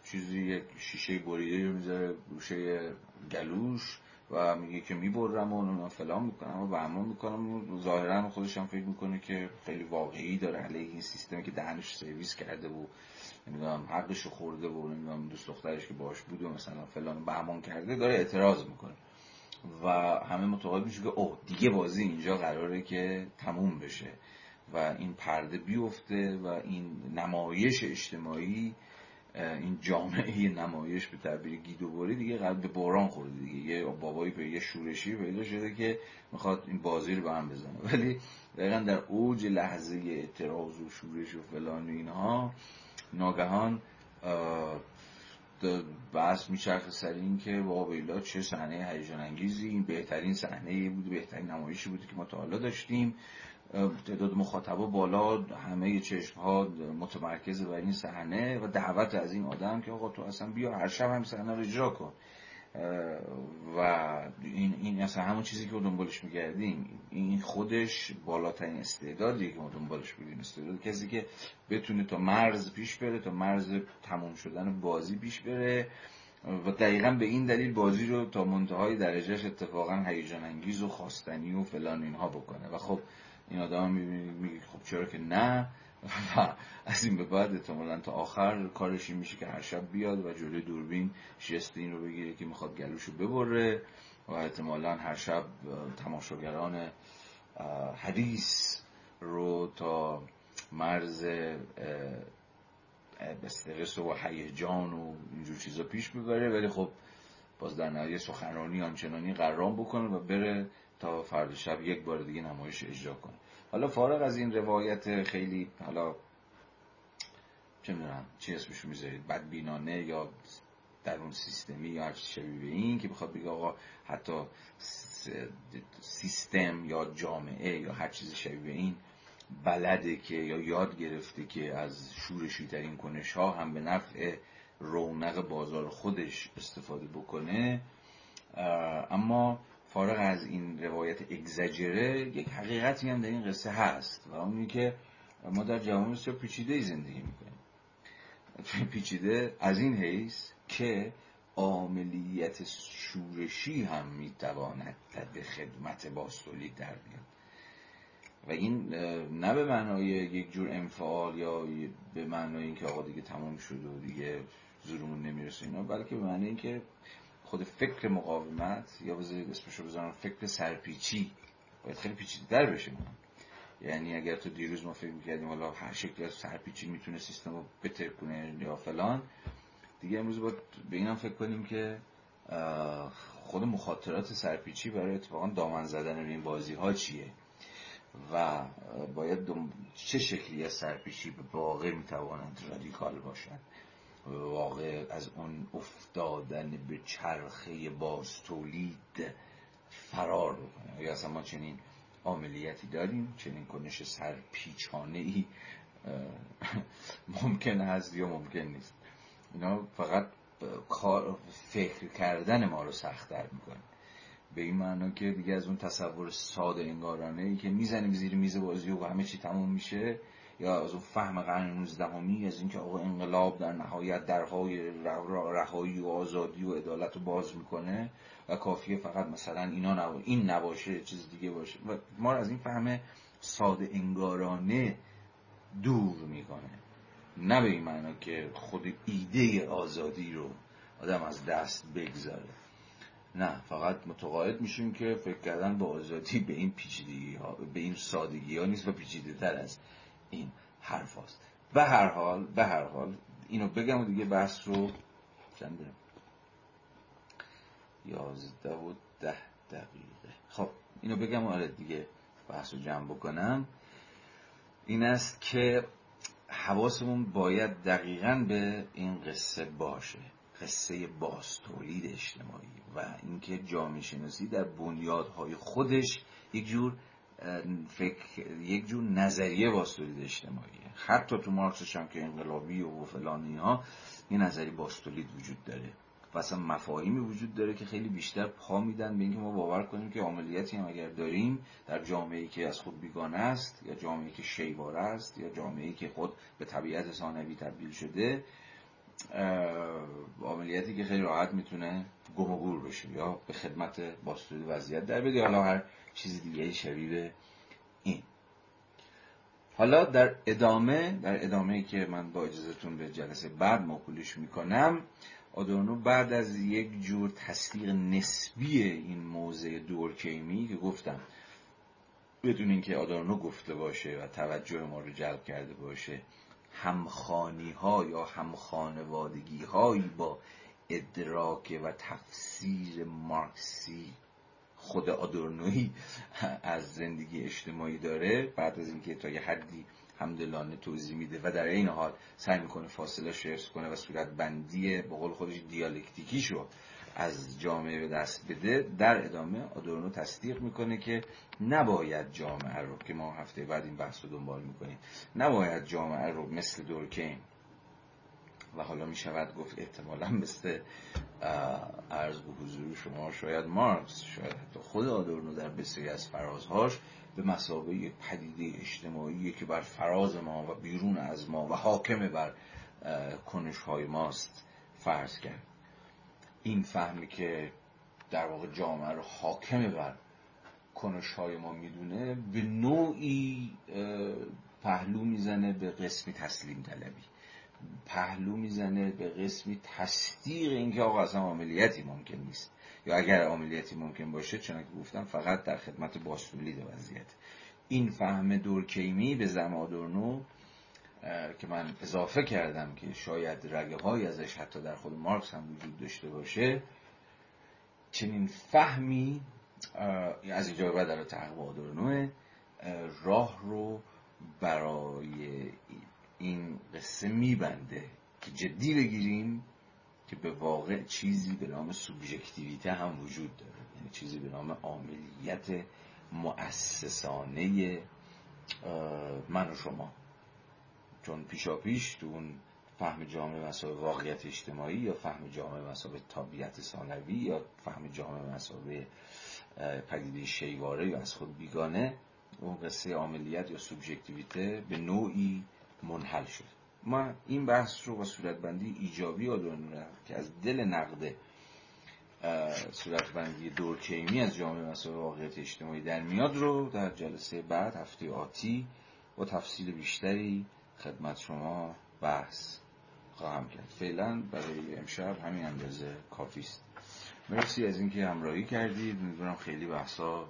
چیزی یک شیشه بریده می‌ذاره گوشه گلوش. و میگه که می‌برم و فلان می‌کنم و بهمان می‌کنم ظاهرا خودش هم فکر می‌کنه که خیلی واقعی داره علیه این سیستمی که دهنش سرویس کرده و نمی‌دونم حقش خورده و نمی‌دونم دوست دخترش که باش بود و مثلا فلان بهمان کرده داره اعتراض می‌کنه. و همه متقاعد میشه که اوه دیگه بازی اینجا قراره که تموم بشه و این پرده بیفته و این نمایش اجتماعی این جامعه نمایش به تعبیر گیدوباری دیگه قرار به بحران خورده دیگه. یه بابایی به یه شورشی پیدا شده که می‌خواد این بازی رو به هم بزنه. [laughs] ولی دقیقا در اوج لحظه اعتراض و شورش و فلان و اینها ناگهان بحث میچرخه سر این که واقعا چه صحنه هیجان انگیزی این بهترین صحنه بود بهترین نمایشی بودی که ما تا حالا داشتیم. تعداد مخاطبا بالا همه چشم ها متمرکز بر این صحنه و دعوت از این آدم که آقا تو اصلا بیا هر شب هم صحنه رو اجرا کن. و این این اصلا همون چیزی که ما دنبالش میگردیم این خودش بالاترین استعدادیه که ما دنبالش بگیم استعداد کسی که بتونه تا مرز پیش بره تا مرز تموم شدن بازی پیش بره. و دقیقا به این دلیل بازی رو تا منتهای درجهش اتفاقا هیجان انگیز و خواستنی و فلان اینها بکنه. و خب این آدم میگه خب چرا که نه؟ و از این به بعد احتمالا تا آخر کارش این میشه که هر شب بیاد و جلوی دوربین شست این رو بگیره که می‌خواد گلوشو ببره و احتمالا هر شب تماشاگران حدیث رو تا مرز استرس و هیجان و اینجور چیزا پیش ببره. ولی خب باز در نهایت سخنرانی آنچنانی قرام بکنه و بره تا فرد شب یک بار دیگه نمایش اجرا کنه حالا فارغ از این روایت خیلی حالا چه می‌دونم چی اسمشو می‌ذارید؟ بدبینانه یا در اون سیستمی یا هر شبیه به این که بخواد بگه آقا حتی سیستم یا جامعه یا هر چیز شبیه به این بلده که یا یاد گرفته که از شورشی ترین کنش ها هم به نفع رونق بازار خودش استفاده بکنه. اما فارغ از این روایت اگزجره یک حقیقتی هم در این قصه هست و اونی که ما در جوامع بسیار پیچیده زندگی می‌کنیم. پیچیده از این حیث که عاملیت شورشی هم می‌تواند به خدمت باستولی در بیاد. و این نه به معنای یک جور انفعال یا به معنای اینکه آقا دیگه تمام شد و دیگه زورمون نمی‌رسه اینا بلکه به معنای اینکه خود فکر مقاومت یا بذارید اسمش رو بذارم فکر سرپیچی. باید خیلی پیچیده در بشه. یعنی اگر تو دیروز ما فکر می‌کردیم حالا هر شکلی از سرپیچی می‌تونه سیستم رو بتر کنه یا فلان دیگه امروز باید به اینم فکر کنیم که خود مخاطرات سرپیچی برای اتفاقا دامن زدن این بازی ها چیه؟ و باید چه شکلی از سرپیچی به واقع می‌توانند رادیکال باشند واقع از اون افتادن به چرخه باز تولید فرار بکنه. یا اصلا ما چنین عملیتی داریم چنین کنش سرپیچانه ای ممکن هست یا ممکن نیست. اینا فقط کار فکر کردن ما رو سختتر می‌کنه. به این معنا که دیگه از اون تصور ساده انگارانه ای که می‌زنیم زیر میز بازی و همه چی تموم میشه یا از اون فهم قرن 19 از اینکه آقا انقلاب در نهایت درهای رهایی و آزادی و عدالت رو باز می‌کنه و کافیه فقط مثلا اینا نبا... این نباشه چیز دیگه باشه. و ما از این فهم ساده انگارانه دور می‌کنه. نه به این معنا که خود ایده آزادی رو آدم از دست بگذاره. نه فقط متقاعد میشیم که فکر کردن با آزادی به این پیچیدگی ها به این سادگی ها نیست و پیچیده تر از این حرف هاست. به هر حال به هر حال اینو بگم و دیگه بحث رو چنده یازده و ده دقیقه. خب اینو بگم آره دیگه بحث رو جمع بکنم. این است که حواسمون باید دقیقا به این قصه باشه. قصه باستولید اجتماعی و اینکه جامعه شناسی در بنیادهای خودش یک جور فکر یک جور نظریه باستولید اجتماعیه حتی تو مارکسش هم که انقلابی و فلانی ها یه نظری باستولید وجود داره. و اصلا مفاهیمی وجود داره که خیلی بیشتر پا میدن به اینکه ما باور کنیم که عملیاتی هم اگر داریم در جامعه که از خود بیگانه است یا جامعه که شیواره است یا جامعه که خود به طبیعت ثانوی تبدیل شده عملیاتی که خیلی راحت می‌تونه گم و گور بشه یا به خدمت باستوری وضعیت در بده. حالا هر چیز دیگه شبیه این. حالا در ادامه در ادامه که من با اجازهتون به جلسه بعد موکولش می‌کنم آدورنو بعد از یک جور تصدیق نسبی این موضع دورکیمی که گفتم بدون اینکه آدورنو گفته باشه و توجه ما رو جلب کرده باشه همخانی ها یا همخانوادگی هایی با ادراک و تفسیر مارکسی خود آدورنوی از زندگی اجتماعی داره. بعد از اینکه تا یه حدی همدلانه توضیح میده و در این حال سعی می‌کنه فاصله حفظ کنه و صورت بندی به قول خودش دیالکتیکیشو از جامعه به دست بده در ادامه آدورنو تصدیق می‌کنه که نباید جامعه رو که ما هفته بعد این بحث رو دنبال می‌کنیم نباید جامعه رو مثل دورکین و حالا می شود گفت احتمالا مثل عرض به حضور شما شاید مارکس شاید حتی خود آدورنو در بسیاری از فرازهاش به مسابقه پدیده اجتماعی که بر فراز ما و بیرون از ما و حاکم بر کنش های ماست فرض کرد. این فهمی که در واقع جامعه رو حاکم بر کنش های ما می‌دونه به نوعی پهلو می‌زنه به قسمی تسلیم طلبی. پهلو می‌زنه به قسمی تصدیق اینکه آقا اصلا عملیاتی ممکن نیست. یا اگر عملیاتی ممکن باشه چون که گفتم فقط در خدمت باستولید وضعیت. این فهم دورکیمی به زمادورنو که من اضافه کردم که شاید رگه های ازش حتی در خود مارکس هم وجود داشته باشه چنین فهمی از اینجا بعد در تحقیق آدورنوه راه رو برای این قصه میبنده که جدی بگیریم که به واقع چیزی به نام سوبژکتیویته هم وجود داره. یعنی چیزی به نام عاملیت مؤسسانه من و شما. چون پیشا پیش تو اون فهم جامعه مسابقه واقعیت اجتماعی یا فهم جامعه مسابقه طبیعت ثانوی یا فهم جامعه مسابقه پدیده شیواره یا از خود بیگانه اون قصه عاملیت یا سوبژکتیویته به نوعی منحل شد. ما این بحث رو با صورتبندی ایجابی آدون که از دل نقد صورتبندی دورکیمی از جامعه مسائل واقعیت اجتماعی در میاد رو در جلسه بعد هفته آتی با تفصیل بیشتری خدمت شما بحث خواهم کرد. فعلا برای امشب همین اندازه کافی است. مرسی از اینکه همراهی کردید. می‌دونم خیلی بحثا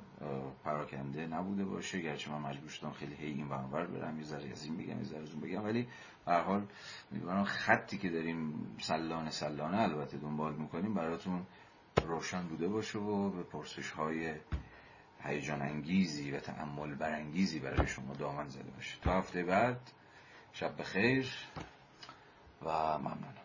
پراکنده نبوده باشه. گرچه من مجبور شدم خیلی هی این ور برم یه ذره از این بگم یه ذره از اون بگم. ولی به حال می‌دونم خطی که داریم سلانه سلانه البته دنبال می‌کنیم براتون روشن بوده باشه و به پرسش های هیجان انگیزی و تعمل برانگیزی برای شما دامن زده باشه. تا هفته بعد شب بخیر و ممنون